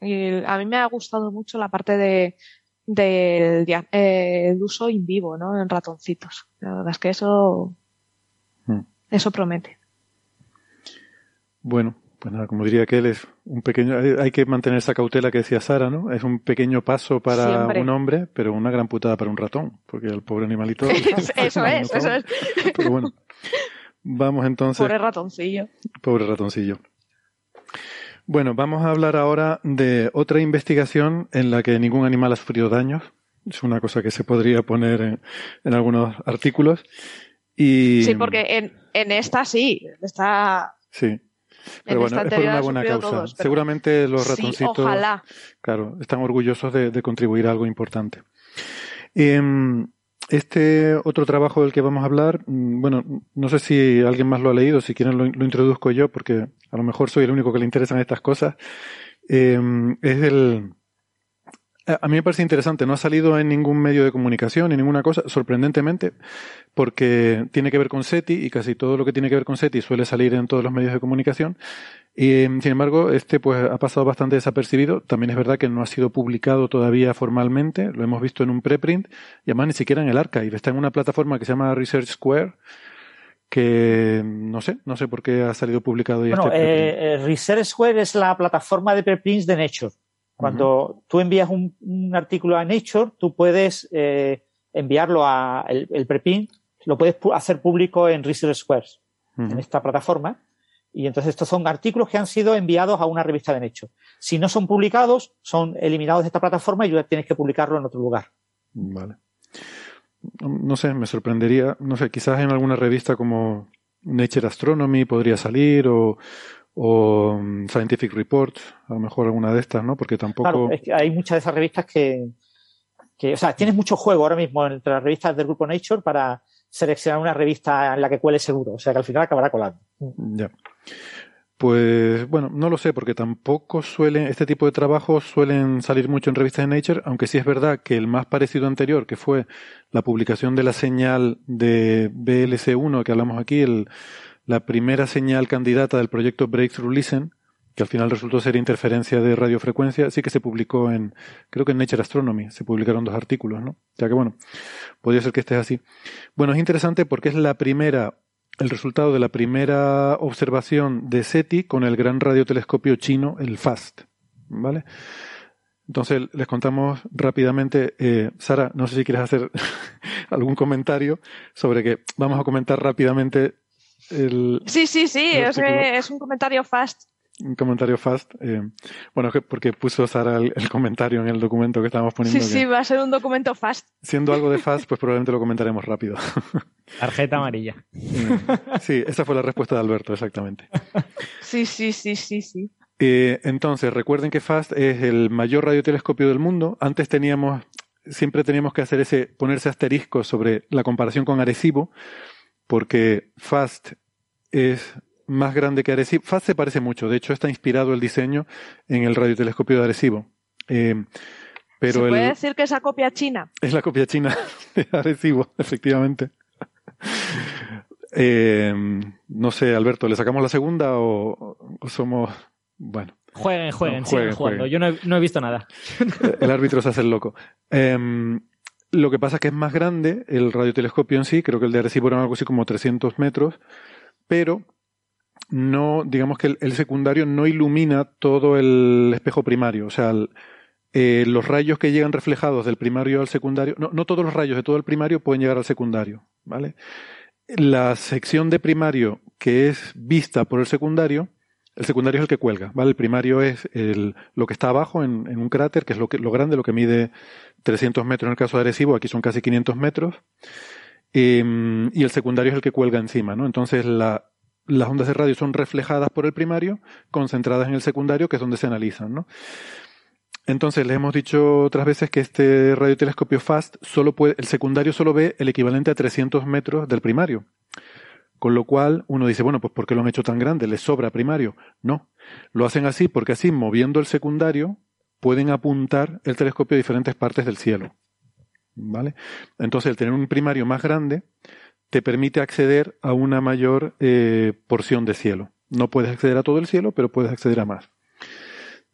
S8: a mí me ha gustado mucho la parte de del eh, uso in vivo, ¿no? En ratoncitos. La verdad es que eso, hmm. eso promete.
S6: Bueno, Pues nada, como diría que él es un pequeño, hay que mantener esa cautela que decía Sara, ¿no? Es un pequeño paso para un hombre, pero una gran putada para un ratón, porque el pobre animalito.
S8: eso es, eso es.
S6: Pero bueno, vamos entonces.
S8: Pobre ratoncillo.
S6: Pobre ratoncillo. Bueno, vamos a hablar ahora de otra investigación en la que ningún animal ha sufrido daños. Es una cosa que se podría poner en, en algunos artículos. Y...
S8: Sí, porque en, en esta sí, está.
S6: Sí. Pero bueno, es por una buena causa. Seguramente los ratoncitos, claro, están orgullosos de, contribuir a algo importante. Em, este otro trabajo del que vamos a hablar, mm, bueno, no sé si alguien más lo ha leído, si quieren lo, introduzco yo, porque a lo mejor soy el único que le interesan estas cosas. Em, es el, a mí me parece interesante, no ha salido en ningún medio de comunicación ni ninguna cosa, sorprendentemente, porque tiene que ver con SETI y casi todo lo que tiene que ver con SETI suele salir en todos los medios de comunicación. Y, sin embargo, este pues ha pasado bastante desapercibido. También es verdad que no ha sido publicado todavía formalmente, lo hemos visto en un preprint y además ni siquiera en el archive. Está en una plataforma que se llama Research Square que no sé, no sé por qué ha salido publicado.
S10: Ya bueno, este eh, Research Square es la plataforma de preprints de Nature. Cuando tú envías un, artículo a Nature, tú puedes eh, enviarlo a el, preprint, lo puedes hacer público en Research Squares, en esta plataforma. Y entonces estos son artículos que han sido enviados a una revista de Nature. Si no son publicados, son eliminados de esta plataforma y ya tienes que publicarlo en otro lugar.
S6: Vale. No sé, me sorprendería, no sé, quizás en alguna revista como Nature Astronomy podría salir o, o mm, Scientific Reports, a lo mejor alguna de estas, ¿no? Porque tampoco...
S10: Claro, es que hay muchas de esas revistas que, que, o sea, tienes mucho juego ahora mismo entre las revistas del grupo Nature para seleccionar una revista en la que cuele seguro, o sea que al final acabará colando.
S6: Ya. Pues bueno, no lo sé, porque tampoco suelen, este tipo de trabajos suelen salir mucho en revistas de Nature, aunque sí es verdad que el más parecido anterior, que fue la publicación de la señal de BLC1 que hablamos aquí, el la primera señal candidata del proyecto Breakthrough Listen, que al final resultó ser interferencia de radiofrecuencia, sí que se publicó en, creo que en Nature Astronomy, se publicaron dos artículos, ¿no? Ya que bueno, podría ser que esté así. Bueno, es interesante porque es la primera, el resultado de la primera observación de SETI con el gran radiotelescopio chino, el FAST, ¿vale? Entonces les contamos rápidamente, eh, Sara, no sé si quieres hacer algún comentario sobre que vamos a comentar rápidamente
S8: sí, sí, sí, es, un comentario fast.
S6: Un comentario fast. Eh, bueno, porque puso Sara el, comentario en el documento que estábamos poniendo.
S8: Sí, sí, va a ser un documento fast.
S6: Siendo algo de fast, pues probablemente lo comentaremos rápido.
S9: Tarjeta amarilla.
S6: Sí, esa fue la respuesta de Alberto, exactamente.
S8: Sí, sí, sí, sí, sí.
S6: Eh, entonces, recuerden que FAST es el mayor radiotelescopio del mundo. Antes teníamos, siempre teníamos que hacer ese, ponerse asterisco sobre la comparación con Arecibo, porque FAST es más grande que Arecibo. FAST se parece mucho, de hecho está inspirado el diseño en el radiotelescopio de Arecibo. Eh, pero ¿Se
S8: puede decir que es la copia china?
S6: Es la copia china de Arecibo, efectivamente. Eh, no sé, Alberto, ¿le sacamos la segunda o, somos... Bueno.
S9: Jueguen, jueguen, sigan jugando. Yo no he, visto nada.
S6: El árbitro se hace el loco. Eh, lo que pasa es que es más grande el radiotelescopio en sí, creo que el de Arecibo era algo así como 300 metros, pero no, digamos que el, secundario no ilumina todo el espejo primario, o sea, eh, los rayos que llegan reflejados del primario al secundario, no, no todos los rayos de todo el primario pueden llegar al secundario, ¿vale? La sección de primario que es vista por el secundario, el secundario es el que cuelga, ¿vale? El primario es lo que está abajo en, en un cráter, que es lo, que, lo grande, lo que mide 300 metros en el caso de Arecibo, aquí son casi 500 metros, em, y el secundario es el que cuelga encima, ¿no? Entonces las ondas de radio son reflejadas por el primario, concentradas en el secundario, que es donde se analizan, ¿no? Entonces, les hemos dicho otras veces que este radiotelescopio FAST solo puede, el secundario solo ve el equivalente a 300 metros del primario. Con lo cual uno dice, bueno, pues ¿por qué lo han hecho tan grande? ¿Les sobra primario? No. Lo hacen así porque así, moviendo el secundario, pueden apuntar el telescopio a diferentes partes del cielo. ¿Vale? Entonces, el tener un primario más grande te permite acceder a una mayor eh, porción de cielo. No puedes acceder a todo el cielo, pero puedes acceder a más.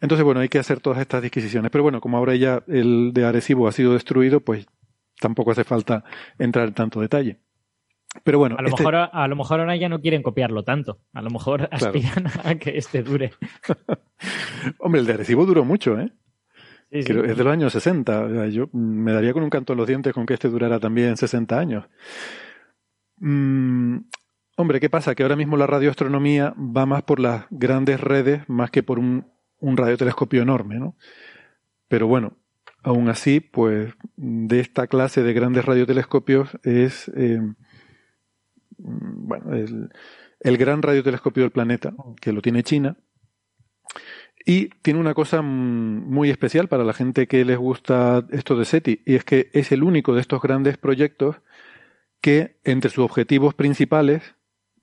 S6: Entonces, bueno, hay que hacer todas estas disquisiciones. Pero bueno, como ahora ya el de Arecibo ha sido destruido, pues tampoco hace falta entrar en tanto detalle.
S9: Pero bueno. A lo, este mejor, a lo mejor ahora ya no quieren copiarlo tanto. A lo mejor aspiran a que este dure.
S6: Hombre, el de Arecibo duró mucho, ¿eh? Es de los años 60. Yo me daría con un canto en los dientes con que este durara también 60 años. Mm, hombre, ¿qué pasa? Que ahora mismo la radioastronomía va más por las grandes redes más que por un, un radiotelescopio enorme, ¿no? Pero bueno, aún así, pues de esta clase de grandes radiotelescopios es eh, Mm, bueno, el, el gran radiotelescopio del planeta, que lo tiene China, y tiene una cosa mm, muy especial para la gente que les gusta esto de SETI, y es que es el único de estos grandes proyectos que entre sus objetivos principales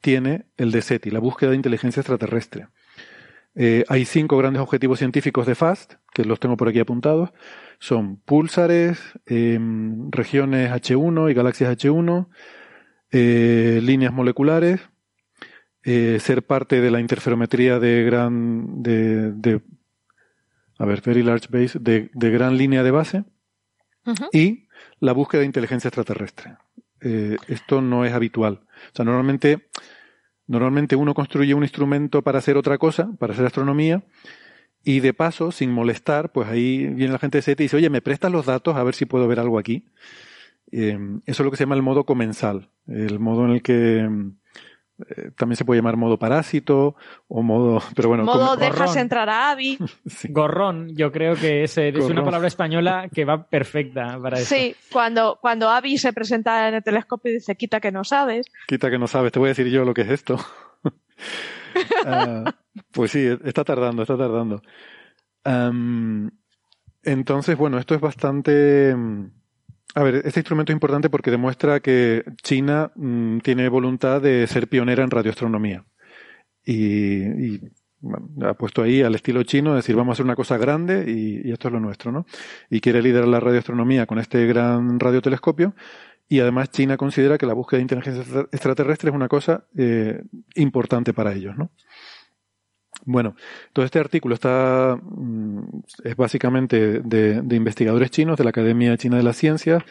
S6: tiene el de SETI, la búsqueda de inteligencia extraterrestre. Eh, hay cinco grandes objetivos científicos de FAST, que los tengo por aquí apuntados. Son púlsares, em, regiones H1 y galaxias H1, eh, líneas moleculares, eh, ser parte de la interferometría de gran, de, a ver, very large base, de, gran línea de base, y la búsqueda de inteligencia extraterrestre. Eh, esto no es habitual. O sea, normalmente, normalmente uno construye un instrumento para hacer otra cosa, para hacer astronomía, y de paso, sin molestar, pues ahí viene la gente de SETI y dice, oye, ¿me prestas los datos a ver si puedo ver algo aquí? Eso es lo que se llama el modo comensal el modo en el que eh, también se puede llamar modo parásito o modo, pero bueno.
S8: Modo dejas entrar a Avi.
S9: Gorrón, yo creo que es, es una palabra española que va perfecta para eso.
S8: Sí, cuando, cuando Avi se presenta en el telescopio y dice quita que no sabes.
S6: Quita que no sabes, te voy a decir yo lo que es esto. Ah, pues sí, está tardando, está tardando. entonces, bueno, esto es bastante a ver, este instrumento es importante porque demuestra que China mm, tiene voluntad de ser pionera en radioastronomía. Y, ha puesto ahí al estilo chino, decir, vamos a hacer una cosa grande y, esto es lo nuestro, ¿no? Y quiere liderar la radioastronomía con este gran radiotelescopio. Y además China considera que la búsqueda de inteligencia extraterrestre es una cosa eh, importante para ellos, ¿no? Bueno, todo este artículo está mm, es básicamente de, investigadores chinos de la Academia China de las Ciencias,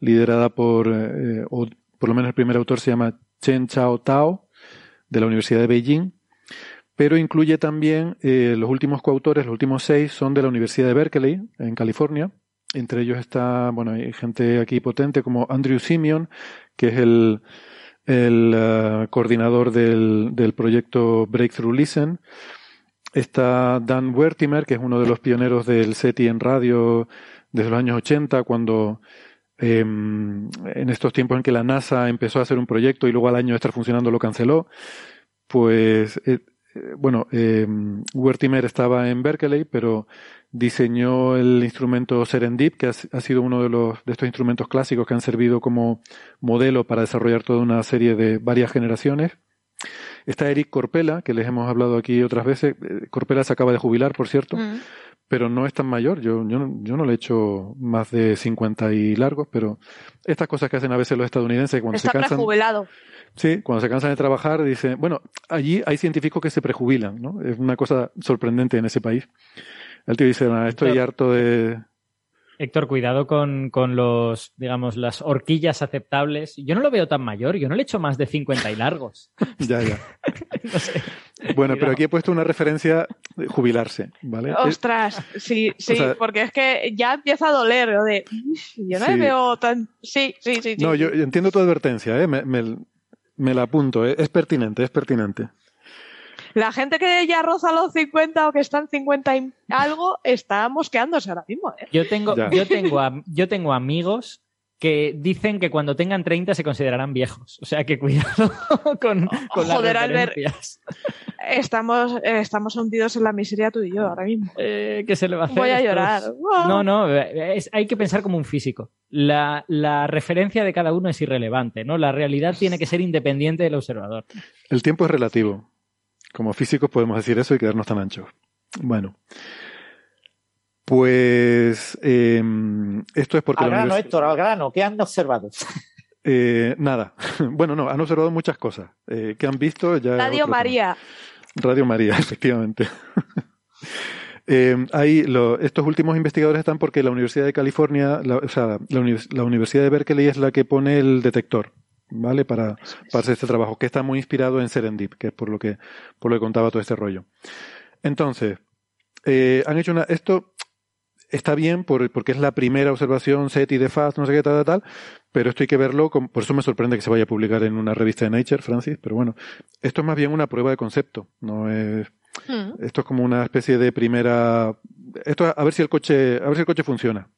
S6: liderada por, eh, o por lo menos el primer autor se llama Chen Chao Tao, de la Universidad de Beijing, pero incluye también eh, los últimos coautores, los últimos seis son de la Universidad de Berkeley, en California. Entre ellos está, bueno, hay gente aquí potente como Andrew Simeon, que es el, el uh, coordinador del, del, proyecto Breakthrough Listen. Está Dan Wertimer, que es uno de los pioneros del SETI en radio desde los años 80, cuando eh, en estos tiempos en que la NASA empezó a hacer un proyecto y luego al año de estar funcionando lo canceló, pues eh, eh bueno, eh, Wertimer estaba en Berkeley, pero diseñó el instrumento Serendip, que ha, sido uno de los de estos instrumentos clásicos que han servido como modelo para desarrollar toda una serie de varias generaciones. Está Eric Corpela, que les hemos hablado aquí otras veces. Eh, Corpela se acaba de jubilar, por cierto, mm. pero no es tan mayor. Yo, yo, yo no le he hecho más de 50 y largos, pero estas cosas que hacen a veces los estadounidenses cuando
S8: Está
S6: se cansan.
S8: Prejubilado.
S6: Sí, cuando se cansan de trabajar, dicen, bueno, allí hay científicos que se prejubilan, ¿no? Es una cosa sorprendente en ese país. El tío dice, estoy harto de...
S9: Héctor, cuidado con, con, los, digamos, las horquillas aceptables. Yo no lo veo tan mayor, yo no le echo más de 50 y largos.
S6: ya, ya. no sé. Bueno, pero aquí he puesto una referencia de jubilarse, ¿vale?
S8: Ostras, sí, sí, porque es que ya empieza a doler, de, yo no le veo tan... Sí, sí, sí.
S6: No, yo entiendo tu advertencia, ¿eh? me, me, la apunto, ¿eh? es pertinente, es pertinente.
S8: La gente que ya roza los 50 o que están 50 y algo está mosqueándose ahora mismo. ¿eh?
S9: Yo, tengo, yo, tengo, yo tengo amigos que dicen que cuando tengan 30 se considerarán viejos. O sea que cuidado con, con Joder, las referencias.
S8: estamos, estamos hundidos en la miseria tú y yo ahora mismo.
S9: Eh, ¿Qué se le va a hacer?
S8: Voy a llorar.
S9: No, no, hay que pensar como un físico. La, la, referencia de cada uno es irrelevante, ¿no? La realidad tiene que ser independiente del observador.
S6: El tiempo es relativo. Como físicos podemos decir eso y quedarnos tan anchos. Bueno. Pues em, esto es porque...
S10: Al grano, Héctor, al grano, ¿qué han observado?
S6: Eh, nada. Bueno, no, han observado muchas cosas. Eh, ¿Qué han visto? Ya
S8: Radio María.
S6: Radio María, efectivamente. eh, ahí estos últimos investigadores están porque la Universidad de California, o sea, la, Universidad de Berkeley es la que pone el detector, ¿vale? Para, para hacer este trabajo, que está muy inspirado en Serendip, que es por lo que, por lo que contaba todo este rollo. Entonces, eh, han hecho una, esto está bien por, porque es la primera observación SETI de FAST, no sé qué, tal, tal, pero esto hay que verlo, por eso me sorprende que se vaya a publicar en una revista de Nature, Francis, pero bueno, esto es más bien una prueba de concepto, no es, hmm. esto es como una especie de primera, esto a ver si el coche, a ver si el coche funciona.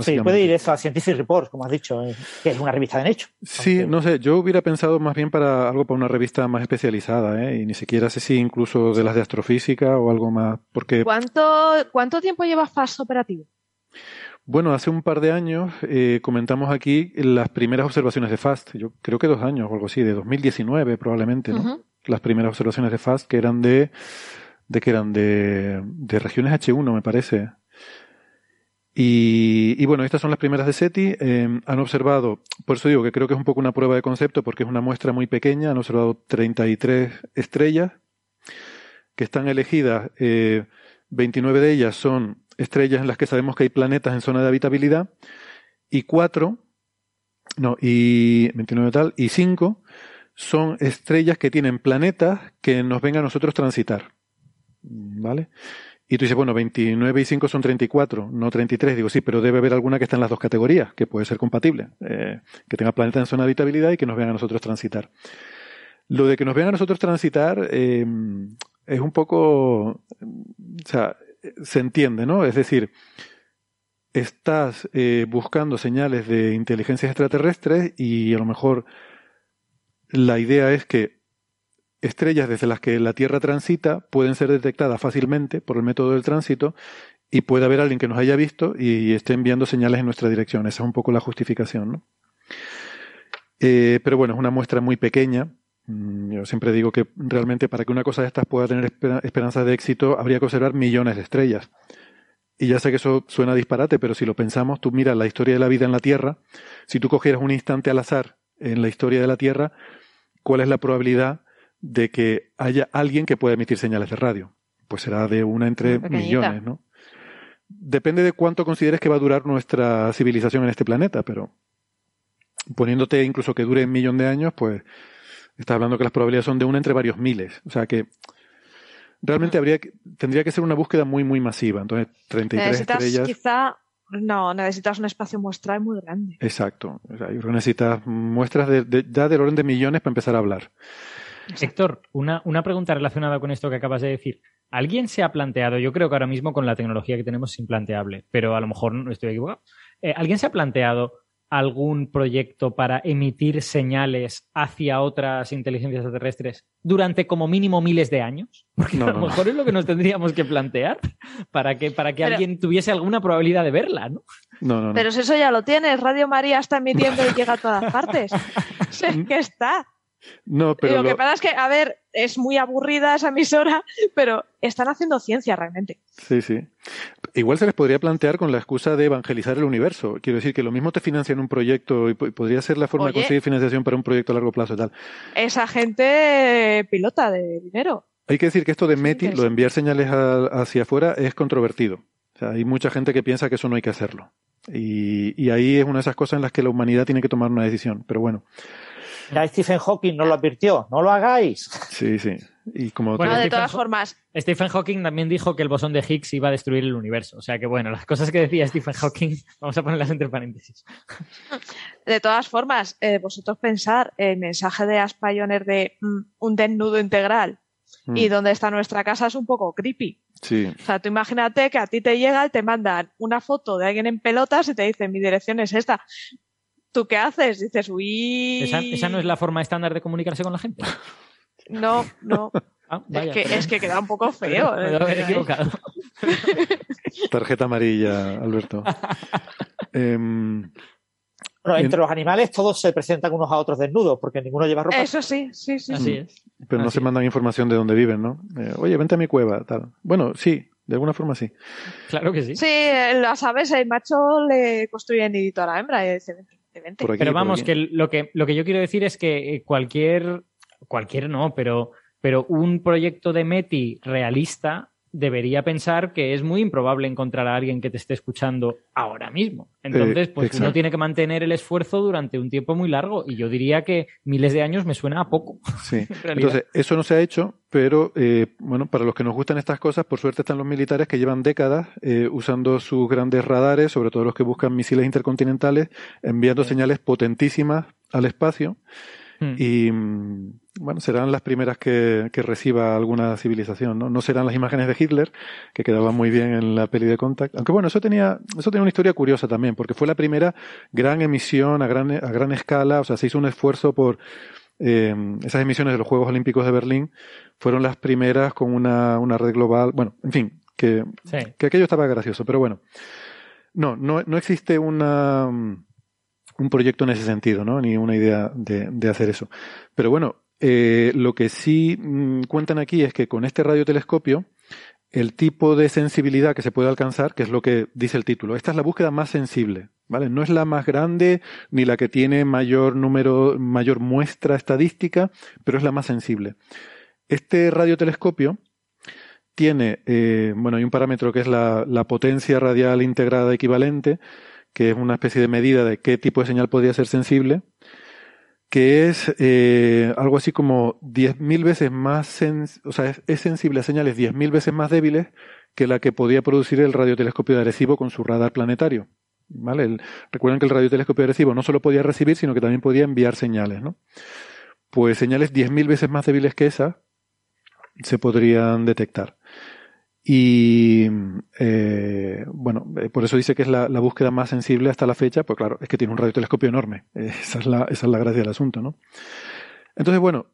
S10: Sí, puede ir eso a Scientific Reports, como has dicho, eh, que es una revista de hecho.
S6: Sí, no sé, yo hubiera pensado más bien para algo para una revista más especializada, ¿eh? y ni siquiera sé si incluso de las de astrofísica o algo más, porque...
S8: ¿Cuánto, cuánto tiempo lleva FAST operativo?
S6: Bueno, hace un par de años eh, comentamos aquí las primeras observaciones de FAST, yo creo que dos años o algo así, de 2019 probablemente, ¿no? Las primeras observaciones de FAST que eran de, de que eran de, de regiones H1, me parece, y, bueno, estas son las primeras de SETI. Em, han observado, por eso digo que creo que es un poco una prueba de concepto porque es una muestra muy pequeña. Han observado 33 estrellas que están elegidas. 29 eh, de ellas son estrellas en las que sabemos que hay planetas en zona de habitabilidad. Y 4, no, y 29 tal, y 5 son estrellas que tienen planetas que nos ven a nosotros transitar. ¿Vale? Y tú dices, bueno, 29 y 5 son 34, no 33. Digo, sí, pero debe haber alguna que está en las dos categorías, que puede ser compatible. Eh, que tenga planeta en zona de habitabilidad y que nos vean a nosotros transitar. Lo de que nos vean a nosotros transitar eh, es un poco, o sea, se entiende, ¿no? Es decir, estás eh, buscando señales de inteligencias extraterrestres y a lo mejor la idea es que estrellas desde las que la Tierra transita pueden ser detectadas fácilmente por el método del tránsito y puede haber alguien que nos haya visto y esté enviando señales en nuestra dirección. Esa es un poco la justificación. ¿no? Eh, pero bueno, es una muestra muy pequeña. Mm, yo siempre digo que realmente para que una cosa de estas pueda tener esperanza de éxito habría que observar millones de estrellas. Y ya sé que eso suena disparate, pero si lo pensamos, tú miras la historia de la vida en la Tierra, si tú cogieras un instante al azar en la historia de la Tierra, ¿cuál es la probabilidad de que haya alguien que pueda emitir señales de radio. Pues será de una entre millones, ¿no? Depende de cuánto consideres que va a durar nuestra civilización en este planeta, pero poniéndote incluso que dure un millón de años, pues estás hablando que las probabilidades son de una entre varios miles. O sea que realmente habría tendría que ser una búsqueda muy, muy masiva. Entonces, 33 necesitas estrellas.
S8: Quizá, no, necesitas un espacio muestral muy grande.
S6: Exacto. O sea, necesitas muestras de, ya del orden de millones para empezar a hablar.
S9: Sector, una, una pregunta relacionada con esto que acabas de decir. ¿Alguien se ha planteado, yo creo que ahora mismo con la tecnología que tenemos es implanteable, pero a lo mejor no estoy equivocado, eh, ¿alguien se ha planteado algún proyecto para emitir señales hacia otras inteligencias extraterrestres durante como mínimo miles de años? Porque a lo mejor es lo que nos tendríamos que plantear para que, para que alguien tuviese alguna probabilidad de verla, ¿no?
S6: No, no,
S8: Pero eso ya lo tienes. Radio María está emitiendo y llega a todas partes. ¿Qué está.
S6: No, pero
S8: lo, que pasa es que, a ver, es muy aburrida esa emisora, pero están haciendo ciencia realmente.
S6: Sí, sí. Igual se les podría plantear con la excusa de evangelizar el universo. Quiero decir que lo mismo te financian un proyecto y podría ser la forma de conseguir financiación para un proyecto a largo plazo y tal.
S8: Esa gente pilota de dinero.
S6: Hay que decir que esto de METI, lo de enviar señales hacia afuera, es controvertido. O sea, hay mucha gente que piensa que eso no hay que hacerlo. Y, y ahí es una de esas cosas en las que la humanidad tiene que tomar una decisión. Pero bueno.
S10: Ya Stephen Hawking nos lo advirtió, no lo hagáis.
S6: Sí, sí. Y como
S8: bueno, de todas formas.
S9: Stephen Hawking también dijo que el bosón de Higgs iba a destruir el universo. O sea que bueno, las cosas que decía Stephen Hawking, vamos a ponerlas entre paréntesis.
S8: De todas formas, eh, vosotros pensar el mensaje de Aspioner de mm, un desnudo integral y mm. donde está nuestra casa es un poco creepy.
S6: Sí.
S8: O sea, tú imagínate que a ti te llega y te mandan una foto de alguien en pelotas y te dicen mi dirección es esta. ¿Tú qué haces? Dices, uy.
S9: ¿Esa, no es la forma estándar de comunicarse con la gente?
S8: No, no. Ah, es, que, es, que, queda un poco feo.
S9: Me haber equivocado.
S6: Tarjeta amarilla, Alberto.
S10: Em, bueno, entre los animales todos se presentan unos a otros desnudos, porque ninguno lleva ropa.
S8: Eso sí, sí, sí.
S9: Así es.
S6: Pero no se mandan información de dónde viven, ¿no? Eh, oye, vente a mi cueva, tal. Bueno, sí, de alguna forma sí.
S9: Claro que sí.
S8: Sí, las aves, el macho le construye nidito a la hembra y dice,
S9: pero vamos, que lo, que lo que yo quiero decir es que eh, cualquier, cualquier no, pero, pero un proyecto de METI realista debería pensar que es muy improbable encontrar a alguien que te esté escuchando ahora mismo. Entonces, eh, pues uno tiene que mantener el esfuerzo durante un tiempo muy largo y yo diría que miles de años me suena a poco.
S6: Sí. Entonces, eso no se ha hecho, pero eh, bueno, para los que nos gustan estas cosas, por suerte están los militares que llevan décadas eh, usando sus grandes radares, sobre todo los que buscan misiles intercontinentales, enviando señales potentísimas al espacio. Hmm. Y mm, bueno, serán las primeras que, que, reciba alguna civilización, ¿no? No serán las imágenes de Hitler, que quedaban muy bien en la peli de Contact. Aunque bueno, eso tenía, eso tenía una historia curiosa también, porque fue la primera gran emisión a gran, a gran escala, o sea, se hizo un esfuerzo por, eh, esas emisiones de los Juegos Olímpicos de Berlín fueron las primeras con una, una red global, bueno, en fin, que, que aquello estaba gracioso, pero bueno. No, no, no existe una, un proyecto en ese sentido, ¿no? Ni una idea de, hacer eso. Pero bueno, eh, lo que sí mm, cuentan aquí es que con este radiotelescopio, el tipo de sensibilidad que se puede alcanzar, que es lo que dice el título, esta es la búsqueda más sensible, ¿vale? No es la más grande ni la que tiene mayor número, mayor muestra estadística, pero es la más sensible. Este radiotelescopio tiene, eh, bueno, hay un parámetro que es la potencia radial integrada equivalente, que es una especie de medida de qué tipo de señal podría ser sensible, que es eh, algo así como 10.000 veces más, o sea, es, sensible a señales 10.000 veces más débiles que la que podía producir el radiotelescopio de Arecibo con su radar planetario. ¿Vale? recuerden que el radiotelescopio de Arecibo no solo podía recibir, sino que también podía enviar señales, ¿no? Pues señales 10.000 veces más débiles que esa se podrían detectar. Y eh, bueno, eh, por eso dice que es la, búsqueda más sensible hasta la fecha, pues claro, es que tiene un radiotelescopio enorme. Esa es la, esa es la gracia del asunto, ¿no? Entonces, bueno,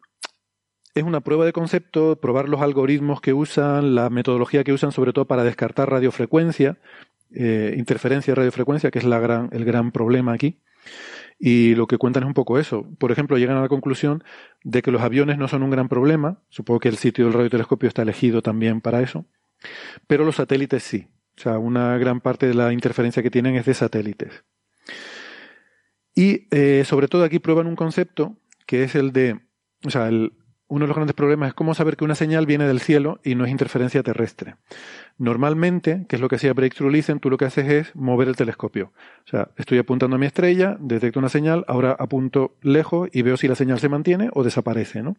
S6: es una prueba de concepto, probar los algoritmos que usan, la metodología que usan, sobre todo para descartar radiofrecuencia, eh, interferencia de radiofrecuencia, que es el gran problema aquí. Y lo que cuentan es un poco eso. Por ejemplo, llegan a la conclusión de que los aviones no son un gran problema. Supongo que el sitio del radiotelescopio está elegido también para eso. Pero los satélites sí. O sea, una gran parte de la interferencia que tienen es de satélites. Y eh, sobre todo aquí prueban un concepto que es el de, o sea, uno de los grandes problemas es cómo saber que una señal viene del cielo y no es interferencia terrestre. Normalmente, que es lo que hacía Breakthrough Listen, tú lo que haces es mover el telescopio. O sea, estoy apuntando a mi estrella, detecto una señal, ahora apunto lejos y veo si la señal se mantiene o desaparece, ¿no?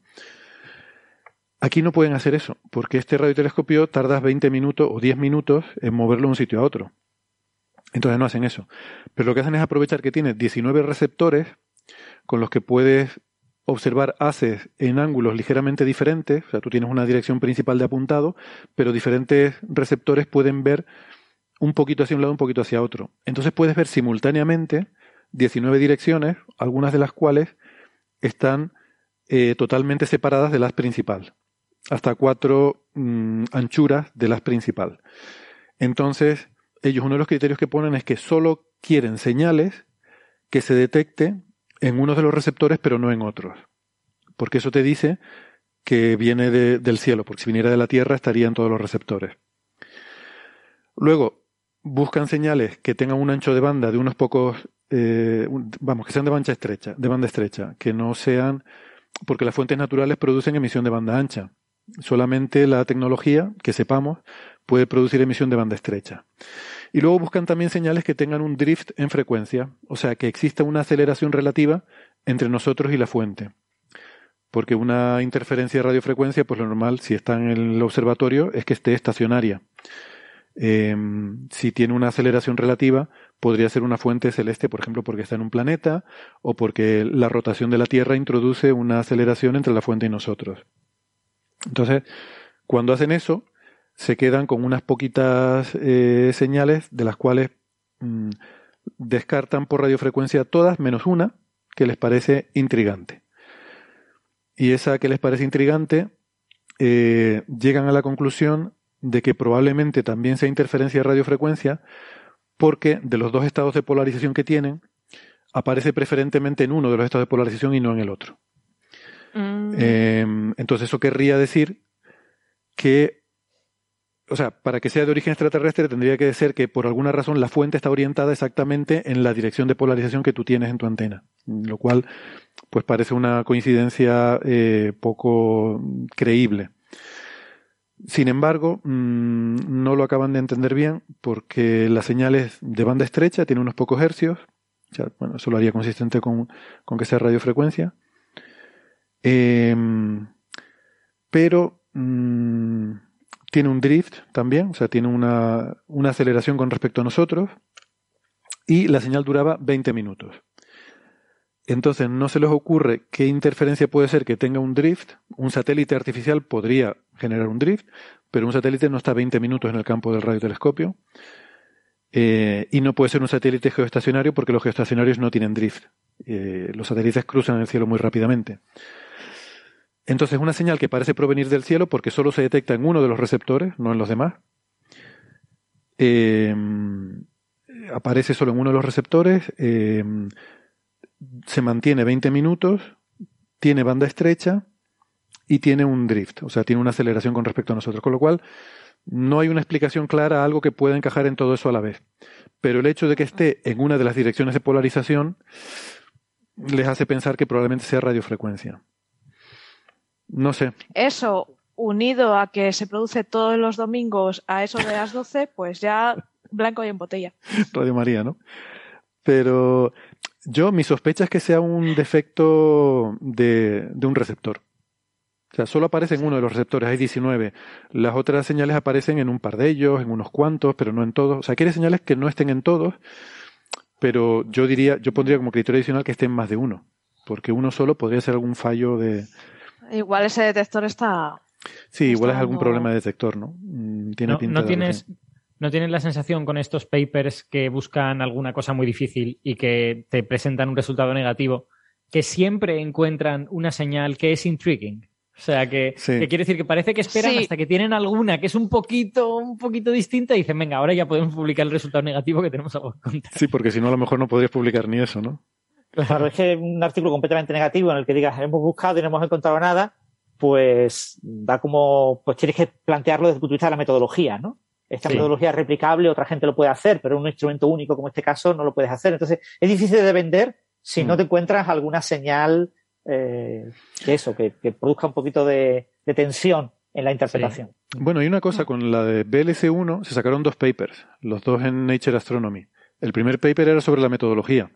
S6: Aquí no pueden hacer eso, porque este radiotelescopio tarda 20 minutos o 10 minutos en moverlo de un sitio a otro. Entonces no hacen eso. Pero lo que hacen es aprovechar que tiene 19 receptores con los que puedes observar haces en ángulos ligeramente diferentes. O sea, tú tienes una dirección principal de apuntado, pero diferentes receptores pueden ver un poquito hacia un lado, un poquito hacia otro. Entonces puedes ver simultáneamente 19 direcciones, algunas de las cuales están eh, totalmente separadas de las principal hasta cuatro mm, anchuras de las principal. Entonces, ellos uno de los criterios que ponen es que solo quieren señales que se detecte en uno de los receptores, pero no en otros. Porque eso te dice que viene del cielo, porque si viniera de la Tierra estaría en todos los receptores. Luego, buscan señales que tengan un ancho de banda de unos pocos, eh, vamos, que sean de banda estrecha, de banda estrecha, que no sean, porque las fuentes naturales producen emisión de banda ancha. Solamente la tecnología, que sepamos, puede producir emisión de banda estrecha. Y luego buscan también señales que tengan un drift en frecuencia, o sea, que exista una aceleración relativa entre nosotros y la fuente. Porque una interferencia de radiofrecuencia, pues lo normal, si está en el observatorio, es que esté estacionaria. Em, si tiene una aceleración relativa, podría ser una fuente celeste, por ejemplo, porque está en un planeta o porque la rotación de la Tierra introduce una aceleración entre la fuente y nosotros. Entonces, cuando hacen eso, se quedan con unas poquitas eh, señales de las cuales mm, descartan por radiofrecuencia todas menos una que les parece intrigante. Y esa que les parece intrigante, eh, llegan a la conclusión de que probablemente también sea interferencia de radiofrecuencia porque de los dos estados de polarización que tienen, aparece preferentemente en uno de los estados de polarización y no en el otro. Mm. Em, entonces eso querría decir que, o sea, para que sea de origen extraterrestre tendría que ser que por alguna razón la fuente está orientada exactamente en la dirección de polarización que tú tienes en tu antena, lo cual pues parece una coincidencia eh, poco creíble. Sin embargo, mm, no lo acaban de entender bien porque la señal es de banda estrecha, tiene unos pocos hercios. bueno, eso lo haría consistente con, que sea radiofrecuencia. Em, pero mm, tiene un drift también, o sea, tiene una, una aceleración con respecto a nosotros. Y la señal duraba 20 minutos. Entonces, no se les ocurre qué interferencia puede ser que tenga un drift. Un satélite artificial podría generar un drift, pero un satélite no está 20 minutos en el campo del radiotelescopio. Eh, y no puede ser un satélite geoestacionario porque los geoestacionarios no tienen drift. Eh, los satélites cruzan el cielo muy rápidamente. Entonces, una señal que parece provenir del cielo porque solo se detecta en uno de los receptores, no en los demás. Eh, aparece solo en uno de los receptores se mantiene 20 minutos, tiene banda estrecha y tiene un drift, o sea, tiene una aceleración con respecto a nosotros, con lo cual no hay una explicación clara a algo que pueda encajar en todo eso a la vez. Pero el hecho de que esté en una de las direcciones de polarización les hace pensar que probablemente sea radiofrecuencia. No sé.
S8: Eso, unido a que se produce todos los domingos a eso de las 12, pues ya blanco y en botella.
S6: Radio María, ¿no? Pero yo, mi sospecha es que sea un defecto de, de, un receptor. O sea, solo aparece en uno de los receptores, hay 19. Las otras señales aparecen en un par de ellos, en unos cuantos, pero no en todos. O sea, quiere señales que no estén en todos, pero yo diría, yo pondría como criterio adicional que estén más de uno, porque uno solo podría ser algún fallo de.
S8: Igual ese detector está.
S6: Sí, igual es algún problema de detector, ¿no?
S9: Mm, tiene no, no tienes, ¿No tienes la sensación con estos papers que buscan alguna cosa muy difícil y que te presentan un resultado negativo, que siempre encuentran una señal que es intriguing? O sea, que, quiere decir que parece que esperan hasta que tienen alguna que es un poquito, un poquito distinta y dicen, venga, ahora ya podemos publicar el resultado negativo que tenemos algo que contar.
S6: Sí, porque si no, a lo mejor no podrías publicar ni eso, ¿no?
S10: Claro, es que un artículo completamente negativo en el que digas, hemos buscado y no hemos encontrado nada, pues da como, pues tienes que plantearlo desde el punto de vista de la metodología, ¿no? Esta metodología es replicable, otra gente lo puede hacer, pero un instrumento único como este caso no lo puedes hacer. Entonces, es difícil de vender si no mm. te encuentras alguna señal eh, de eso, que, produzca un poquito de, tensión en la interpretación.
S6: Bueno, y una cosa, con la de BLC1 se sacaron dos papers, los dos en Nature Astronomy. El primer paper era sobre la metodología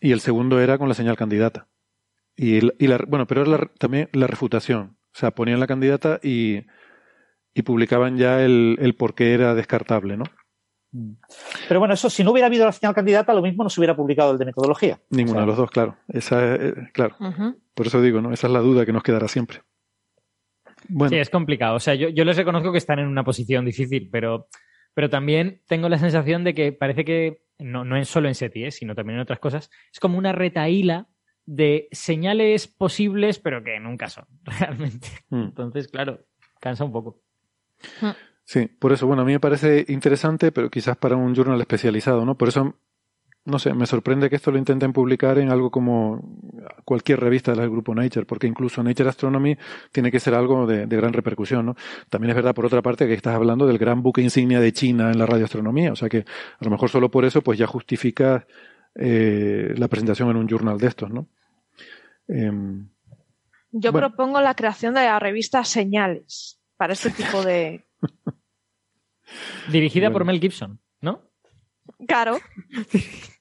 S6: y el segundo era con la señal candidata. Y, la, bueno, pero era también la refutación. O sea, ponían la candidata y y publicaban ya el, el por qué era descartable, ¿no?
S10: Pero bueno, eso, si no hubiera habido la señal candidata, lo mismo no se hubiera publicado el de metodología.
S6: Ninguno de los dos, claro. Esa, eh, claro. Por eso digo, ¿no? Esa es la duda que nos quedará siempre.
S9: Bueno. Sí, es complicado. O sea, yo, yo les reconozco que están en una posición difícil, pero, pero también tengo la sensación de que parece que, no, no es solo en SETI, ¿eh? sino también en otras cosas, es como una retaíla de señales posibles, pero que nunca son, realmente. Mm. Entonces, claro, cansa un poco.
S6: Sí, por eso, bueno, a mí me parece interesante, pero quizás para un journal especializado, ¿no? Por eso, no sé, me sorprende que esto lo intenten publicar en algo como cualquier revista del grupo Nature, porque incluso Nature Astronomy tiene que ser algo de, gran repercusión, ¿no? También es verdad, por otra parte, que estás hablando del gran buque insignia de China en la radioastronomía, o sea que a lo mejor solo por eso, pues ya justifica eh, la presentación en un journal de estos, ¿no?
S8: Em, Yo propongo la creación de la revista Señales para este tipo de.
S9: Dirigida por Mel Gibson, ¿no?
S8: Claro.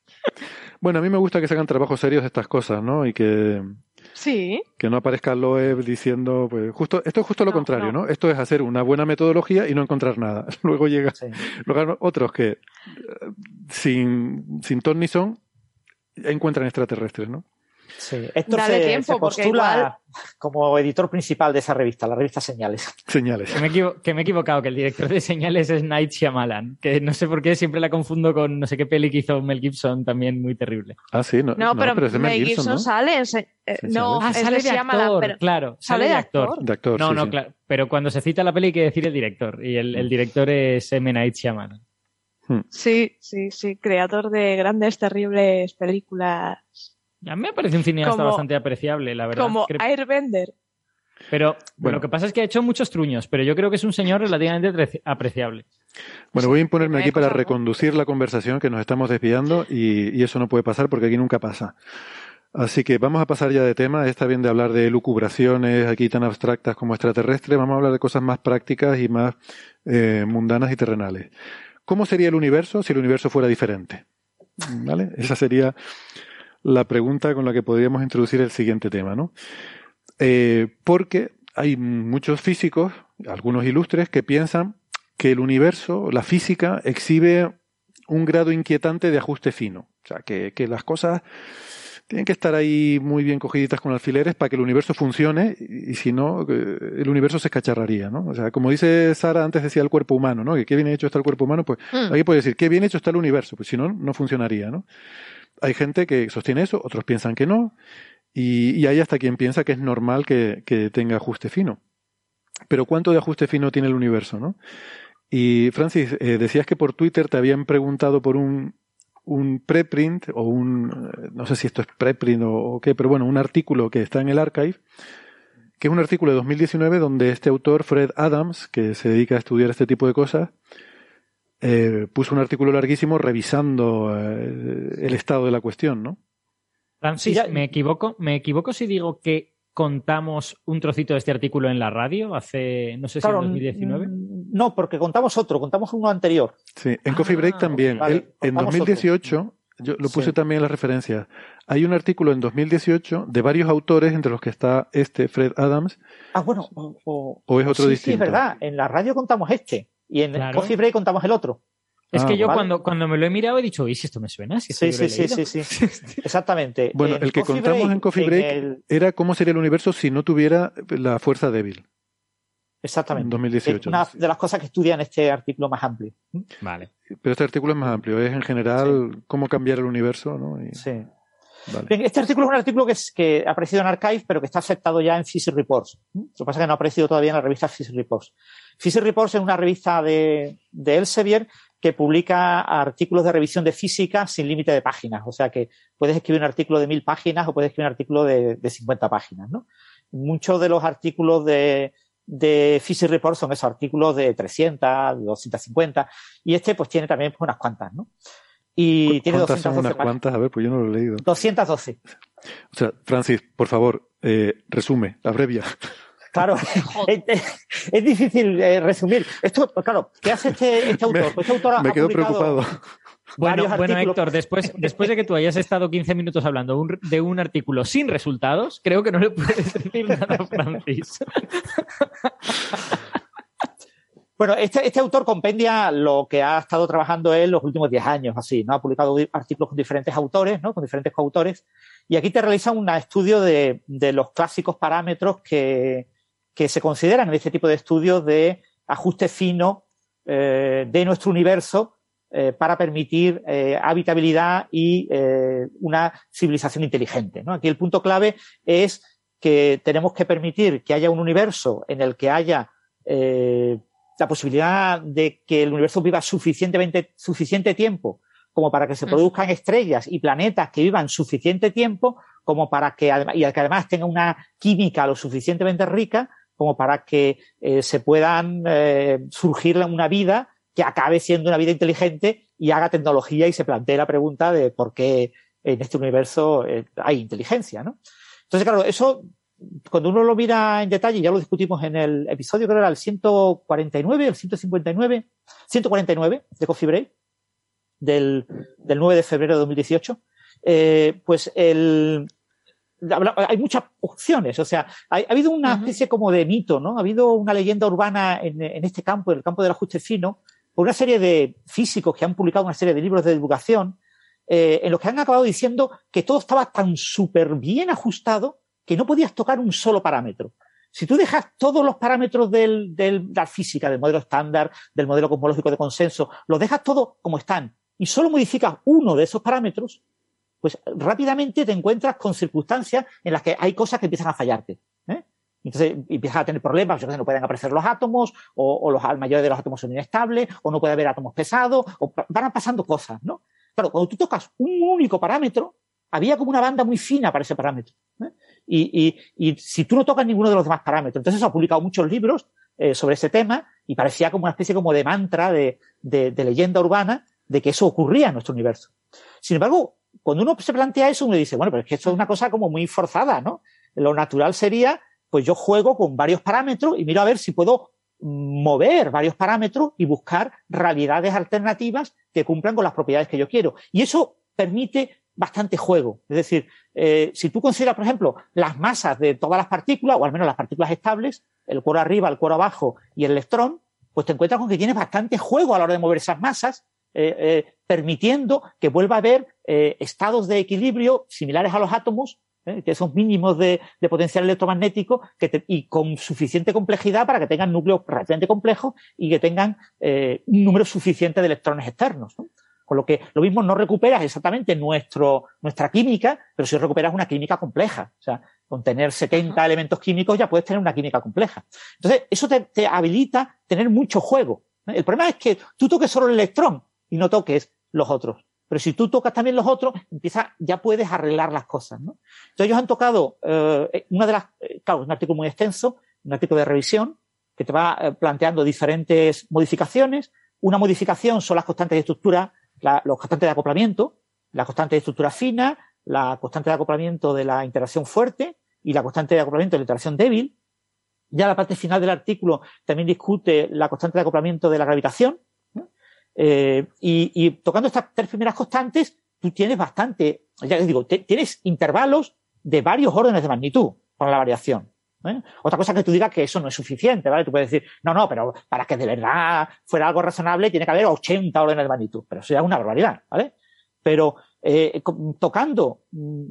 S6: bueno, a mí me gusta que se hagan trabajos serios de estas cosas, ¿no? Y que.
S8: Sí.
S6: Que no aparezca Loeb diciendo, pues, justo, esto es justo lo contrario, no. Esto es hacer una buena metodología y no encontrar nada. Luego llega, luego otros que, eh, sin, sin ton ni son, encuentran extraterrestres, ¿no?
S10: Sí, Héctor se, postula como editor principal de esa revista, la revista Señales.
S6: Señales.
S9: Que me, he equivocado, que el director de Señales es Night Shyamalan, que no sé por qué siempre la confundo con no sé qué peli que hizo Mel Gibson, también muy terrible.
S6: Ah, sí, no,
S8: no, pero, Mel, Gibson, sale en eh, no,
S9: ah, sale de actor, claro, sale, de actor.
S6: De actor
S9: no, no, claro, pero cuando se cita la peli hay que decir el director, y el, el director es M. Night Shyamalan.
S8: Hmm. Sí, sí, sí, creador de grandes, terribles películas
S9: a mí me parece un cineasta bastante apreciable, la verdad.
S8: Como Airbender.
S9: Pero bueno. lo que pasa es que ha hecho muchos truños, pero yo creo que es un señor relativamente apreciable.
S6: Bueno, voy a imponerme aquí para reconducir la conversación que nos estamos desviando y, eso no puede pasar porque aquí nunca pasa. Así que vamos a pasar ya de tema. Está bien de hablar de lucubraciones aquí tan abstractas como extraterrestres. Vamos a hablar de cosas más prácticas y más eh, mundanas y terrenales. ¿Cómo sería el universo si el universo fuera diferente? ¿Vale? Esa sería la pregunta con la que podríamos introducir el siguiente tema, ¿no? Eh, porque hay muchos físicos, algunos ilustres, que piensan que el universo, la física, exhibe un grado inquietante de ajuste fino. O sea, que, que las cosas tienen que estar ahí muy bien cogiditas con alfileres para que el universo funcione y, si no, el universo se escacharraría, ¿no? O sea, como dice Sara, antes decía el cuerpo humano, ¿no? Que qué bien hecho está el cuerpo humano, pues mm. aquí puede decir, qué bien hecho está el universo, pues si no, no funcionaría, ¿no? Hay gente que sostiene eso, otros piensan que no, y, hay hasta quien piensa que es normal que, tenga ajuste fino. Pero ¿cuánto de ajuste fino tiene el universo, no? Y Francis, eh, decías que por Twitter te habían preguntado por un, un preprint o un, no sé si esto es preprint o, qué, pero bueno, un artículo que está en el archive, que es un artículo de 2019 donde este autor, Fred Adams, que se dedica a estudiar este tipo de cosas, eh, puso un artículo larguísimo revisando eh, el estado de la cuestión, ¿no?
S9: Francis, ¿me equivoco? ¿Me equivoco si digo que contamos un trocito de este artículo en la radio hace, no sé si en 2019?
S10: No, porque contamos otro, contamos uno anterior.
S6: Sí, en Coffee Break ah, también. en 2018, yo lo puse también en la referencia, hay un artículo en 2018 de varios autores, entre los que está este, Fred Adams.
S10: Ah, bueno.
S6: O, es otro distinto. Sí,
S10: es verdad. En la radio contamos este y en Coffee Break contamos el otro.
S9: Es que ah, yo cuando, cuando me lo he mirado he dicho, ¿y si esto me suena? sí,
S10: sí, sí, sí, sí, Exactamente.
S6: Bueno, el que contamos en Coffee Break era cómo sería el universo si no tuviera la fuerza débil.
S10: Exactamente.
S6: En 2018.
S10: Es una de las cosas que estudia en este artículo más amplio.
S9: Vale.
S6: Pero este artículo es más amplio, es en general cómo cambiar el universo, ¿no?
S10: Sí. este artículo es un artículo que, es, que ha aparecido en Archive, pero que está aceptado ya en Physics Reports. Lo que pasa es que no ha aparecido todavía en la revista Physics Reports. Physics Reports es una revista de, de Elsevier que publica artículos de revisión de física sin límite de páginas. O sea que puedes escribir un artículo de mil páginas o puedes escribir un artículo de, de 50 páginas, ¿no? Muchos de los artículos de, de Physics Report son esos artículos de 300, 250, y este pues tiene también pues, unas cuantas, ¿no?
S6: Y tiene 212 unas cuantas? A ver, pues yo no lo he leído.
S10: 212.
S6: O sea, Francis, por favor, eh, resume, abrevia.
S10: Claro, es, difícil eh, resumir. Esto, claro, ¿qué hace este, este autor? Pues este autor
S6: me quedo preocupado.
S9: Bueno, bueno, Héctor, después, después de que tú hayas estado 15 minutos hablando de un artículo sin resultados, creo que no le puedes decir nada a Francis.
S10: Bueno, este, este, autor compendia lo que ha estado trabajando él los últimos 10 años, así, ¿no? Ha publicado artículos con diferentes autores, ¿no? Con diferentes coautores. Y aquí te realiza un estudio de, de los clásicos parámetros que, que se consideran en este tipo de estudios de ajuste fino eh, de nuestro universo eh, para permitir eh, habitabilidad y una civilización inteligente. Aquí el punto clave es que tenemos que permitir que haya un universo en el que haya la posibilidad de que el universo viva suficientemente, suficiente tiempo como para que se mm. produzcan estrellas y planetas que vivan suficiente tiempo como para que, y que además tenga una química lo suficientemente rica como para que eh, se puedan eh, surgir una vida que acabe siendo una vida inteligente y haga tecnología y se plantee la pregunta de por qué en este universo eh, hay inteligencia, ¿no? Entonces, claro, eso, cuando uno lo mira en detalle, ya lo discutimos en el episodio, creo que era el 149, el 159, 149 de Coffee Break, del, del 9 de febrero de 2018, eh, pues el, hay muchas opciones, o sea, ha, habido una especie como de mito, ¿no? Ha habido una leyenda urbana en, este campo, en el campo del ajuste fino, por una serie de físicos que han publicado una serie de libros de divulgación, eh, en los que han acabado diciendo que todo estaba tan súper bien ajustado que no podías tocar un solo parámetro. Si tú dejas todos los parámetros del, de la física, del modelo estándar, del modelo cosmológico de consenso, los dejas todos como están y solo modificas uno de esos parámetros, pues rápidamente te encuentras con circunstancias en las que hay cosas que empiezan a fallarte. ¿eh? Entonces empiezas a tener problemas, no pueden aparecer los átomos, o, los mayores de los átomos son inestables, o no puede haber átomos pesados, o van pasando cosas, ¿no? Claro, cuando tú tocas un único parámetro, había como una banda muy fina para ese parámetro. ¿eh? Y, si tú no tocas ninguno de los demás parámetros, entonces se han publicado muchos libros eh, sobre ese tema y parecía como una especie como de mantra, de, de leyenda urbana, de que eso ocurría en nuestro universo. Sin embargo, cuando uno se plantea eso, uno dice, bueno, pero es que esto es una cosa como muy forzada, ¿no? Lo natural sería, pues yo juego con varios parámetros y miro a ver si puedo mover varios parámetros y buscar realidades alternativas que cumplan con las propiedades que yo quiero. Y eso permite bastante juego. Es decir, eh, si tú consideras, por ejemplo, las masas de todas las partículas, o al menos las partículas estables, el cuero arriba, el cuero abajo y el electrón, pues te encuentras con que tienes bastante juego a la hora de mover esas masas, eh, eh, permitiendo que vuelva a haber estados de equilibrio similares a los átomos, que son mínimos de, potencial electromagnético que y con suficiente complejidad para que tengan núcleos relativamente complejos y que tengan un número suficiente de electrones externos. Con lo que lo mismo no recuperas exactamente nuestro, nuestra química, pero si recuperas una química compleja. O sea, con tener 70 elementos químicos ya puedes tener una química compleja. Entonces, eso te, habilita tener mucho juego. El problema es que tú toques solo el electrón y no toques los otros. Pero si tú tocas también los otros, empieza, ya puedes arreglar las cosas, ¿no? Entonces ellos han tocado eh, una de las, eh, claro, un artículo muy extenso, un artículo de revisión, que te va eh, planteando diferentes modificaciones. Una modificación son las constantes de estructura los constantes de acoplamiento, la constante de estructura fina, la constante de acoplamiento de la interacción fuerte y la constante de acoplamiento de la interacción débil. Ya la parte final del artículo también discute la constante de acoplamiento de la gravitación. Eh, y, tocando estas tres primeras constantes, tú tienes bastante, ya les digo, tienes intervalos de varios órdenes de magnitud para la variación. ¿eh? Otra cosa que tú digas que eso no es suficiente, ¿vale? Tú puedes decir, no, no, pero para que de verdad fuera algo razonable tiene que haber 80 órdenes de magnitud, pero eso ya es una barbaridad, ¿vale? Pero eh, tocando mm,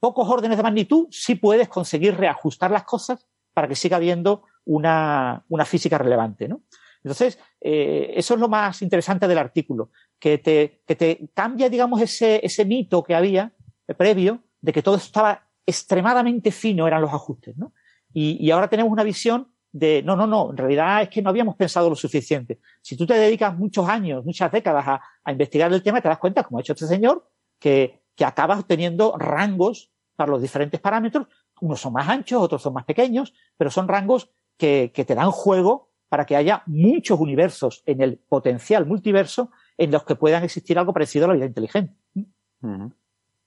S10: pocos órdenes de magnitud, sí puedes conseguir reajustar las cosas para que siga habiendo una, una física relevante, ¿no? Entonces, eh, eso es lo más interesante del artículo, que te, que te cambia, digamos, ese, ese mito que había previo de que todo estaba extremadamente fino, eran los ajustes, ¿no? Y, ahora tenemos una visión de, no, no, no, en realidad es que no habíamos pensado lo suficiente. Si tú te dedicas muchos años, muchas décadas a, investigar el tema, te das cuenta, como ha hecho este señor, que, que acabas teniendo rangos para los diferentes parámetros. Unos son más anchos, otros son más pequeños, pero son rangos que, que te dan juego para que haya muchos universos en el potencial multiverso en los que puedan existir algo parecido a la vida inteligente.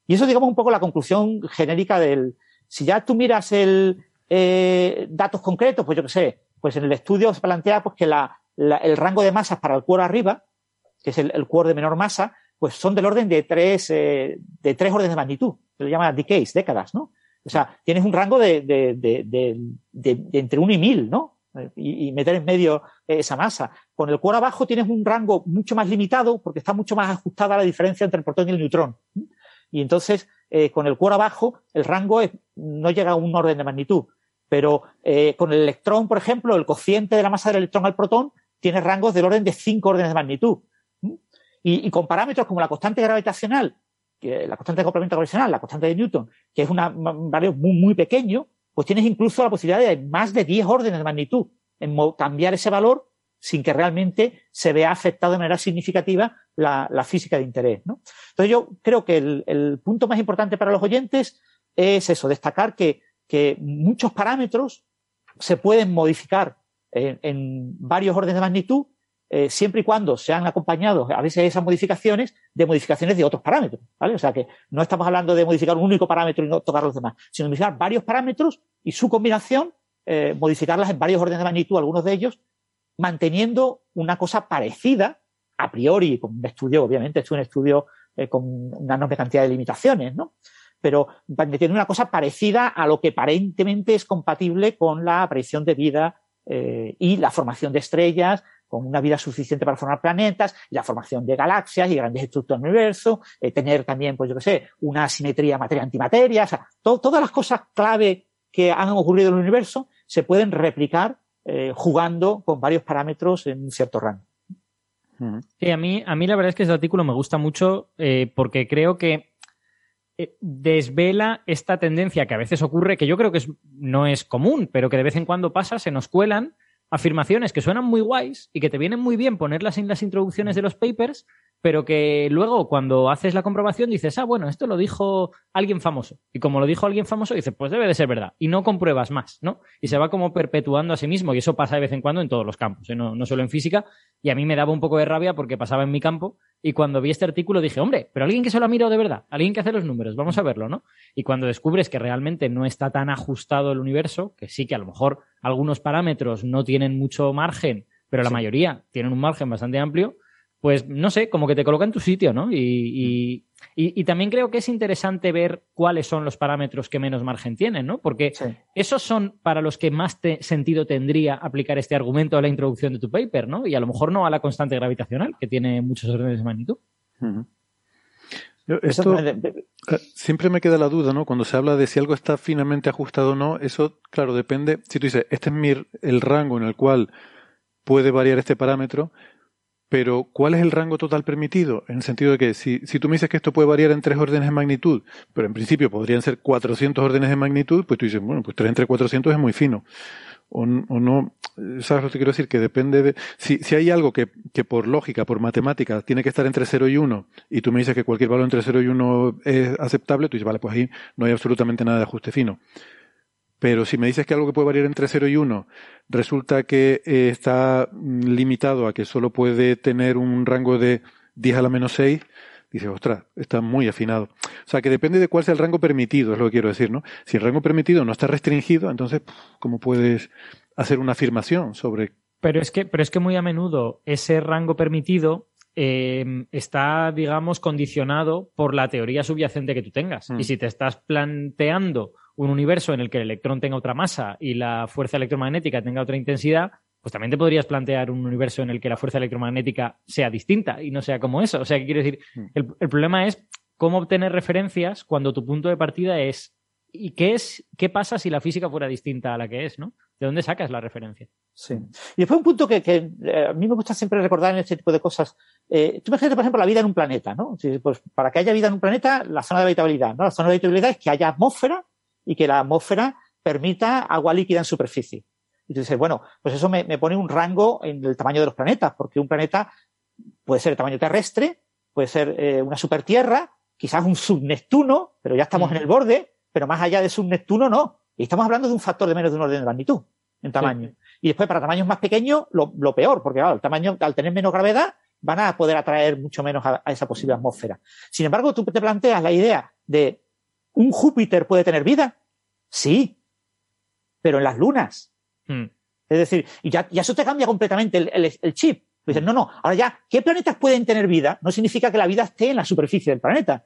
S10: Y eso, digamos, un poco la conclusión genérica del, si ya tú miras el, eh, datos concretos, pues yo qué sé, pues en el estudio se plantea pues que la, el rango de masas para el cuero arriba, que es el, el cuero de menor masa, pues son del orden de tres, eh, de tres órdenes de magnitud. Se le llama decays, décadas, ¿no? O sea, tienes un rango de, de, de, de entre uno y mil, ¿no? Y, meter en medio esa masa. Con el cuero abajo tienes un rango mucho más limitado porque está mucho más ajustada la diferencia entre el protón y el neutrón. Y entonces, eh, con el cuero abajo, el rango es, no llega a un orden de magnitud. Pero eh, con el electrón, por ejemplo, el cociente de la masa del electrón al protón tiene rangos del orden de cinco órdenes de magnitud. Y, con parámetros como la constante gravitacional, la constante de acoplamiento gravitacional, la constante de Newton, que es un valor muy, muy pequeño, pues tienes incluso la posibilidad de más de 10 órdenes de magnitud en cambiar ese valor sin que realmente se vea afectado de manera significativa la, la física de interés. ¿no? Entonces yo creo que el, punto más importante para los oyentes es eso, destacar que que muchos parámetros se pueden modificar en, varios órdenes de magnitud, eh, siempre y cuando sean acompañados a veces esas modificaciones de modificaciones de otros parámetros, ¿vale? O sea que no estamos hablando de modificar un único parámetro y no tocar los demás, sino modificar varios parámetros y su combinación, eh, modificarlas en varios órdenes de magnitud, algunos de ellos, manteniendo una cosa parecida, a priori, con un estudio, obviamente, es un estudio eh, con una enorme cantidad de limitaciones, ¿no? pero tiene una cosa parecida a lo que aparentemente es compatible con la aparición de vida y la formación de estrellas, con una vida suficiente para formar planetas, la formación de galaxias y grandes estructuras del universo, eh, tener también, pues yo qué sé, una simetría materia-antimateria, o sea, todas las cosas clave que han ocurrido en el universo se pueden replicar eh, jugando con varios parámetros en un cierto rango.
S9: Sí, a mí, a mí la verdad es que ese artículo me gusta mucho porque creo que eh, desvela esta tendencia que a veces ocurre, que yo creo que no es común, pero que de vez en cuando pasa, se nos cuelan afirmaciones que suenan muy guays y que te vienen muy bien ponerlas en las introducciones de los papers, pero que luego cuando haces la comprobación dices, ah, bueno, esto lo dijo alguien famoso. Y como lo dijo alguien famoso, dices, pues debe de ser verdad. Y no compruebas más, ¿no? Y se va como perpetuando a sí mismo. Y eso pasa de vez en cuando en todos los campos, ¿eh? no, no solo en física. Y a mí me daba un poco de rabia porque pasaba en mi campo. Y cuando vi este artículo dije, hombre, pero alguien que se lo ha mirado de verdad, alguien que hace los números, vamos a verlo, ¿no? Y cuando descubres que realmente no está tan ajustado el universo, que sí que a lo mejor algunos parámetros no tienen mucho margen, pero la mayoría tienen un margen bastante amplio, pues no sé, como que te coloca en tu sitio, ¿no? Y, y, también creo que es interesante ver cuáles son los parámetros que menos margen tienen, ¿no? Porque esos son para los que más sentido tendría aplicar este argumento a la introducción de tu paper, ¿no? Y a lo mejor no a la constante gravitacional, que tiene muchos órdenes de magnitud.
S6: Esto eh, siempre me queda la duda, ¿no? Cuando se habla de si algo está finamente ajustado o no, eso, claro, depende. Si tú dices, este es mi, el rango en el cual puede variar este parámetro, pero, ¿cuál es el rango total permitido? En el sentido de que si, si tú me dices que esto puede variar en tres órdenes de magnitud, pero en principio podrían ser 400 órdenes de magnitud, pues tú dices, bueno, pues 3 entre 400 es muy fino. O, o no, ¿sabes lo que quiero decir? Que depende de. Si, si hay algo que, que por lógica, por matemática, tiene que estar entre 0 y 1, y tú me dices que cualquier valor entre 0 y 1 es aceptable, tú dices, vale, pues ahí no hay absolutamente nada de ajuste fino. Pero si me dices que algo que puede variar entre 0 y 1 resulta que eh, está limitado a que solo puede tener un rango de 10 a la menos 6, dices, ostras, está muy afinado. O sea, que depende de cuál sea el rango permitido, es lo que quiero decir, ¿no? Si el rango permitido no está restringido, entonces, ¿cómo puedes hacer una afirmación sobre...
S9: Pero es que, pero es que muy a menudo ese rango permitido eh, está, digamos, condicionado por la teoría subyacente que tú tengas. Mm. Y si te estás planteando un universo en el que el electrón tenga otra masa y la fuerza electromagnética tenga otra intensidad, pues también te podrías plantear un universo en el que la fuerza electromagnética sea distinta y no sea como eso. O sea, ¿qué quiero decir? Hmm. El, problema es cómo obtener referencias cuando tu punto de partida es ¿y qué es qué pasa si la física fuera distinta a la que es, ¿no? ¿De dónde sacas la referencia?
S10: Sí. Y después un punto que, eh, a mí me gusta siempre recordar en este tipo de cosas. Eh, tú imagínate, por ejemplo, la vida en un planeta, ¿no? Pues para que haya vida en un planeta, la zona de habitabilidad, ¿no? La zona de habitabilidad es que haya atmósfera y que la atmósfera permita agua líquida en superficie. Y tú dices, bueno, pues eso me, pone un rango en el tamaño de los planetas, porque un planeta puede ser de tamaño terrestre, puede ser eh, una supertierra, quizás un subneptuno, pero ya estamos en el borde, pero más allá de subneptuno no. Y estamos hablando de un factor de menos de un orden de magnitud en tamaño. Y después, para tamaños más pequeños, lo, peor, porque claro, el tamaño, al tener menos gravedad, van a poder atraer mucho menos a, a, esa posible atmósfera. Sin embargo, tú te planteas la idea de ¿Un Júpiter puede tener vida? Sí, pero en las lunas. Hmm. Es decir, y ya, eso te cambia completamente el, chip. Dices, no, no, ahora ya, ¿qué planetas pueden tener vida? No significa que la vida esté en la superficie del planeta.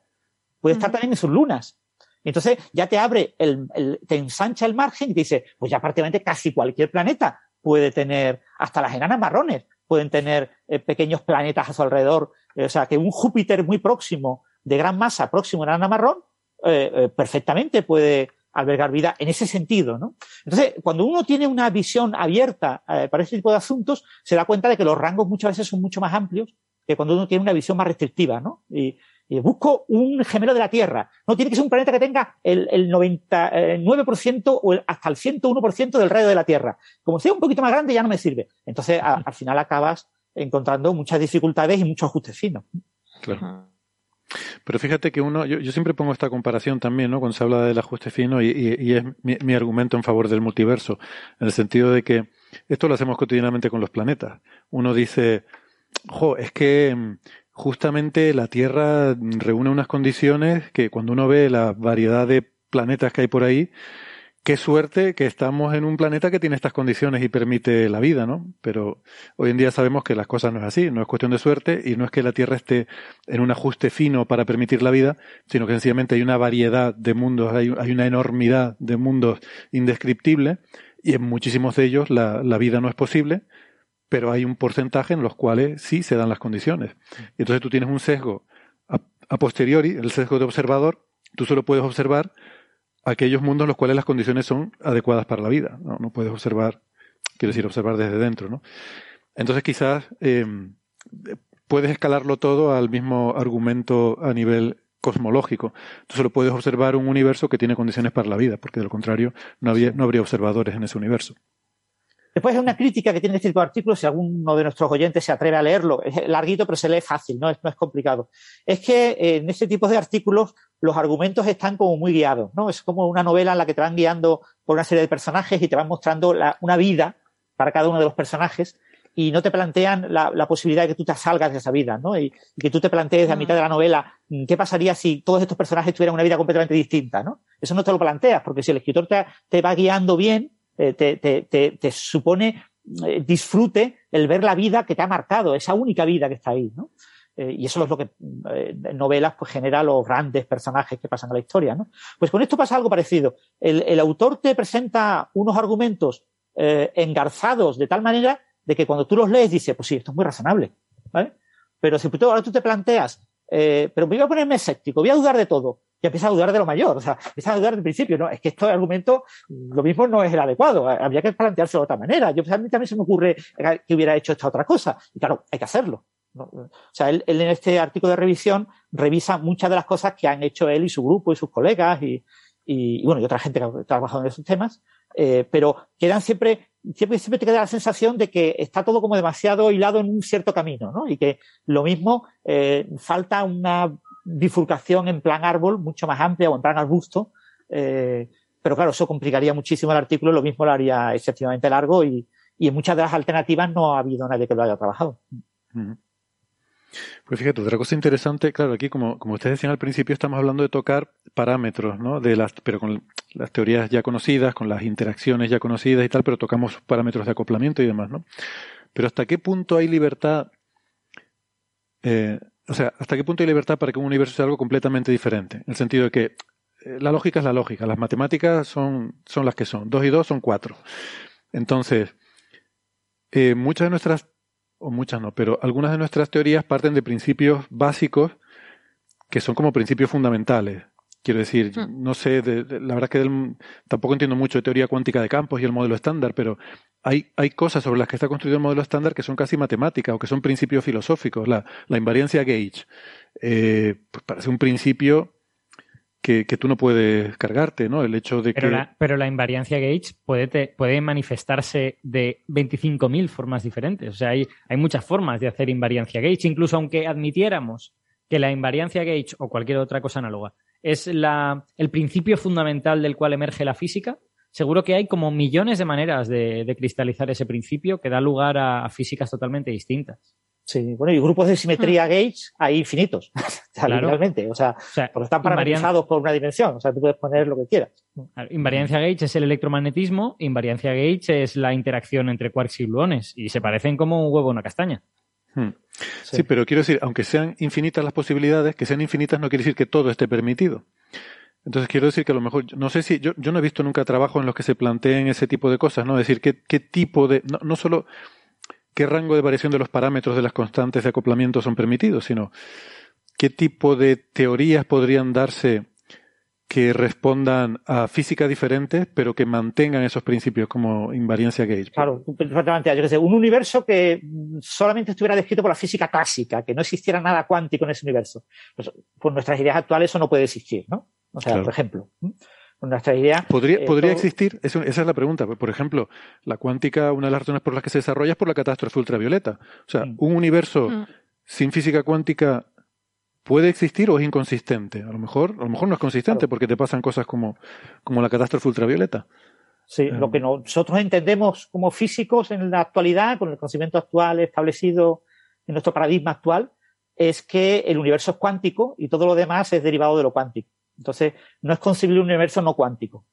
S10: Puede estar también en sus lunas. Entonces ya te abre, el, te ensancha el margen y te dice, pues ya prácticamente casi cualquier planeta puede tener, hasta las enanas marrones pueden tener eh, pequeños planetas a su alrededor. o sea, que un Júpiter muy próximo, de gran masa, próximo a una enana marrón, eh, eh, perfectamente puede albergar vida en ese sentido, ¿no? Entonces, cuando uno tiene una visión abierta eh, para este tipo de asuntos, se da cuenta de que los rangos muchas veces son mucho más amplios que cuando uno tiene una visión más restrictiva, ¿no? Y, busco un gemelo de la Tierra. No tiene que ser un planeta que tenga el, el 99% o hasta el 101% del radio de la Tierra. Como sea un poquito más grande ya no me sirve. Entonces, al final acabas encontrando muchas dificultades y muchos ajustes finos.
S6: Claro. Pero fíjate que uno, yo, siempre pongo esta comparación también, ¿no? Cuando se habla del ajuste fino y, y, es mi, argumento en favor del multiverso, en el sentido de que esto lo hacemos cotidianamente con los planetas. Uno dice, jo, es que mm, justamente la Tierra reúne unas condiciones que cuando uno ve la variedad de planetas que hay por ahí, qué suerte que estamos en un planeta que tiene estas condiciones y permite la vida, ¿no? Pero hoy en día sabemos que las cosas no es así, no es cuestión de suerte y no es que la Tierra esté en un ajuste fino para permitir la vida, sino que sencillamente hay una variedad de mundos, hay, una enormidad de mundos indescriptibles y en muchísimos de ellos la, vida no es posible, pero hay un porcentaje en los cuales sí se dan las condiciones. Y entonces tú tienes un sesgo a posteriori, el sesgo de observador, tú solo puedes observar aquellos mundos en los cuales las condiciones son adecuadas para la vida. No, puedes observar, quiero decir, observar desde dentro, ¿no? Entonces quizás eh, puedes escalarlo todo al mismo argumento a nivel cosmológico. Tú solo puedes observar un universo que tiene condiciones para la vida, porque de lo contrario no, había, no habría observadores en ese universo.
S10: Después hay una crítica que tiene este tipo de artículos, si alguno de nuestros oyentes se atreve a leerlo, es larguito pero se lee fácil, no es, no es complicado. Es que eh, en este tipo de artículos los argumentos están como muy guiados, ¿no? Es como una novela en la que te van guiando por una serie de personajes y te van mostrando una vida para cada uno de los personajes y no te plantean la, posibilidad de que tú te salgas de esa vida, ¿no? Y, que tú te plantees a mitad de la novela mm, qué pasaría si todos estos personajes tuvieran una vida completamente distinta, ¿no? Eso no te lo planteas, porque si el escritor te, va guiando bien, eh, te, supone eh, disfrute el ver la vida que te ha marcado, esa única vida que está ahí. Eh, y eso es lo que novelas pues genera los grandes personajes que pasan a la historia. Pues con esto pasa algo parecido. El, el autor te presenta unos argumentos engarzados de tal manera de que cuando tú los lees dices, pues sí, esto es muy razonable, ¿vale? Pero si tú, ahora tú te planteas, pero voy a ponerme escéptico, voy a dudar de todo, y empiezas a dudar de lo mayor, o sea, empiezas a dudar del principio, ¿no? Es que este argumento, lo mismo no es el adecuado, habría que planteárselo de otra manera. Yo, a mí también se me ocurre que hubiera hecho esta otra cosa, y claro, hay que hacerlo. O sea, él, en este artículo de revisión revisa muchas de las cosas que han hecho él y su grupo y sus colegas y, y, bueno, y otra gente que ha trabajado en esos temas, eh, pero quedan siempre, siempre, siempre te queda la sensación de que está todo como demasiado hilado en un cierto camino, ¿no? Y que lo mismo, eh, falta una bifurcación en plan árbol mucho más amplia o en plan arbusto, eh, pero claro, eso complicaría muchísimo el artículo, lo mismo lo haría excesivamente largo y, y en muchas de las alternativas no ha habido nadie que lo haya trabajado.
S6: Pues fíjate, otra cosa interesante, claro, aquí como, como ustedes decían al principio, estamos hablando de tocar parámetros, ¿no? De las, pero con las teorías ya conocidas, con las interacciones ya conocidas y tal, pero tocamos parámetros de acoplamiento y demás, ¿no? Pero hasta qué punto hay libertad, eh, o sea, hasta qué punto hay libertad para que un universo sea algo completamente diferente, en el sentido de que eh, la lógica es la lógica, las matemáticas son, son las que son, dos y dos son cuatro. Entonces, eh, muchas de nuestras o muchas no, pero algunas de nuestras teorías parten de principios básicos que son como principios fundamentales. Quiero decir, hmm. no sé, la verdad es que tampoco entiendo mucho de teoría cuántica de campos y el modelo estándar, pero hay, hay cosas sobre las que está construido el modelo estándar que son casi matemáticas o que son principios filosóficos. La, la invariancia gauge eh, pues parece un principio que, tú no puedes cargarte, ¿no? El hecho de
S9: pero
S6: que...
S9: La, pero la invariancia gauge puede, puede manifestarse de 25.000 formas diferentes. O sea, hay, hay muchas formas de hacer invariancia gauge, incluso aunque admitiéramos que la invariancia gauge o cualquier otra cosa análoga es la, el principio fundamental del cual emerge la física, seguro que hay como millones de maneras de, de cristalizar ese principio que da lugar a físicas totalmente distintas.
S10: Sí, bueno, y grupos de simetría hmm. gauge hay infinitos, realmente, o sea, porque están parametrizados por una dimensión, o sea, tú puedes poner lo que quieras.
S9: Invariancia gauge es el electromagnetismo, invariancia gauge es la interacción entre quarks y gluones, y se parecen como un huevo y una castaña.
S6: Hmm. Sí. pero quiero decir, aunque sean infinitas las posibilidades, que sean infinitas no quiere decir que todo esté permitido. Entonces quiero decir que a lo mejor, no sé si, yo, yo no he visto nunca trabajos en los que se planteen ese tipo de cosas, ¿no? Es decir, qué, qué tipo de, no, no solo qué rango de variación de los parámetros de las constantes de acoplamiento son permitidos, sino qué tipo de teorías podrían darse que respondan a física diferente, pero que mantengan esos principios como invariancia gauge.
S10: Claro, perfectamente. Yo que sé, un universo que solamente estuviera descrito por la física clásica, que no existiera nada cuántico en ese universo. Pues, por nuestras ideas actuales eso no puede existir, ¿no? O sea, por ejemplo nuestra idea.
S6: ¿Podría, eh, ¿podría existir? esa es la pregunta. Por ejemplo, la cuántica, una de las razones por las que se desarrolla es por la catástrofe ultravioleta. O sea, un universo mm. sin física cuántica puede existir o es inconsistente. A lo mejor, a lo mejor no es consistente porque te pasan cosas como, como la catástrofe ultravioleta.
S10: Sí, lo eh. que nosotros entendemos como físicos en la actualidad, con el conocimiento actual establecido en nuestro paradigma actual, es que el universo es cuántico y todo lo demás es derivado de lo cuántico. Entonces, no es concebible un universo no cuántico.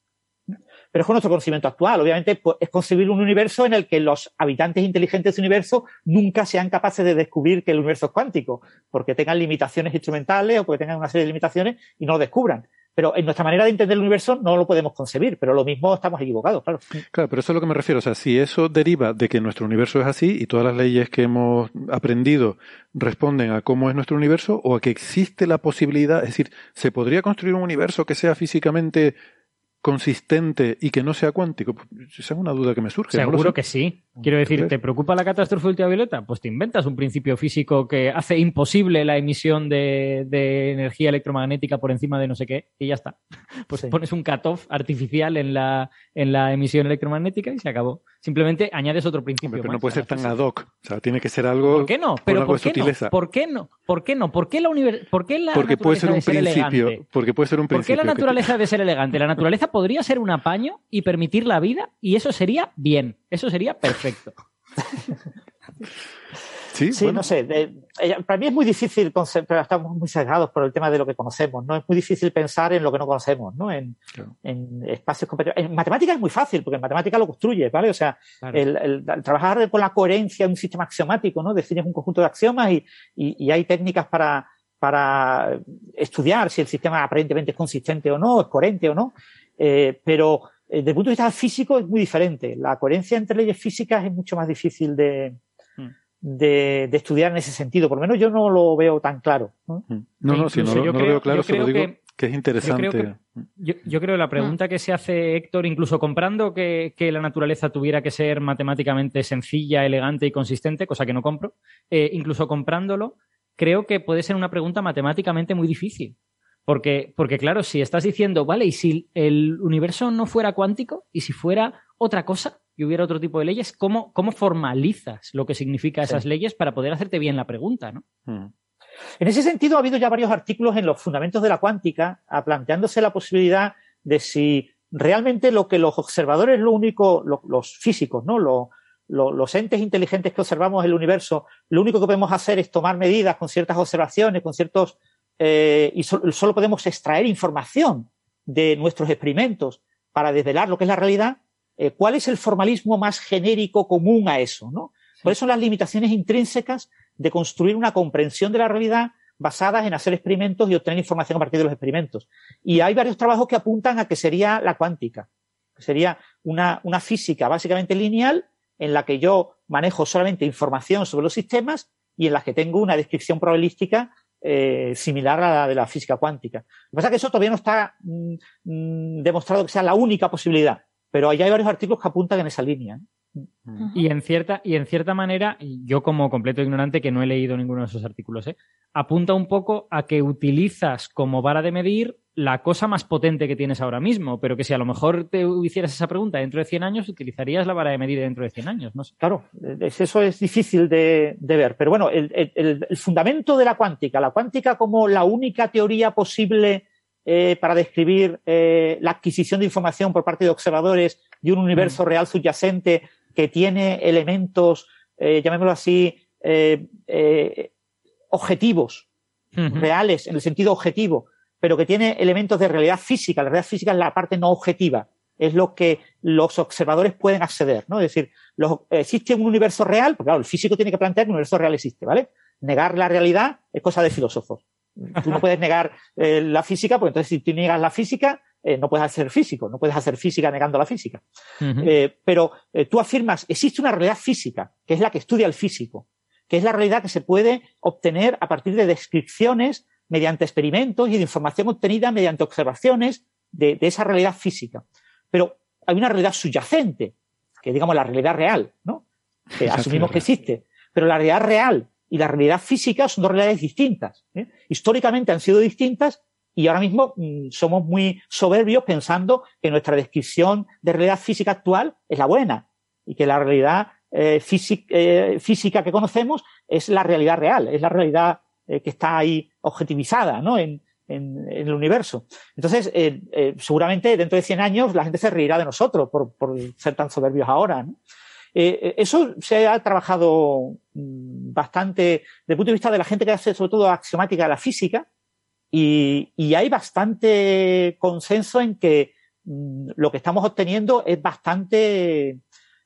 S10: Pero es con nuestro conocimiento actual. Obviamente, pues, es concebible un universo en el que los habitantes inteligentes del universo nunca sean capaces de descubrir que el universo es cuántico, porque tengan limitaciones instrumentales o porque tengan una serie de limitaciones y no lo descubran. Pero en nuestra manera de entender el universo no lo podemos concebir, pero lo mismo estamos equivocados, claro.
S6: Claro, pero eso es lo que me refiero. O sea, si eso deriva de que nuestro universo es así y todas las leyes que hemos aprendido responden a cómo es nuestro universo o a que existe la posibilidad, es decir, ¿se podría construir un universo que sea físicamente consistente y que no sea cuántico? Esa es una duda que me surge.
S9: Seguro que sí. Quiero decir, ¿te preocupa la catástrofe ultravioleta? Pues te inventas un principio físico que hace imposible la emisión de, energía electromagnética por encima de no sé qué y ya está. Pues pones un cutoff artificial en la, en la emisión electromagnética y se acabó. Simplemente añades otro principio.
S6: pero no puede ser tan ad hoc. O sea, tiene que ser algo.
S9: ¿Por qué no? Pero ¿por qué no? ¿por qué no? ¿Por qué no? ¿Por qué la, ¿por qué la
S6: porque puede ser un principio. Porque puede ser un
S9: principio. ¿Por qué la naturaleza debe ser elegante? La naturaleza podría ser un apaño y permitir la vida y eso sería bien. Eso sería perfecto.
S10: Sí, no sé. para mí es muy difícil, pero estamos muy sesgados por el tema de lo que conocemos, ¿no? Es muy difícil pensar en lo que no conocemos, ¿no? En, espacios En matemática es muy fácil, porque en matemática lo construye, ¿vale? O sea, el, trabajar con la coherencia de un sistema axiomático, ¿no? Defines un conjunto de axiomas y, y, hay técnicas para, para estudiar si el sistema aparentemente es consistente o no, es coherente o no. Eh, pero eh, desde el punto de vista físico es muy diferente. La coherencia entre leyes físicas es mucho más difícil de, hmm. de, estudiar en ese sentido. Por lo menos yo no lo veo tan claro.
S6: No, no, no, si no, lo veo claro, se lo digo que, es interesante.
S9: Yo creo, que, la pregunta que se hace Héctor, incluso comprando que, la naturaleza tuviera que ser matemáticamente sencilla, elegante y consistente, cosa que no compro, eh, incluso comprándolo, creo que puede ser una pregunta matemáticamente muy difícil. Porque, porque claro, si estás diciendo, vale, y si el universo no fuera cuántico y si fuera otra cosa y hubiera otro tipo de leyes, ¿cómo, cómo formalizas lo que significa esas leyes para poder hacerte bien la pregunta? ¿no?
S10: Hmm. En ese sentido, ha habido ya varios artículos en los fundamentos de la cuántica planteándose la posibilidad de si realmente lo que los observadores, lo único, los físicos, ¿no? los entes inteligentes que observamos el universo, lo único que podemos hacer es tomar medidas con ciertas observaciones, con ciertos eh, y solo podemos extraer información de nuestros experimentos para desvelar lo que es la realidad, eh, ¿cuál es el formalismo más genérico común a eso? ¿no? ¿Cuáles son las limitaciones intrínsecas de construir una comprensión de la realidad basadas en hacer experimentos y obtener información a partir de los experimentos? Y hay varios trabajos que apuntan a que sería la cuántica, que sería una, una física básicamente lineal en la que yo manejo solamente información sobre los sistemas y en la que tengo una descripción probabilística eh, similar a la de la física cuántica. Lo que pasa es que eso todavía no está mm, mm, demostrado que sea la única posibilidad, pero hay varios artículos que apuntan en esa línea.
S9: Y en cierta, y en cierta manera, yo como completo ignorante que no he leído ninguno de esos artículos, ¿eh? apunta un poco a que utilizas como vara de medir la cosa más potente que tienes ahora mismo, pero que si a lo mejor te hicieras esa pregunta dentro de 100 años, utilizarías la vara de medir dentro de 100 años. No
S10: Claro, eso es difícil de, ver, pero bueno, el, fundamento de la cuántica, la cuántica como la única teoría posible eh, para describir eh, la adquisición de información por parte de observadores de un universo mm. real subyacente que tiene elementos, eh, llamémoslo así, eh, eh, objetivos, reales, en el sentido objetivo, pero que tiene elementos de realidad física. La realidad física es la parte no objetiva, es lo que los observadores pueden acceder, ¿no? Es decir, existe un universo real, porque claro, el físico tiene que plantear que un universo real existe, ¿vale? Negar la realidad es cosa de filósofos. Tú no puedes negar la física, porque entonces si tú niegas la física, eh, no puedes hacer físico, no puedes hacer física negando la física. Eh, pero eh, tú afirmas, existe una realidad física, que es la que estudia el físico, que es la realidad que se puede obtener a partir de descripciones mediante experimentos y de información obtenida mediante observaciones de, esa realidad física. Pero hay una realidad subyacente, que digamos la realidad real, ¿no? Que asumimos que existe. Pero la realidad real y la realidad física son dos realidades distintas. Históricamente han sido distintas y ahora mismo mm, somos muy soberbios pensando que nuestra descripción de realidad física actual es la buena y que la realidad eh, eh, física, que conocemos es la realidad real, es la realidad eh, que está ahí objetivizada ¿no? en, el universo. Entonces, seguramente dentro de 100 años la gente se reirá de nosotros por, ser tan soberbios ahora. eso se ha trabajado mm, bastante desde el punto de vista de la gente que hace sobre todo axiomática de la física, y, hay bastante consenso en que mm, lo que estamos obteniendo es bastante,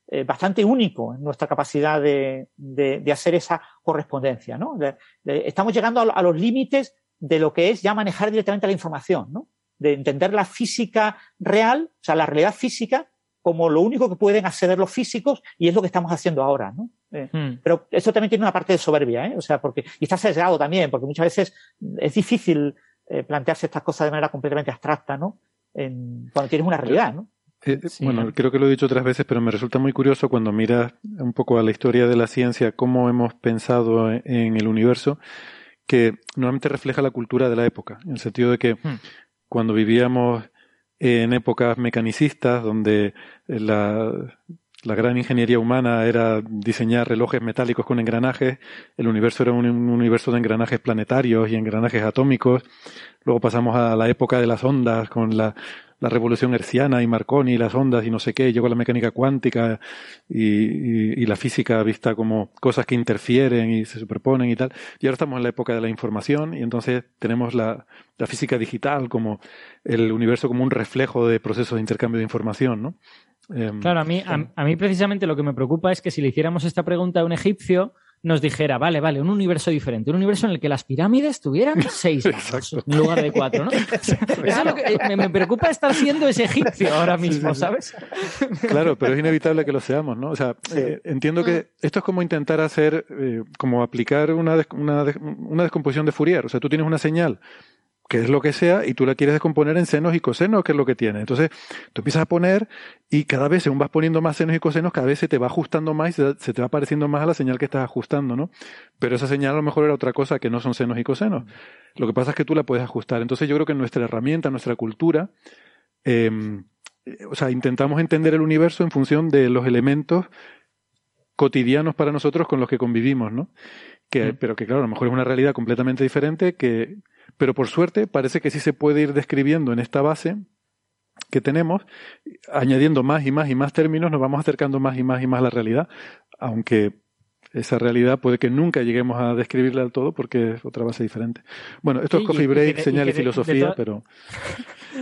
S10: eh, bastante único en nuestra capacidad de, de, hacer esa correspondencia. ¿no? estamos llegando a, los límites de lo que es ya manejar directamente la información, ¿no? de entender la física real, o sea, la realidad física, como lo único que pueden acceder los físicos y es lo que estamos haciendo ahora, ¿no? Eh, hmm. Pero eso también tiene una parte de soberbia, ¿eh? O sea, porque, y está sesgado también, porque muchas veces es difícil eh, plantearse estas cosas de manera completamente abstracta, ¿no? En, cuando tienes una realidad, ¿no?
S6: Eh, bueno, creo que lo he dicho otras veces, pero me resulta muy curioso cuando miras un poco a la historia de la ciencia, cómo hemos pensado en el universo, que normalmente refleja la cultura de la época, en el sentido de que hmm. cuando vivíamos en épocas mecanicistas, donde la, la gran ingeniería humana era diseñar relojes metálicos con engranajes, el universo era un, universo de engranajes planetarios y engranajes atómicos, luego pasamos a la época de las ondas con la, revolución herciana y Marconi y las ondas y no sé qué, llegó la mecánica cuántica y, la física vista como cosas que interfieren y se superponen y tal. Y ahora estamos en la época de la información y entonces tenemos la, la física digital como el universo como un reflejo de procesos de intercambio de información, ¿no?
S9: Em, claro, a mí, a, mí precisamente lo que me preocupa es que si le hiciéramos esta pregunta a un egipcio, nos dijera, vale, vale, un universo diferente, un universo en el que las pirámides tuvieran seis manos en lugar de cuatro, ¿no? Eso es lo que eh, me, preocupa estar siendo ese egipcio ahora mismo, ¿sabes?
S6: Claro, pero es inevitable que lo seamos, ¿no? O sea, eh, entiendo que mm. esto es como intentar hacer, eh, como aplicar una, una, una descomposición de Fourier. O sea, tú tienes una señal que es lo que sea, y tú la quieres descomponer en senos y cosenos, que es lo que tiene. Entonces, tú empiezas a poner y cada vez, según vas poniendo más senos y cosenos, cada vez se te va ajustando más y se, te va pareciendo más a la señal que estás ajustando, ¿no? Pero esa señal a lo mejor era otra cosa que no son senos y cosenos. Lo que pasa es que tú la puedes ajustar. Entonces, yo creo que nuestra herramienta, nuestra cultura, em, o sea, intentamos entender el universo en función de los elementos cotidianos para nosotros con los que convivimos, ¿no? Que, Pero que, claro, a lo mejor es una realidad completamente diferente que, pero por suerte parece que sí se puede ir describiendo en esta base que tenemos, añadiendo más y más y más términos, nos vamos acercando más y más y más a la realidad, aunque esa realidad puede que nunca lleguemos a describirla del todo porque es otra base diferente. Bueno, esto es coffee break, señal y, filosofía, pero...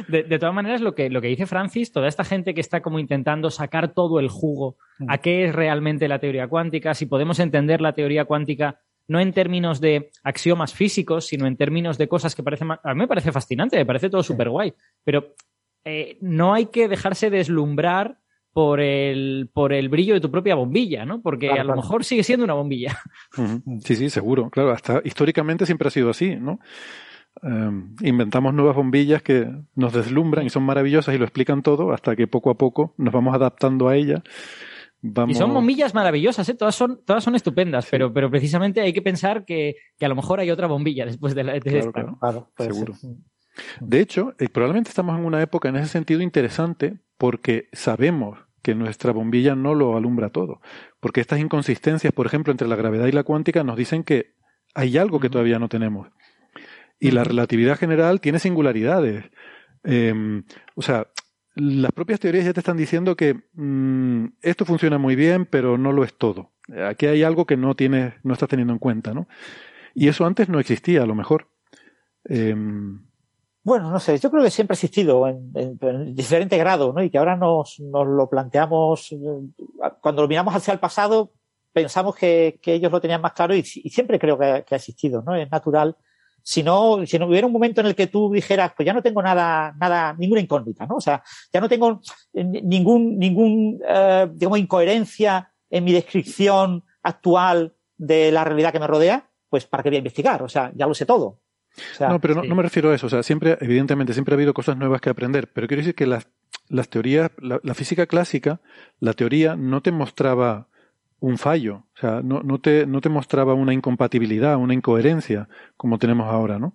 S9: De, todas maneras, lo que, lo que dice Francis, toda esta gente que está como intentando sacar todo el jugo a mm. qué es realmente la teoría cuántica, si podemos entender la teoría cuántica no en términos de axiomas físicos, sino en términos de cosas que parecen... A mí me parece fascinante, me parece todo súper guay, pero eh, no hay que dejarse deslumbrar por el, por el brillo de tu propia bombilla, ¿no? Porque a lo mejor sigue siendo una bombilla.
S6: Sí, sí, seguro. Claro, hasta históricamente siempre ha sido así, ¿no? Em, inventamos nuevas bombillas que nos deslumbran y son maravillosas y lo explican todo hasta que poco a poco nos vamos adaptando a ellas
S9: y son bombillas maravillosas, ¿eh? todas, son, todas son estupendas, pero, pero precisamente hay que pensar que, a lo mejor hay otra bombilla después de, la, de esta.
S6: Claro, seguro. De hecho, eh, probablemente estamos en una época en ese sentido interesante porque sabemos que nuestra bombilla no lo alumbra todo. Porque estas inconsistencias, por ejemplo, entre la gravedad y la cuántica nos dicen que hay algo que todavía no tenemos. Y la relatividad general tiene singularidades. Em, o sea, las propias teorías ya te están diciendo que mm, esto funciona muy bien, pero no lo es todo. Aquí hay algo que no tienes, no estás teniendo en cuenta, ¿no? Y eso antes no existía, a lo mejor. Em,
S10: bueno, no sé, yo creo que siempre ha existido en, diferente grado, ¿no? Y que ahora nos, lo planteamos, cuando lo miramos hacia el pasado, pensamos que, ellos lo tenían más claro y, siempre creo que, ha existido, ¿no? Es natural si no, si no hubiera un momento en el que tú dijeras, pues ya no tengo nada, nada, ninguna incógnita, ¿no? O sea, ya no tengo ningún, ningún, eh, digamos, incoherencia en mi descripción actual de la realidad que me rodea, pues para qué voy a investigar, o sea, ya lo sé todo.
S6: no, pero no, me refiero a eso. O sea, siempre, evidentemente, siempre ha habido cosas nuevas que aprender. Pero quiero decir que las, las teorías, la, física clásica, la teoría no te mostraba un fallo, o sea, no, no, te, no te mostraba una incompatibilidad, una incoherencia como tenemos ahora, ¿no?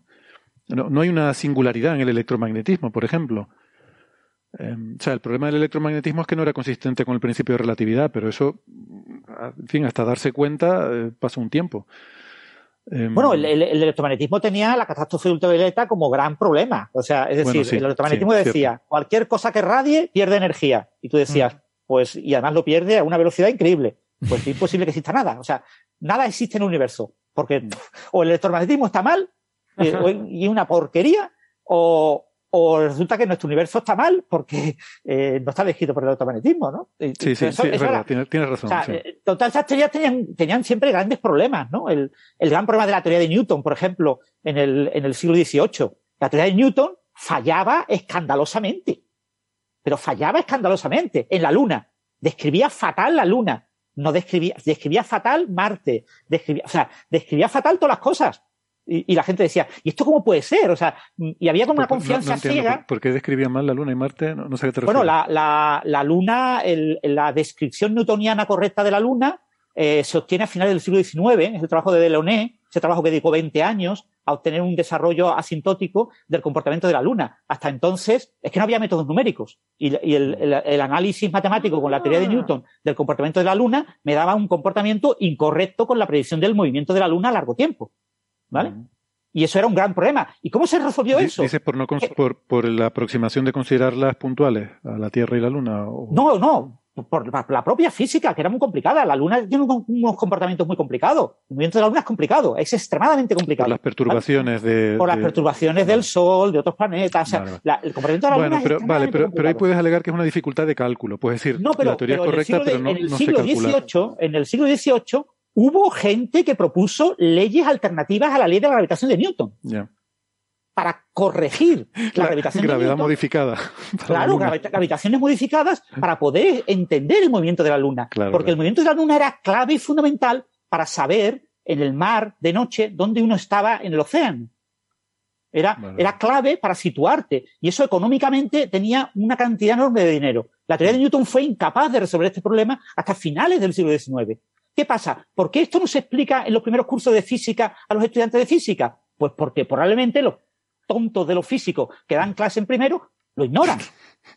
S6: No, no hay una singularidad en el electromagnetismo, por ejemplo. Em, o sea, el problema del electromagnetismo es que no era consistente con el principio de relatividad, pero eso, en fin, hasta darse cuenta eh, pasa un tiempo.
S10: Em, bueno, el, electromagnetismo tenía la catástrofe ultravioleta como gran problema. O sea, es decir, el electromagnetismo decía, cualquier cosa que radie pierde energía. Y tú decías, mm. pues, y además lo pierde a una velocidad increíble pues es imposible que exista nada. O sea, nada existe en el universo. Porque o el electromagnetismo está mal eh, y es una porquería, o, resulta que nuestro universo está mal porque eh, no está elegido por el electromagnetismo, ¿no?
S6: Sí, sí, sí, es verdad, tienes, razón.
S10: Eh, total, esas teorías tenían, tenían, siempre grandes problemas, ¿no? El, el, gran problema de la teoría de Newton, por ejemplo, en el, en el siglo XVIII. La teoría de Newton fallaba escandalosamente. Pero fallaba escandalosamente en la Luna. Describía fatal la Luna no describía, describía fatal Marte, describía, o sea, describía fatal todas las cosas. Y, la gente decía, ¿y esto cómo puede ser? O sea, y había como una confianza ciega.
S6: ¿Por, qué describían mal la Luna y Marte? No, sé qué te
S10: Bueno, la, la, la Luna, la descripción newtoniana correcta de la Luna eh, se obtiene a finales del siglo XIX, es el trabajo de Delaunay, ese trabajo que dedicó 20 años a obtener un desarrollo asintótico del comportamiento de la Luna. Hasta entonces es que no había métodos numéricos y, el, el, análisis matemático con la teoría de Newton del comportamiento de la Luna me daba un comportamiento incorrecto con la predicción del movimiento de la Luna a largo tiempo. ¿Vale? Y eso era un gran problema. ¿Y cómo se resolvió eso?
S6: ¿Dices por, no por, por, la aproximación de considerarlas puntuales a la Tierra y la Luna?
S10: No, no. Por la propia física, que era muy complicada. La Luna tiene unos comportamientos muy complicados. El movimiento de la Luna es complicado. Es extremadamente complicado.
S6: Por las perturbaciones de.
S10: Por las perturbaciones del Sol, de otros planetas. O sea, el comportamiento de la Luna
S6: pero, Vale, pero, pero ahí puedes alegar que es una dificultad de cálculo. Puedes decir, no, pero, la teoría es correcta, pero no,
S10: en el
S6: no
S10: siglo XVIII, En el siglo XVIII hubo gente que propuso leyes alternativas a la ley de la gravitación de Newton. Para corregir la, gravitación
S6: gravedad de Newton. modificada.
S10: Claro, gravitaciones modificadas para poder entender el movimiento de la Luna. porque el movimiento de la Luna era clave y fundamental para saber en el mar de noche dónde uno estaba en el océano. Era, era clave para situarte. Y eso económicamente tenía una cantidad enorme de dinero. La teoría de Newton fue incapaz de resolver este problema hasta finales del siglo XIX. ¿Qué pasa? ¿Por qué esto no se explica en los primeros cursos de física a los estudiantes de física? Pues porque probablemente los tontos de los físicos que dan clase en primero lo ignoran.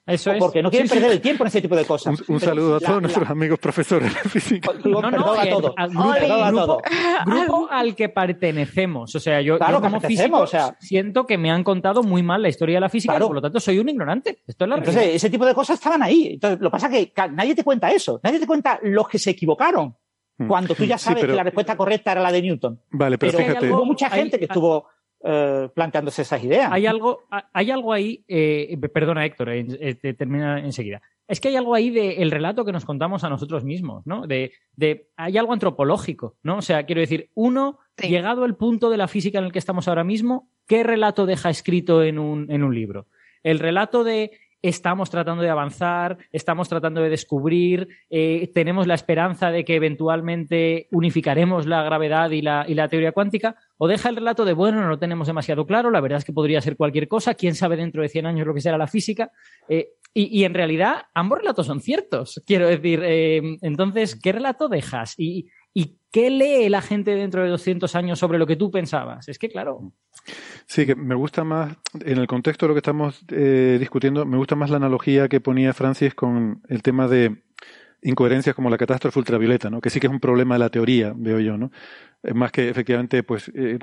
S10: Eso es. Porque no quieren perder el tiempo en ese tipo de cosas.
S6: Un, saludo a todos nuestros amigos profesores de física.
S10: No, no, a todos.
S9: Al grupo, grupo, al que pertenecemos. O sea, yo, como físico siento que me han contado muy mal la historia de la física y por lo tanto soy un ignorante. Esto es la
S10: Entonces, ese tipo de cosas estaban ahí. Entonces, lo que pasa es que nadie te cuenta eso. Nadie te cuenta los que se equivocaron. Mm. cuando tú ya sabes que la respuesta correcta era la de Newton.
S6: Vale, pero, fíjate.
S10: Hubo mucha gente que estuvo eh, planteándose esas ideas.
S9: Hay algo, hay algo ahí, eh, perdona Héctor, eh, termina enseguida. Es que hay algo ahí del relato que nos contamos a nosotros mismos, ¿no? De, de, hay algo antropológico, ¿no? O sea, quiero decir, uno, llegado al punto de la física en el que estamos ahora mismo, ¿qué relato deja escrito en un, en un libro? El relato de estamos tratando de avanzar, estamos tratando de descubrir, eh, tenemos la esperanza de que eventualmente unificaremos la gravedad y la, y la, teoría cuántica, o deja el relato de, bueno, no lo tenemos demasiado claro, la verdad es que podría ser cualquier cosa, quién sabe dentro de 100 años lo que será la física, eh, y, en realidad ambos relatos son ciertos, quiero decir, eh, entonces, ¿qué relato dejas? Y, ¿Y qué lee la gente dentro de 200 años sobre lo que tú pensabas? Es que, claro.
S6: Sí, que me gusta más, en el contexto de lo que estamos eh, discutiendo, me gusta más la analogía que ponía Francis con el tema de incoherencias como la catástrofe ultravioleta, ¿no? que sí que es un problema de la teoría, veo yo, ¿no? Es más que efectivamente, pues, eh,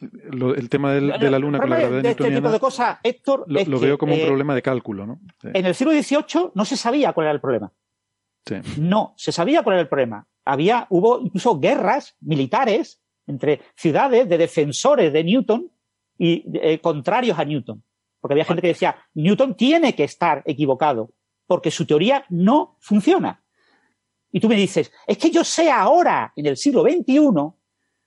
S6: el tema de la Luna con la gravedad
S10: de este tipo de cosas, Héctor,
S6: lo, veo como un eh, problema de cálculo, ¿no?
S10: En el siglo XVIII no se sabía cuál era el problema. No, se sabía cuál era el problema había, hubo incluso guerras militares entre ciudades de defensores de Newton y eh, contrarios a Newton. Porque había gente que decía, Newton tiene que estar equivocado, porque su teoría no funciona. Y tú me dices, es que yo sé ahora, en el siglo XXI,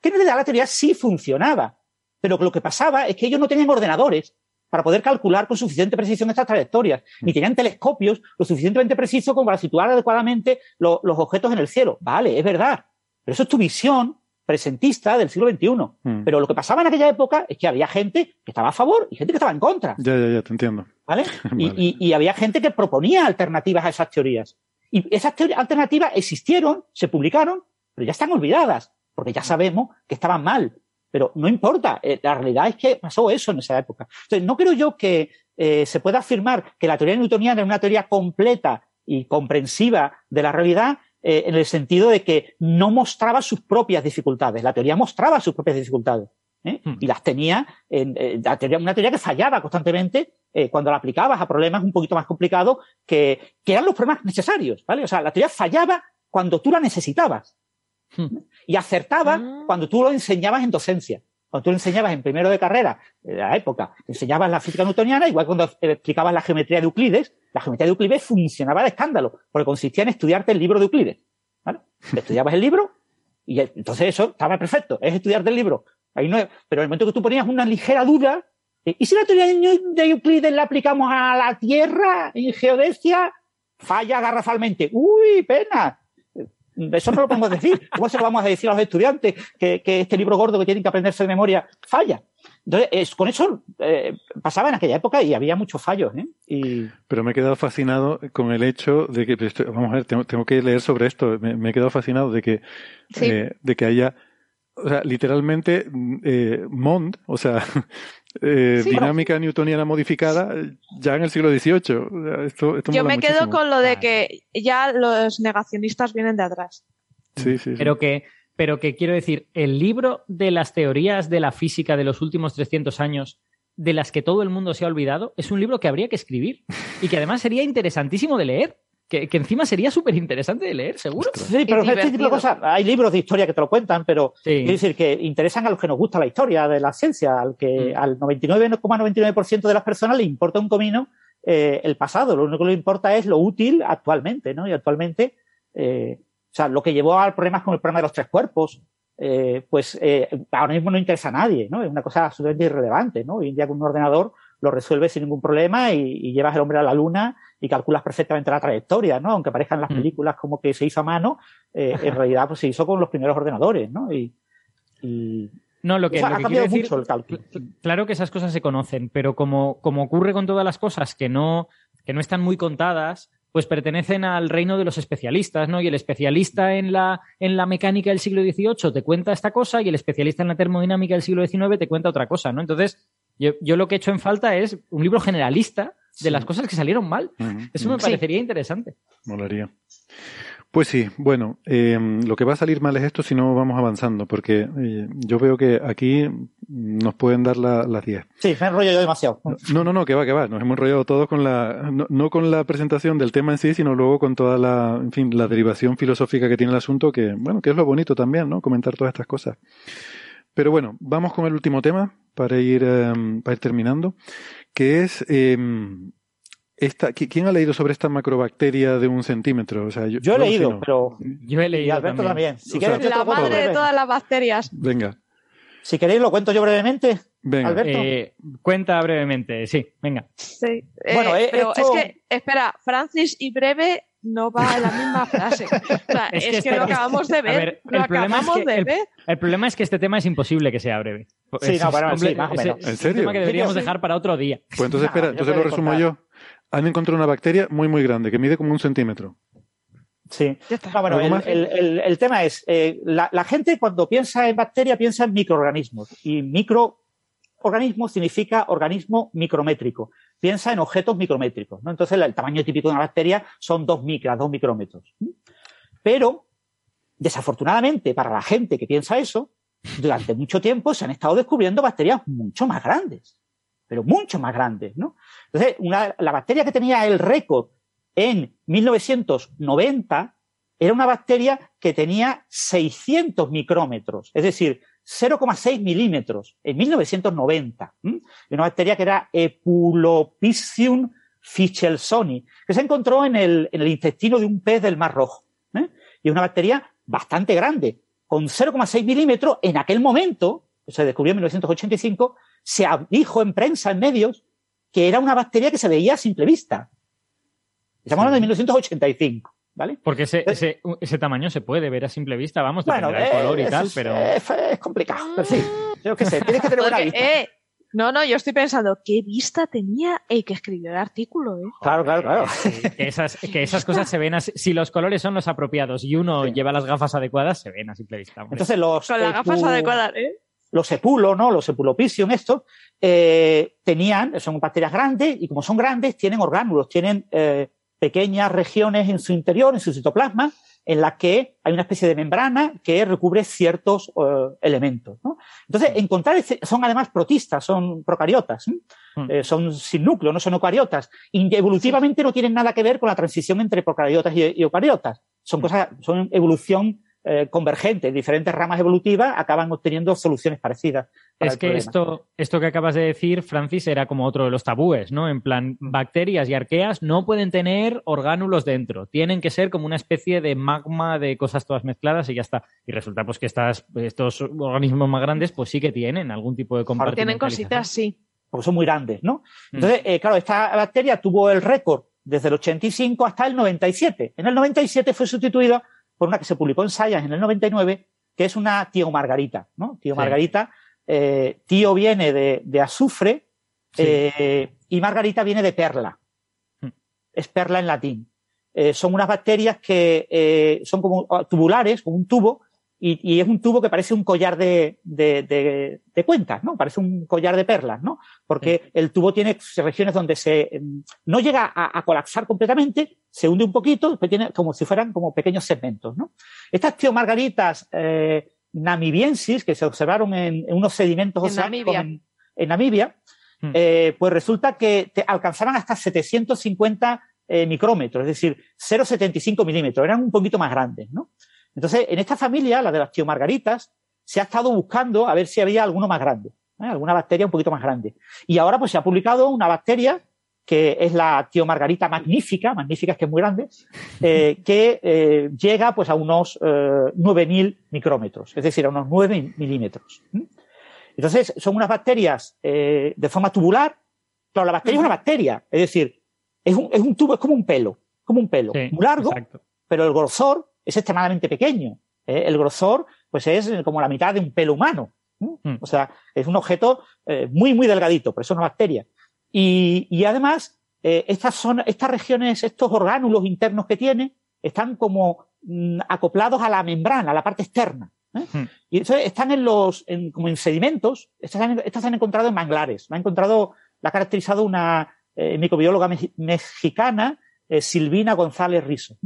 S10: que en realidad la teoría sí funcionaba. Pero lo que pasaba es que ellos no tenían ordenadores para poder calcular con suficiente precisión estas trayectorias, ni tenían telescopios lo suficientemente precisos como para situar adecuadamente los objetos en el cielo. Vale, es verdad, pero eso es tu visión presentista del siglo XXI. Hmm. Pero lo que pasaba en aquella época es que había gente que estaba a favor y gente que estaba en contra.
S6: Ya, ya, ya, te entiendo.
S10: ¿Vale? Y, había gente que proponía alternativas a esas teorías. Y esas alternativas existieron, se publicaron, pero ya están olvidadas, porque ya sabemos que estaban mal. Pero no importa, eh, la realidad es que pasó eso en esa época. Entonces, no creo yo que eh, se pueda afirmar que la teoría newtoniana es una teoría completa y comprensiva de la realidad eh, en el sentido de que no mostraba sus propias dificultades. La teoría mostraba sus propias dificultades. Hmm. Y las tenía, en, una teoría que fallaba constantemente cuando la aplicabas a problemas un poquito más complicados que, que eran los problemas necesarios, ¿vale? O sea, la teoría fallaba cuando tú la necesitabas. Hmm. Y acertaba ah. cuando tú lo enseñabas en docencia. Cuando tú lo enseñabas en primero de carrera, de la época, enseñabas la física newtoniana, igual cuando explicabas la geometría de Euclides, la geometría de Euclides funcionaba de escándalo, porque consistía en estudiarte el libro de Euclides. ¿vale? Estudiabas el libro y entonces eso estaba perfecto, es estudiarte el libro. Ahí no pero en el momento que tú ponías una ligera duda, eh, ¿y si la teoría de Euclides la aplicamos a la Tierra en geodesia? Falla garrafalmente. ¡Uy, pena! Eso no lo podemos decir. ¿Cómo se lo vamos a decir a los estudiantes que, este libro gordo que tienen que aprenderse de memoria falla? Entonces, con eso eh, pasaba en aquella época y había muchos fallos. ¿eh?
S6: Pero me he quedado fascinado con el hecho de que, vamos a ver, tengo, que leer sobre esto. Me, he quedado fascinado de que, eh, de que haya, o sea, literalmente, eh, Mond, o sea, eh, dinámica newtoniana modificada ya en el siglo XVIII. Esto,
S8: Yo me quedo con lo de que ya los negacionistas vienen de atrás.
S6: Sí, sí,
S9: Pero que, pero que quiero decir, el libro de las teorías de la física de los últimos 300 años, de las que todo el mundo se ha olvidado, es un libro que habría que escribir y que además sería interesantísimo de leer. Que, encima sería súper interesante de leer, seguro.
S10: Sí, pero este tipo de cosas, hay libros de historia que te lo cuentan, pero quiero decir que interesan a los que nos gusta la historia de la ciencia, al que mm. al 99,99% de las personas le importa un comino eh, el pasado, lo único que le importa es lo útil actualmente, ¿no? Y actualmente, eh, o sea, lo que llevó al problema con el problema de los tres cuerpos, eh, pues ahora mismo no interesa a nadie, ¿no? Es una cosa absolutamente irrelevante, ¿no? Hoy en día con un ordenador lo resuelves sin ningún problema y, llevas el hombre a la luna y calculas perfectamente la trayectoria, ¿no? Aunque parezcan las mm. películas como que se hizo a mano, eh, en realidad pues se hizo con los primeros ordenadores, ¿no? Y,
S9: no, lo que,
S10: ha cambiado mucho el
S9: cálculo. Claro que esas cosas se conocen, pero como, como ocurre con todas las cosas que no, que no están muy contadas, pues pertenecen al reino de los especialistas, ¿no? Y el especialista en la, en la mecánica del siglo XVIII te cuenta esta cosa y el especialista en la termodinámica del siglo XIX te cuenta otra cosa, ¿no? Entonces, yo, yo lo que he hecho en falta es un libro generalista de las cosas que salieron mal. Eso me parecería interesante.
S6: Molaría. Pues sí, bueno, eh, lo que va a salir mal es esto si no vamos avanzando, porque eh, yo veo que aquí nos pueden dar las 10.
S10: Sí, me enrollo yo demasiado.
S6: No, no, no, que va, que va. Nos hemos enrollado todos con la, no, con la presentación del tema en sí, sino luego con toda la, en fin, la derivación filosófica que tiene el asunto, que, bueno, que es lo bonito también, ¿no? Comentar todas estas cosas. Pero bueno, vamos con el último tema para ir, em, para ir terminando, que es em, esta, ¿Quién ha leído sobre esta macrobacteria de un centímetro? O sea,
S10: yo, he leído, pero.
S9: Yo he leído.
S10: Y Alberto también.
S8: Si la madre de todas las bacterias.
S6: Venga.
S10: Si queréis, lo cuento yo brevemente.
S6: Venga.
S10: Alberto.
S9: Eh, cuenta brevemente, sí, venga.
S8: Sí. bueno, pero es que, espera, Francis y breve no va en la misma frase. O sea, es, que, lo acabamos de ver. lo acabamos de ver.
S9: El problema es que este tema es imposible que sea breve.
S10: Sí, no, bueno, sí, más o menos.
S6: ¿En serio?
S9: Es un tema que deberíamos dejar para otro día.
S6: Pues entonces, espera, entonces lo resumo yo han encontrado una bacteria muy, muy grande, que mide como un centímetro.
S10: Sí. bueno, el, tema es, eh, la, gente cuando piensa en bacteria piensa en microorganismos y microorganismo significa organismo micrométrico. Piensa en objetos micrométricos. ¿no? Entonces el tamaño típico de una bacteria son dos micras, dos micrómetros. Pero, desafortunadamente para la gente que piensa eso, durante mucho tiempo se han estado descubriendo bacterias mucho más grandes pero mucho más grandes, ¿no? Entonces, la bacteria que tenía el récord en 1990 era una bacteria que tenía 600 micrómetros, es decir, 0,6 milímetros en 1990. Una bacteria que era Epulopicium fischelsoni, que se encontró en el, intestino de un pez del Mar Rojo. ¿eh? Y una bacteria bastante grande, con 0,6 milímetros en aquel momento, se descubrió en 1985, se dijo en prensa, en medios, que era una bacteria que se veía a simple vista. Estamos hablando de 1985. ¿Vale?
S9: Porque ese, ese, ese, tamaño se puede ver a simple vista, vamos, bueno, el color y tal, pero.
S10: Es, complicado, pero sí. Yo qué sé, tienes que tener una vista.
S8: Eh, no, no, yo estoy pensando, ¿qué vista tenía el que escribió el artículo? Eh?
S10: Claro, claro, claro.
S9: Que esas, que esas cosas se ven así. Si los colores son los apropiados y uno lleva las gafas adecuadas, se ven a simple vista.
S10: Entonces los.
S8: Con las gafas adecuadas, ¿eh?
S10: los epulos, ¿no? Los epulopicium, estos, eh, tenían, son bacterias grandes y como son grandes, tienen orgánulos, tienen eh, pequeñas regiones en su interior, en su citoplasma, en las que hay una especie de membrana que recubre ciertos eh, elementos. ¿no? Entonces, encontrar, son además protistas, son procariotas, mm. son sin núcleo, no son eucariotas. Y evolutivamente no tienen nada que ver con la transición entre procariotas y, y eucariotas. Son cosas, son evolución eh, convergentes, diferentes ramas evolutivas, acaban obteniendo soluciones parecidas.
S9: Es que esto, esto que acabas de decir, Francis, era como otro de los tabúes, ¿no? En plan, bacterias y arqueas no pueden tener orgánulos dentro, tienen que ser como una especie de magma de cosas todas mezcladas y ya está. Y resulta pues que estas, estos organismos más grandes pues sí que tienen algún tipo de compartimento.
S8: Tienen cositas, sí.
S10: Porque son muy grandes, ¿no? Mm. Entonces, eh, claro, esta bacteria tuvo el récord desde el 85 hasta el 97. En el 97 fue sustituida por una que se publicó en Science en el 99, que es una tío margarita, ¿no? Tío margarita, eh, tío viene de, azufre eh, y margarita viene de perla. Hmm. Es perla en latín. Eh, son unas bacterias que son como tubulares, como un tubo, y, es un tubo que parece un collar de, de, cuentas, ¿no? Parece un collar de perlas, ¿no? Porque el tubo tiene regiones donde se em, no llega a, colapsar completamente, se hunde un poquito, después tiene como si fueran como pequeños segmentos, ¿no? Estas teomargaritas eh, namibiensis que se observaron en, unos sedimentos oceánicos en, Namibia, hmm. eh, pues resulta que te alcanzaban hasta 750 eh, micrómetros, es decir, 0,75 milímetros, eran un poquito más grandes, ¿no? Entonces, en esta familia, la de las tiomargaritas, se ha estado buscando a ver si había alguno más grande, ¿eh? alguna bacteria un poquito más grande. Y ahora pues se ha publicado una bacteria que es la tiomargarita magnífica, magnífica es que es muy grande, eh, que eh, llega pues a unos 9.000 micrómetros, es decir, a unos 9 milímetros. Entonces, son unas bacterias de forma tubular, pero la bacteria es una bacteria, es decir, es un, es un tubo, es como un pelo, como un pelo, muy largo, pero el grosor es extremadamente pequeño. ¿eh? El grosor, pues es como la mitad de un pelo humano. Hmm. O sea, es un objeto eh, muy, muy delgadito, por eso es una bacteria. Y, además, eh, estas son, estas regiones, estos orgánulos internos que tiene, están como mm, acoplados a la membrana, a la parte externa. Hmm. Y entonces están en los, en, como en sedimentos, estas, se han encontrado en manglares. Me ha encontrado, la ha caracterizado una microbióloga mexicana, Silvina González Rizo.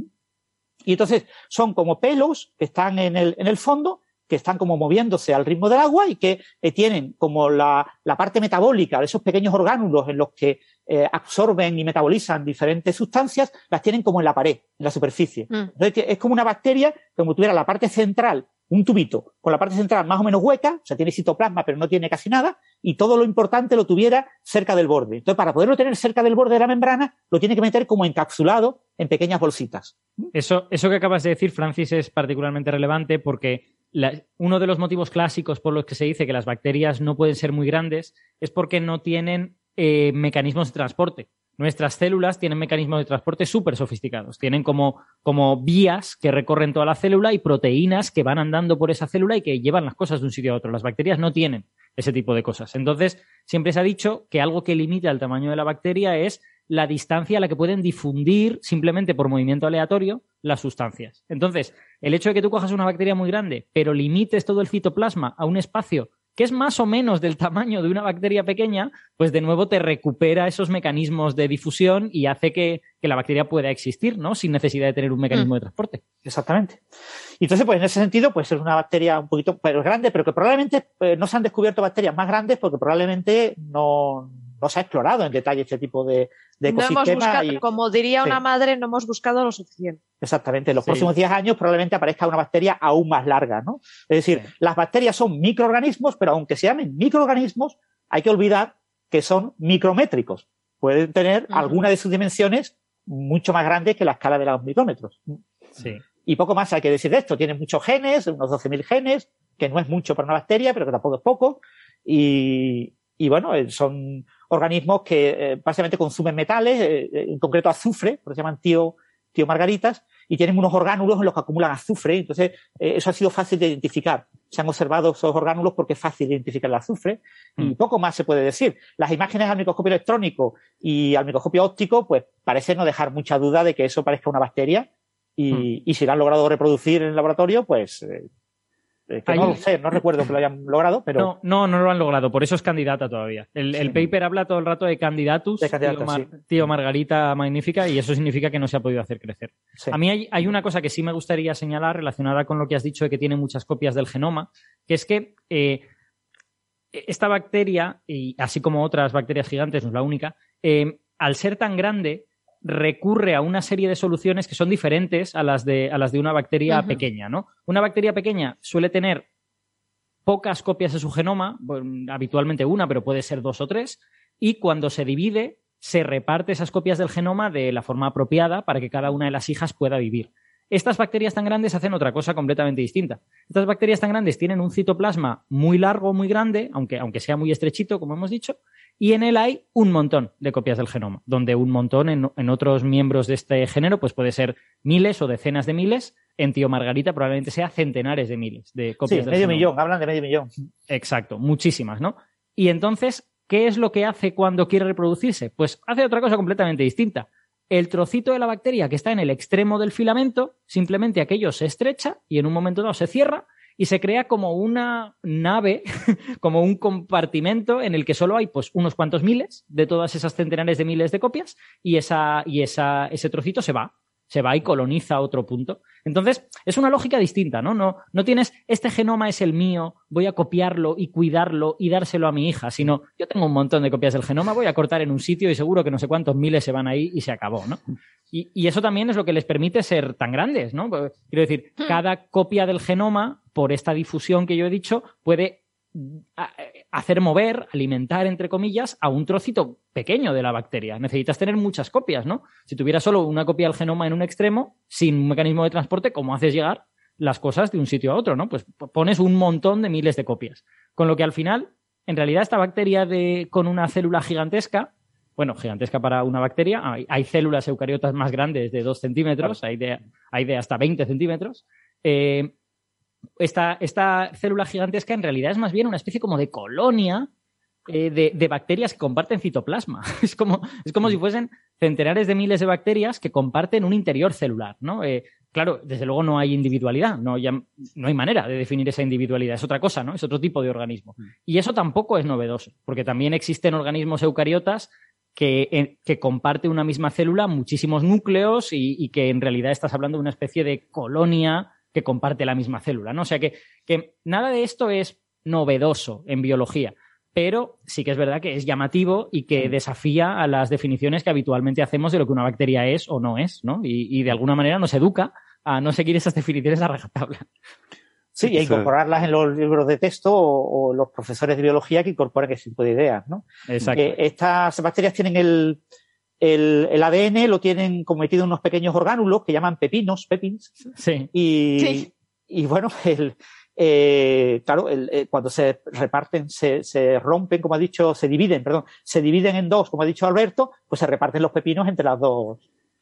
S10: Y entonces son como pelos que están en el, en el fondo, que están como moviéndose al ritmo del agua y que eh, tienen como la, la, parte metabólica de esos pequeños orgánulos en los que eh, absorben y metabolizan diferentes sustancias, las tienen como en la pared, en la superficie. Mm. Entonces es como una bacteria, como tuviera la parte central un tubito con la parte central más o menos hueca, o sea, tiene citoplasma pero no tiene casi nada, y todo lo importante lo tuviera cerca del borde. Entonces, para poderlo tener cerca del borde de la membrana, lo tiene que meter como encapsulado en pequeñas bolsitas.
S9: Eso, eso que acabas de decir, Francis, es particularmente relevante porque uno de los motivos clásicos por los que se dice que las bacterias no pueden ser muy grandes es porque no tienen eh, mecanismos de transporte. Nuestras células tienen mecanismos de transporte súper sofisticados. Tienen como, como vías que recorren toda la célula y proteínas que van andando por esa célula y que llevan las cosas de un sitio a otro. Las bacterias no tienen ese tipo de cosas. Entonces, siempre se ha dicho que algo que limita el tamaño de la bacteria es la distancia a la que pueden difundir simplemente por movimiento aleatorio las sustancias. Entonces, el hecho de que tú cojas una bacteria muy grande, pero limites todo el citoplasma a un espacio que es más o menos del tamaño de una bacteria pequeña, pues de nuevo te recupera esos mecanismos de difusión y hace que, la bacteria pueda existir, ¿no? Sin necesidad de tener un mecanismo de transporte.
S10: Exactamente. Y entonces, pues en ese sentido, pues es una bacteria un poquito pero grande, pero que probablemente eh, no se han descubierto bacterias más grandes porque probablemente no, no se ha explorado en detalle este tipo de, de ecosistema.
S8: como diría una madre, no hemos buscado lo suficiente.
S10: Exactamente. En los próximos 10 años probablemente aparezca una bacteria aún más larga, ¿no? Es decir, las bacterias son microorganismos, pero aunque se llamen microorganismos, hay que olvidar que son micrométricos. Pueden tener alguna de sus dimensiones mucho más grandes que la escala de los micrómetros. Sí. Y poco más hay que decir de esto. Tienen muchos genes, unos 12.000 genes, que no es mucho para una bacteria, pero que tampoco es poco. Y, y bueno, eh, son organismos que eh, básicamente consumen metales, eh, en concreto azufre, por eso se llaman tío, tío margaritas, y tienen unos orgánulos en los que acumulan azufre. Entonces, eso ha sido fácil de identificar. Se han observado esos orgánulos porque es fácil de identificar el azufre. Y mm. poco más se puede decir. Las imágenes al microscopio electrónico y al microscopio óptico, pues parece no dejar mucha duda de que eso parezca una bacteria. Y, mm. y si la han logrado reproducir en el laboratorio, pues eh, que no lo sé, no recuerdo que lo hayan logrado, pero.
S9: No, no, no lo han logrado, por eso es candidata todavía. El, paper habla todo el rato de candidatus, tío, Margarita Magnífica, y eso significa que no se ha podido hacer crecer. A mí hay, una cosa que sí me gustaría señalar relacionada con lo que has dicho de que tiene muchas copias del genoma, que es que eh, esta bacteria, y así como otras bacterias gigantes, no es la única, eh, al ser tan grande, recurre a una serie de soluciones que son diferentes a las de, a las de una bacteria pequeña, ¿no? Una bacteria pequeña suele tener pocas copias de su genoma, habitualmente una, pero puede ser dos o tres, y cuando se divide, se reparte esas copias del genoma de la forma apropiada para que cada una de las hijas pueda vivir. Estas bacterias tan grandes hacen otra cosa completamente distinta. Estas bacterias tan grandes tienen un citoplasma muy largo, muy grande, aunque, aunque sea muy estrechito, como hemos dicho, y en él hay un montón de copias del genoma, donde un montón en, otros miembros de este género pues puede ser miles o decenas de miles. En Tío Margarita probablemente sea centenares de miles de copias
S10: sí, medio millón, hablan de medio millón.
S9: Exacto, muchísimas, ¿no? Y entonces, ¿qué es lo que hace cuando quiere reproducirse? Pues hace otra cosa completamente distinta. El trocito de la bacteria que está en el extremo del filamento, simplemente aquello se estrecha y en un momento dado se cierra y se crea como una nave, como un compartimento en el que solo hay pues unos cuantos miles de todas esas centenares de miles de copias y, esa, y esa, ese trocito se va, se va y coloniza otro punto. Entonces, es una lógica distinta, ¿no? No, no tienes, este genoma es el mío, voy a copiarlo y cuidarlo y dárselo a mi hija, sino yo tengo un montón de copias del genoma, voy a cortar en un sitio y seguro que no sé cuántos miles se van ahí y se acabó, ¿no? Y, eso también es lo que les permite ser tan grandes, ¿no? Quiero decir, hmm. cada copia del genoma, por esta difusión que yo he dicho, puede hacer mover, alimentar, entre comillas, a un trocito pequeño de la bacteria. Necesitas tener muchas copias, ¿no? Si tuvieras solo una copia del genoma en un extremo, sin un mecanismo de transporte, ¿cómo haces llegar las cosas de un sitio a otro, ¿no? Pues pones un montón de miles de copias. Con lo que al final, en realidad, esta bacteria de, con una célula gigantesca bueno, gigantesca para una bacteria. Hay, células eucariotas más grandes de 2 centímetros, hay, de, hay de hasta 20 centímetros. Eh, esta, esta, célula gigantesca en realidad es más bien una especie como de colonia eh, de, bacterias que comparten citoplasma. Es como, es como si fuesen centenares de miles de bacterias que comparten un interior celular, ¿no? Eh, claro, desde luego no hay individualidad, no, no hay manera de definir esa individualidad, es otra cosa, ¿no? Es otro tipo de organismo. Mm. Y eso tampoco es novedoso, porque también existen organismos eucariotas que, que, comparte una misma célula muchísimos núcleos y, que en realidad estás hablando de una especie de colonia que comparte la misma célula, ¿no? O sea que, que nada de esto es novedoso en biología, pero sí que es verdad que es llamativo y que mm. desafía a las definiciones que habitualmente hacemos de lo que una bacteria es o no es, ¿no? Y, y de alguna manera nos educa a no seguir esas definiciones a rajatabla.
S10: Sí, y incorporarlas en los libros de texto o, los profesores de biología que incorporen ese tipo de ideas, ¿no?
S9: Exacto.
S10: estas bacterias tienen el, el, ADN, lo tienen como metido en unos pequeños orgánulos que llaman pepinos, pepins.
S9: Sí.
S10: Y, y bueno, el, eh, claro, el, eh, cuando se reparten, se, se, rompen, como ha dicho, se dividen, perdón, se dividen en dos, como ha dicho Alberto, pues se reparten los pepinos entre las dos,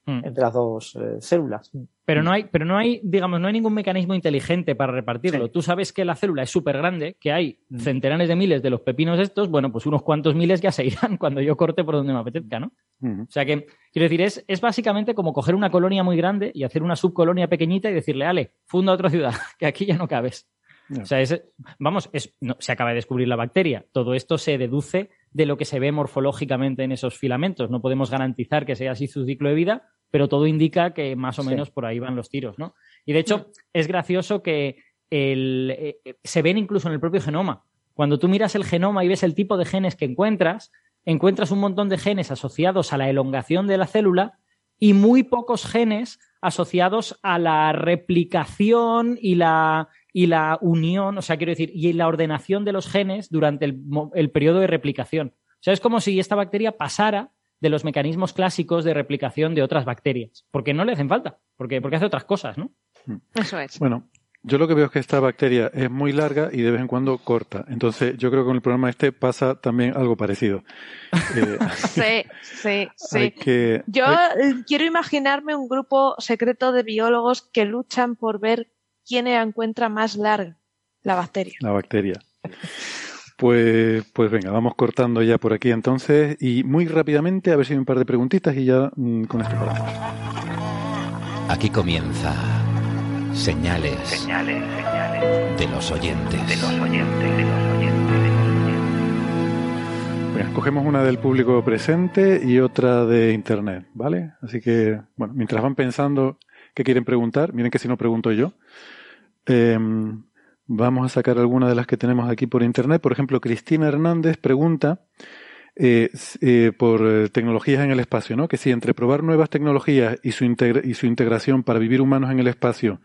S10: Hmm. entre las dos eh, células.
S9: Pero no hay, pero no hay, digamos, no hay ningún mecanismo inteligente para repartirlo. Tú sabes que la célula es súper grande, que hay hmm. centenares de miles de los pepinos estos, bueno, pues unos cuantos miles ya se irán cuando yo corte por donde me apetezca, ¿no? Hmm. O sea que, quiero decir, es, es básicamente como coger una colonia muy grande y hacer una subcolonia pequeñita y decirle, ale, funda otra ciudad, que aquí ya no cabes. O sea, es, vamos, es, no, se acaba de descubrir la bacteria. Todo esto se deduce de lo que se ve morfológicamente en esos filamentos. No podemos garantizar que sea así su ciclo de vida, pero todo indica que más o menos por ahí van los tiros, ¿no? Y de hecho, es gracioso que eh, se ven incluso en el propio genoma. Cuando tú miras el genoma y ves el tipo de genes que encuentras, encuentras un montón de genes asociados a la elongación de la célula y muy pocos genes asociados a la replicación y la, y la unión, o sea, quiero decir, y la ordenación de los genes durante el, el periodo de replicación. O sea, es como si esta bacteria pasara de los mecanismos clásicos de replicación de otras bacterias, porque no le hacen falta, porque, porque hace otras cosas, ¿no?
S8: Hmm. Eso es.
S6: Bueno, yo lo que veo es que esta bacteria es muy larga y de vez en cuando corta. Entonces, yo creo que con el programa este pasa también algo parecido.
S8: Eh, sí, sí, sí. yo quiero imaginarme un grupo secreto de biólogos que luchan por ver quién encuentra más larga la bacteria.
S6: La bacteria. Pues, pues venga, vamos cortando ya por aquí entonces y muy rápidamente a ver si hay un par de preguntitas y ya mm, con esto paramos.
S4: Aquí comienza señales, señales, señales de los oyentes. De los oyentes, de los oyentes.
S6: Venga, cogemos una del público presente y otra de internet, ¿vale? Así que, bueno, mientras van pensando qué quieren preguntar, miren que si no pregunto yo. Eh, Vamos a sacar algunas de las que tenemos aquí por internet. Por ejemplo, Cristina Hernández pregunta eh, eh, por eh, tecnologías en el espacio, ¿no? Que si entre probar nuevas tecnologías y su, y su integración para vivir humanos en el espacio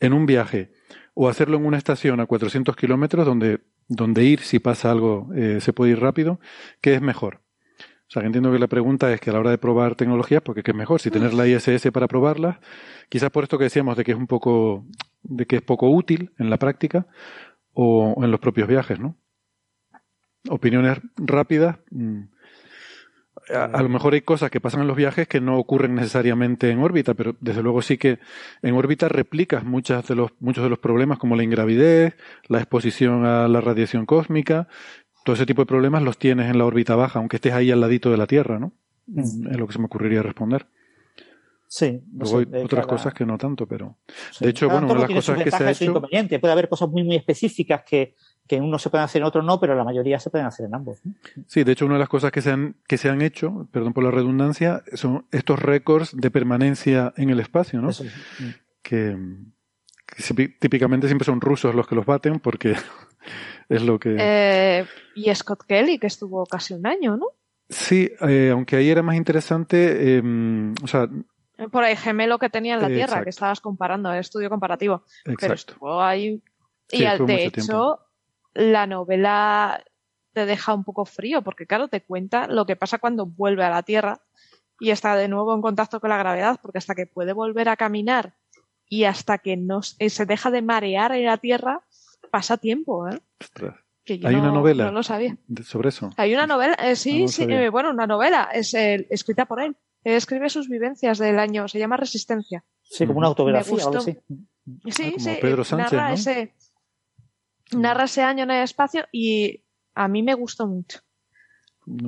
S6: en un viaje o hacerlo en una estación a 400 kilómetros donde, donde ir si pasa algo se puede ir rápido, ¿qué es mejor? O sea, que entiendo que la pregunta es que a la hora de probar tecnologías, porque qué es mejor, si tener la ISS para probarlas, quizás por esto que decíamos de que es un poco, de que es poco útil en la práctica o en los propios viajes, ¿no? opiniones rápidas. Mm, a, lo mejor hay cosas que pasan en los viajes que no ocurren necesariamente en órbita, pero desde luego sí que en órbita replicas muchas de los, muchos de los problemas como la ingravidez, la exposición a la radiación cósmica, todo ese tipo de problemas los tienes en la órbita baja, aunque estés ahí al ladito de la Tierra, ¿no? Mm. Es lo que se me ocurriría responder.
S10: Sí.
S6: Luego hay otras cosas que no tanto, pero. De hecho, bueno, una de las cosas que se ha hecho.
S10: Puede haber cosas muy, muy específicas que, que en uno se pueden hacer, en otro no, pero la mayoría se pueden hacer en ambos.
S6: Sí, de hecho, una de las cosas que se han, que se han hecho, perdón por la redundancia, son estos récords de permanencia en el espacio, ¿no? Que, típicamente siempre son rusos los que los baten porque es lo que.
S8: Eh, y Scott Kelly, que estuvo casi un año, ¿no?
S6: Sí, eh, aunque ahí era más interesante, em, o sea.
S8: Por el gemelo que tenía en la Tierra, que estabas comparando, el estudio comparativo. Exacto. Pero estuvo ahí. y de hecho, la novela te deja un poco frío, porque claro, te cuenta lo que pasa cuando vuelve a la Tierra y está de nuevo en contacto con la gravedad, porque hasta que puede volver a caminar y hasta que no eh, se deja de marear en la Tierra, pasa tiempo, ¿eh?
S6: Hay una novela.
S8: No lo sabía.
S6: Sobre eso.
S8: Hay una novela, eh, sí, sí, eh, bueno, una novela, es escrita por él. Escribe sus vivencias del año, se llama Resistencia.
S10: Sí, como una autobiografía o algo así.
S8: Sí,
S6: ah,
S8: sí.
S6: Pedro Sánchez,
S8: narra ese, narra ese año en el espacio y a mí me gustó mucho.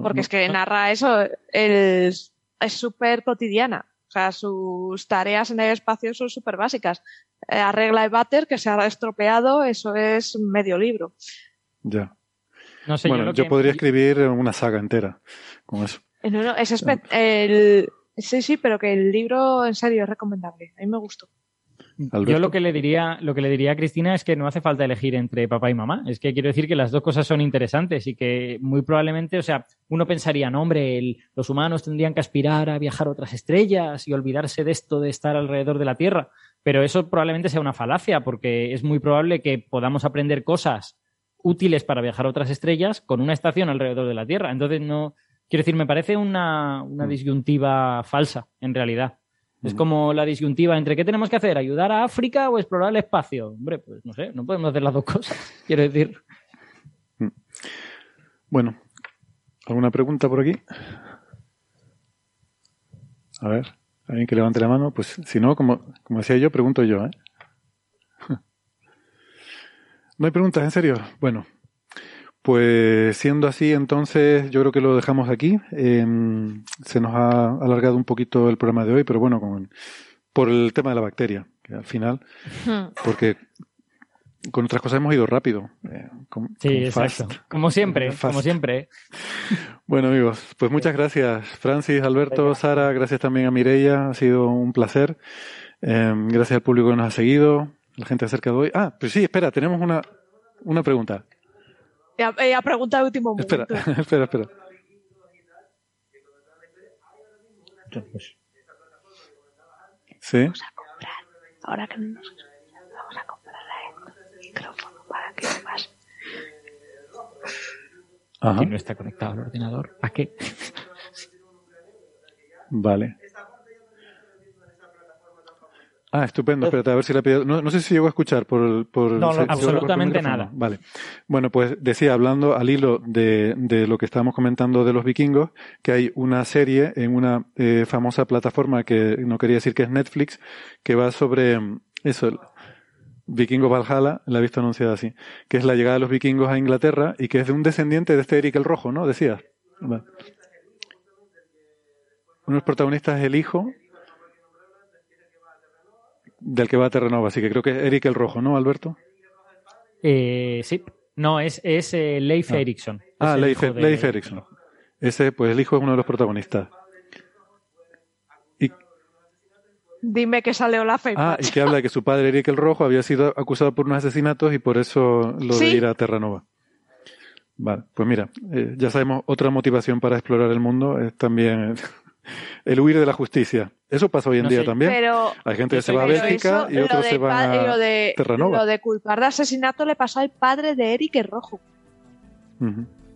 S8: porque es que narra eso, es súper cotidiana. O sea, sus tareas en el espacio son súper básicas. Eh, arregla el váter que se ha estropeado, eso es medio libro.
S6: Ya. No sé, bueno, yo, podría escribir una saga entera con eso.
S8: Eh, no, no, es el, sí, sí, pero que el libro en serio es recomendable. A mí me gustó.
S9: Yo lo que le diría, lo que le diría a Cristina es que no hace falta elegir entre papá y mamá. Es que quiero decir que las dos cosas son interesantes y que muy probablemente, o sea, uno pensaría, no, hombre, los humanos tendrían que aspirar a viajar a otras estrellas y olvidarse de esto de estar alrededor de la Tierra. Pero eso probablemente sea una falacia, porque es muy probable que podamos aprender cosas útiles para viajar a otras estrellas con una estación alrededor de la Tierra. Entonces, no. Quiero decir, me parece una, una mm. disyuntiva falsa, en realidad. Es como la disyuntiva entre qué tenemos que hacer, ayudar a África o explorar el espacio. Hombre, pues no sé, no podemos hacer las dos cosas, quiero decir. Mm.
S6: Bueno, ¿alguna pregunta por aquí? A ver, alguien que levante la mano. Pues si no, como, como decía yo, pregunto yo. ¿eh? ¿No hay preguntas, en serio? Bueno, pues siendo así, entonces yo creo que lo dejamos aquí. Em, se nos ha alargado un poquito el programa de hoy, pero bueno, con, por el tema de la bacteria, que al final, porque con otras cosas hemos ido rápido.
S9: Eh, sí, exacto. Como siempre, como siempre.
S6: Bueno, amigos, pues muchas gracias, Francis, Alberto, Sara, gracias también a Mireia, ha sido un placer. Em, gracias al público que nos ha seguido, la gente acerca de hoy. Ah, pues sí, espera, tenemos una, una pregunta.
S8: Ella, pregunta de último momento.
S6: Espera, espera, espera. Sí.
S8: Vamos a comprar, ahora que no nos vamos a comprar el micrófono para que más.
S9: Ajá. no está conectado al ordenador. ¿A qué?
S6: Vale. Ah, estupendo. Espérate, a ver si la pido. No, sé si llego a escuchar por. por
S9: no, absolutamente nada.
S6: Vale. Bueno, pues decía, hablando al hilo de, de, lo que estábamos comentando de los vikingos, que hay una serie en una eh, famosa plataforma que no quería decir que es Netflix, que va sobre mm, eso, Vikingo Valhalla, la he visto anunciada así, que es la llegada de los vikingos a Inglaterra y que es de un descendiente de este Eric el Rojo, ¿no? Decía. Uno de los protagonistas es el hijo del que va a Terranova, así que creo que es Eric el Rojo, ¿no, Alberto?
S9: Eh, sí, no, es, es eh, Leif ah. Erikson.
S6: Ah, Leif, Leif Erikson. Ese, pues el hijo es uno de los protagonistas.
S8: Dime que sale Olaf
S6: Ah, y que habla de que su padre, Eric el Rojo, había sido acusado por unos asesinatos y por eso lo de ir a Terranova. Vale, pues mira, eh, ya sabemos otra motivación para explorar el mundo es también el huir de la justicia. Eso pasa hoy en día también. Hay gente que se va a Bélgica y otros se van a lo de,
S8: Lo de culpar de asesinato le pasó al padre de Eric el Rojo.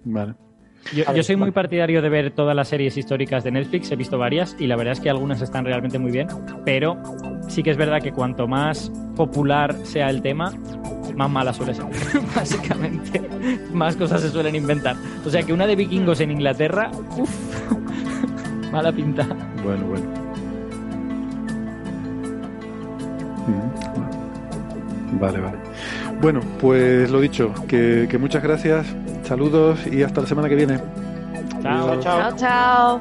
S6: Vale.
S9: Yo, soy muy partidario de ver todas las series históricas de Netflix, he visto varias y la verdad es que algunas están realmente muy bien, pero sí que es verdad que cuanto más popular sea el tema, más mala suele ser, básicamente. Más cosas se suelen inventar. O sea que una de vikingos en Inglaterra, uff, mala pinta.
S6: Bueno, bueno. Vale, vale. Bueno, pues lo dicho, que, que muchas gracias Saludos y hasta la semana que viene.
S8: chao. chao. chao.